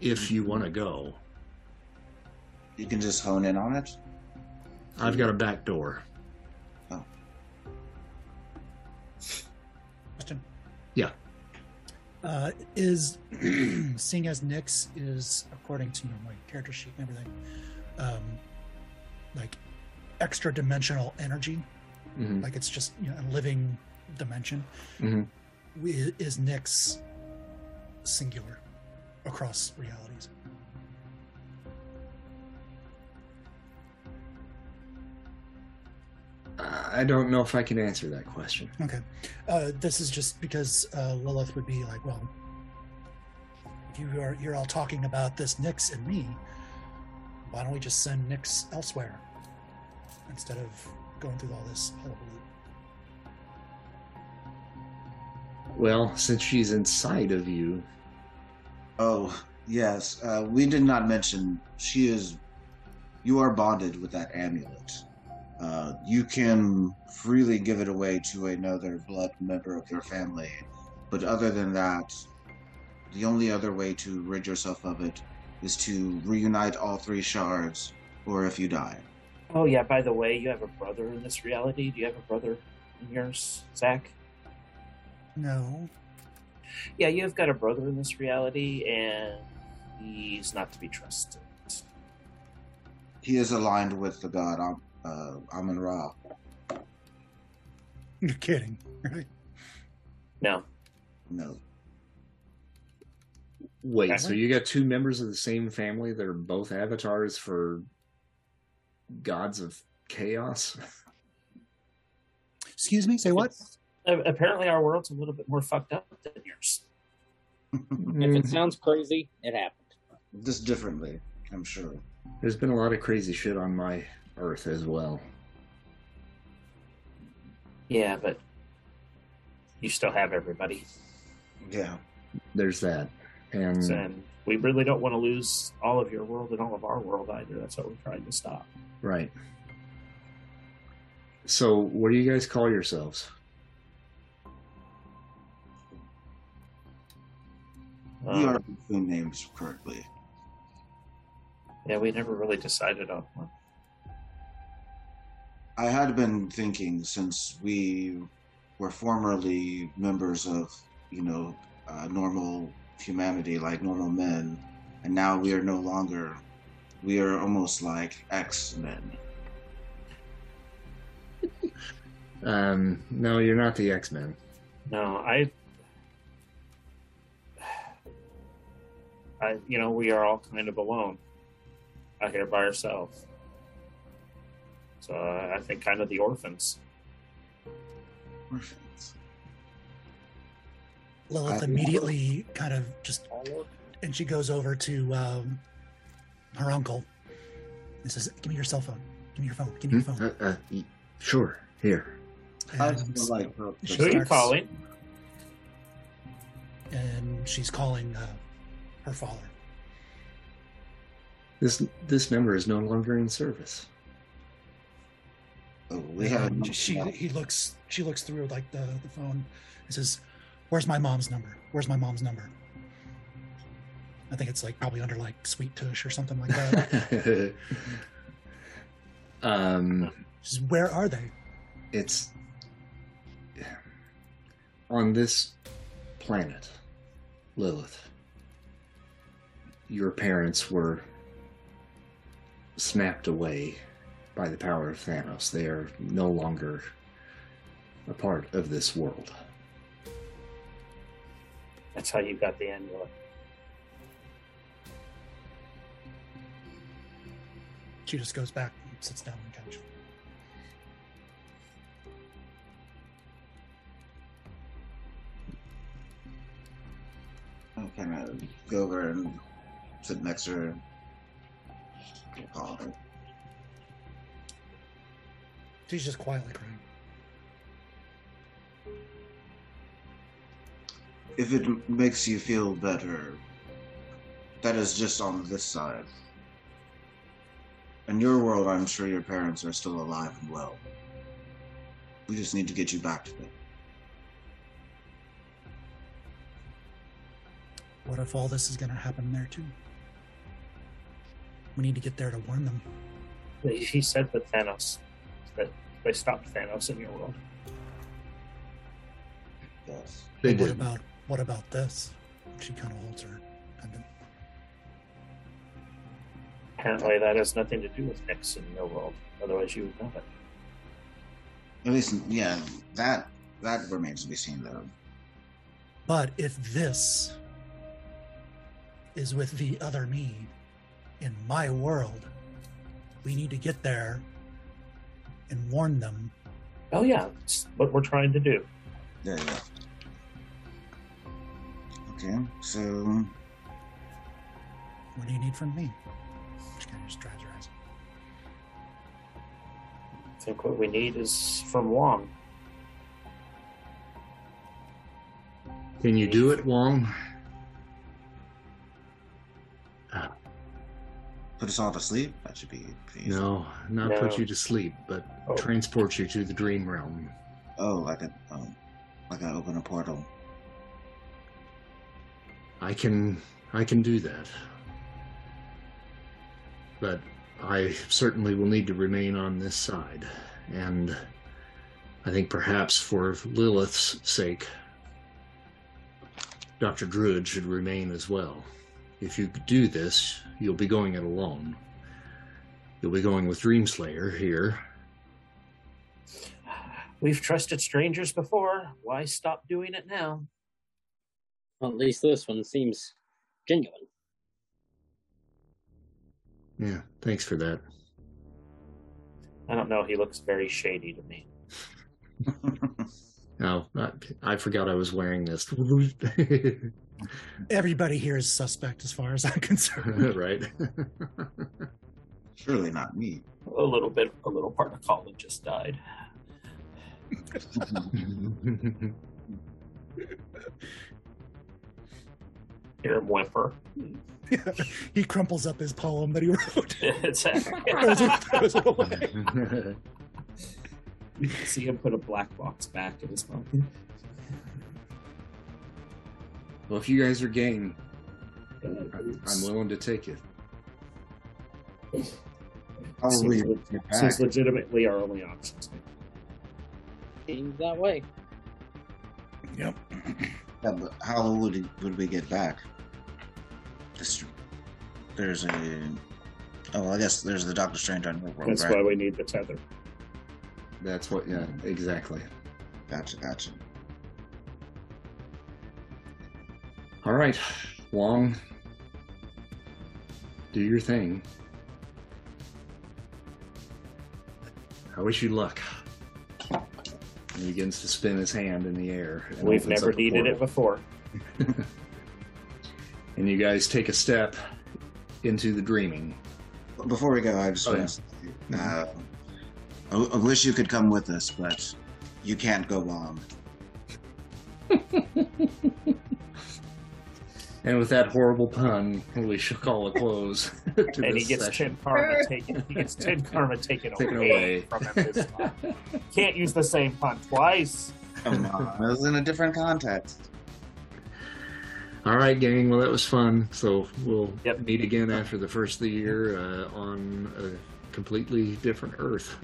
If you want to go, You can just hone in on it. I've got a back door. Uh, is [clears throat] seeing as Nyx is according to my character sheet and everything, um, like extra dimensional energy, Mhm. like it's just you know, a living dimension. Mhm. We- Is Nyx singular across realities? I don't know if I can answer that question. Okay. Uh, this is just because uh, Lilith would be like, well, you are you're all talking about this Nyx and me, why don't we just send Nyx elsewhere instead of going through all this hullabaloo? Well, since she's inside of you, Oh, yes. Uh, we did not mention she is. You are bonded with that amulet. Uh, you can freely give it away to another blood member of your family, but other than that, the only other way to rid yourself of it is to reunite all three shards, or if you die. Oh yeah. By the way, you have a brother in this reality. Do you have a brother in yours, Zach? No. Yeah, you've got a brother in this reality, and he's not to be trusted. He is aligned with the god Am- uh, Amun Ra. [laughs] You're kidding, right? No. No. wait, Okay. so you got two members of the same family that are both avatars for gods of chaos? [laughs] Excuse me. Say what? A- Apparently, our world's a little bit more fucked up than yours. [laughs] If it sounds crazy, it happened. Just differently, I'm sure. There's been a lot of crazy shit on my Earth as well. Yeah, but you still have everybody, Yeah. There's that. And and we really don't want to lose all of your world and all of our world either. That's what we're trying to stop. right. So, what do you guys call yourselves? we are Um, between names currently. yeah, we never really decided on one. I had been thinking since we were formerly members of, you know, uh, normal humanity, like normal men, and now we are no longer. We are almost like X Men. [laughs] Um, no, you're not the X Men. No, I, I, you know, we are all kind of alone out here by ourselves. So uh, I think kind of the orphans. Orphans. Lilith I- immediately kind of just, and she goes over to um, her uncle and says, "Give me your cell phone. Give me your phone. Give me your phone." Uh, uh, y- sure, here. I And, like Who are you starts- calling? and she's calling uh, her father. This this number is no longer in service. We have. She he looks she looks through like the, the phone and says, Where's my mom's number? Where's my mom's number? I think it's like probably under like sweet tush or something like that. [laughs] um, says, Where are they? it's on this planet, Lilith. Your parents were snapped away by the power of Thanos. They are no longer a part of this world. That's how you got the amulet. She just goes back and sits down on the couch. I kind of go over and sit next to her. Call her. She's just quietly crying. If it makes you feel better, that is just on this side. In your world, I'm sure your parents are still alive and well. We just need to get you back to them. What if all this is going to happen there too? We need to get there to warn them. He said that Thanos, that they stopped Thanos in your world. Yes. They what did. about what about this? She kind of holds her pendant. Apparently, that has nothing to do with Nyx in your world. Otherwise, you would know it. At least, yeah, that that remains to be seen, though. But if this is with the other me in my world, we need to get there and warn them. Oh yeah, that's what we're trying to do. Yeah, yeah. Okay, so What do you need from me? She kind of just dries her eyes. I think what we need is from Wong. Can you do it, Wong? Put us all to sleep. That should be pretty easy. No, not No. put you to sleep, but Oh. transport you to the dream realm. Oh, like a oh, like I open a portal. I can I can do that. But I certainly will need to remain on this side. And I think perhaps for Lilith's sake, Dr. Druid should remain as well. If you do this, you'll be going it alone. You'll be going with Dreamslayer here. We've trusted strangers before. Why stop doing it now? Well, at least this one seems genuine. Yeah, thanks for that. I don't know. He looks very shady to me. [laughs] Oh, I, I forgot I was wearing this. [laughs] Everybody here is suspect as far as I'm [laughs] concerned. [laughs] right? Surely not me. A little bit, a little part of Colin just died. [laughs] Hear him whimper. he crumples up his poem that he wrote. exactly. Throws it- throws it away. You can see him put a black box back in his pocket. Well, if you guys are game, I'm willing to take it. Probably Seems, get back. seems legitimately our only options. Seems that way. Yep. Yeah, but how would it, would we get back? This, there's a. Oh, I guess there's the Doctor Strange on your world, That's right? why we need the tether. That's what, yeah, exactly. Gotcha, gotcha. All right, Wong, do your thing. I wish you luck. And he begins to spin his hand in the air. and We've never needed it before. [laughs] And you guys take a step into the dreaming. Before we go, I just Oh, want to. Uh, I, I wish you could come with us, but you can't go on. And with that horrible pun, we shall call a close [laughs] to and he gets session. ten karma taken. He gets ten karma taken, [laughs] Taken away, away. from him this time. Can't use the same pun twice. Come on, it was in a different context. All right, gang. Well, that was fun. So we'll Yep. meet again after the first of the year uh, on a completely different Earth.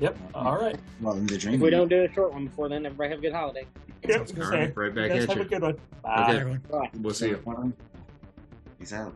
Yep. All right. Well, in the dream. If we don't do a short one before then, everybody have a good holiday. Yep. All right, right back You guys at have you. a good one. Bye. Okay. Bye. We'll see you. Peace out.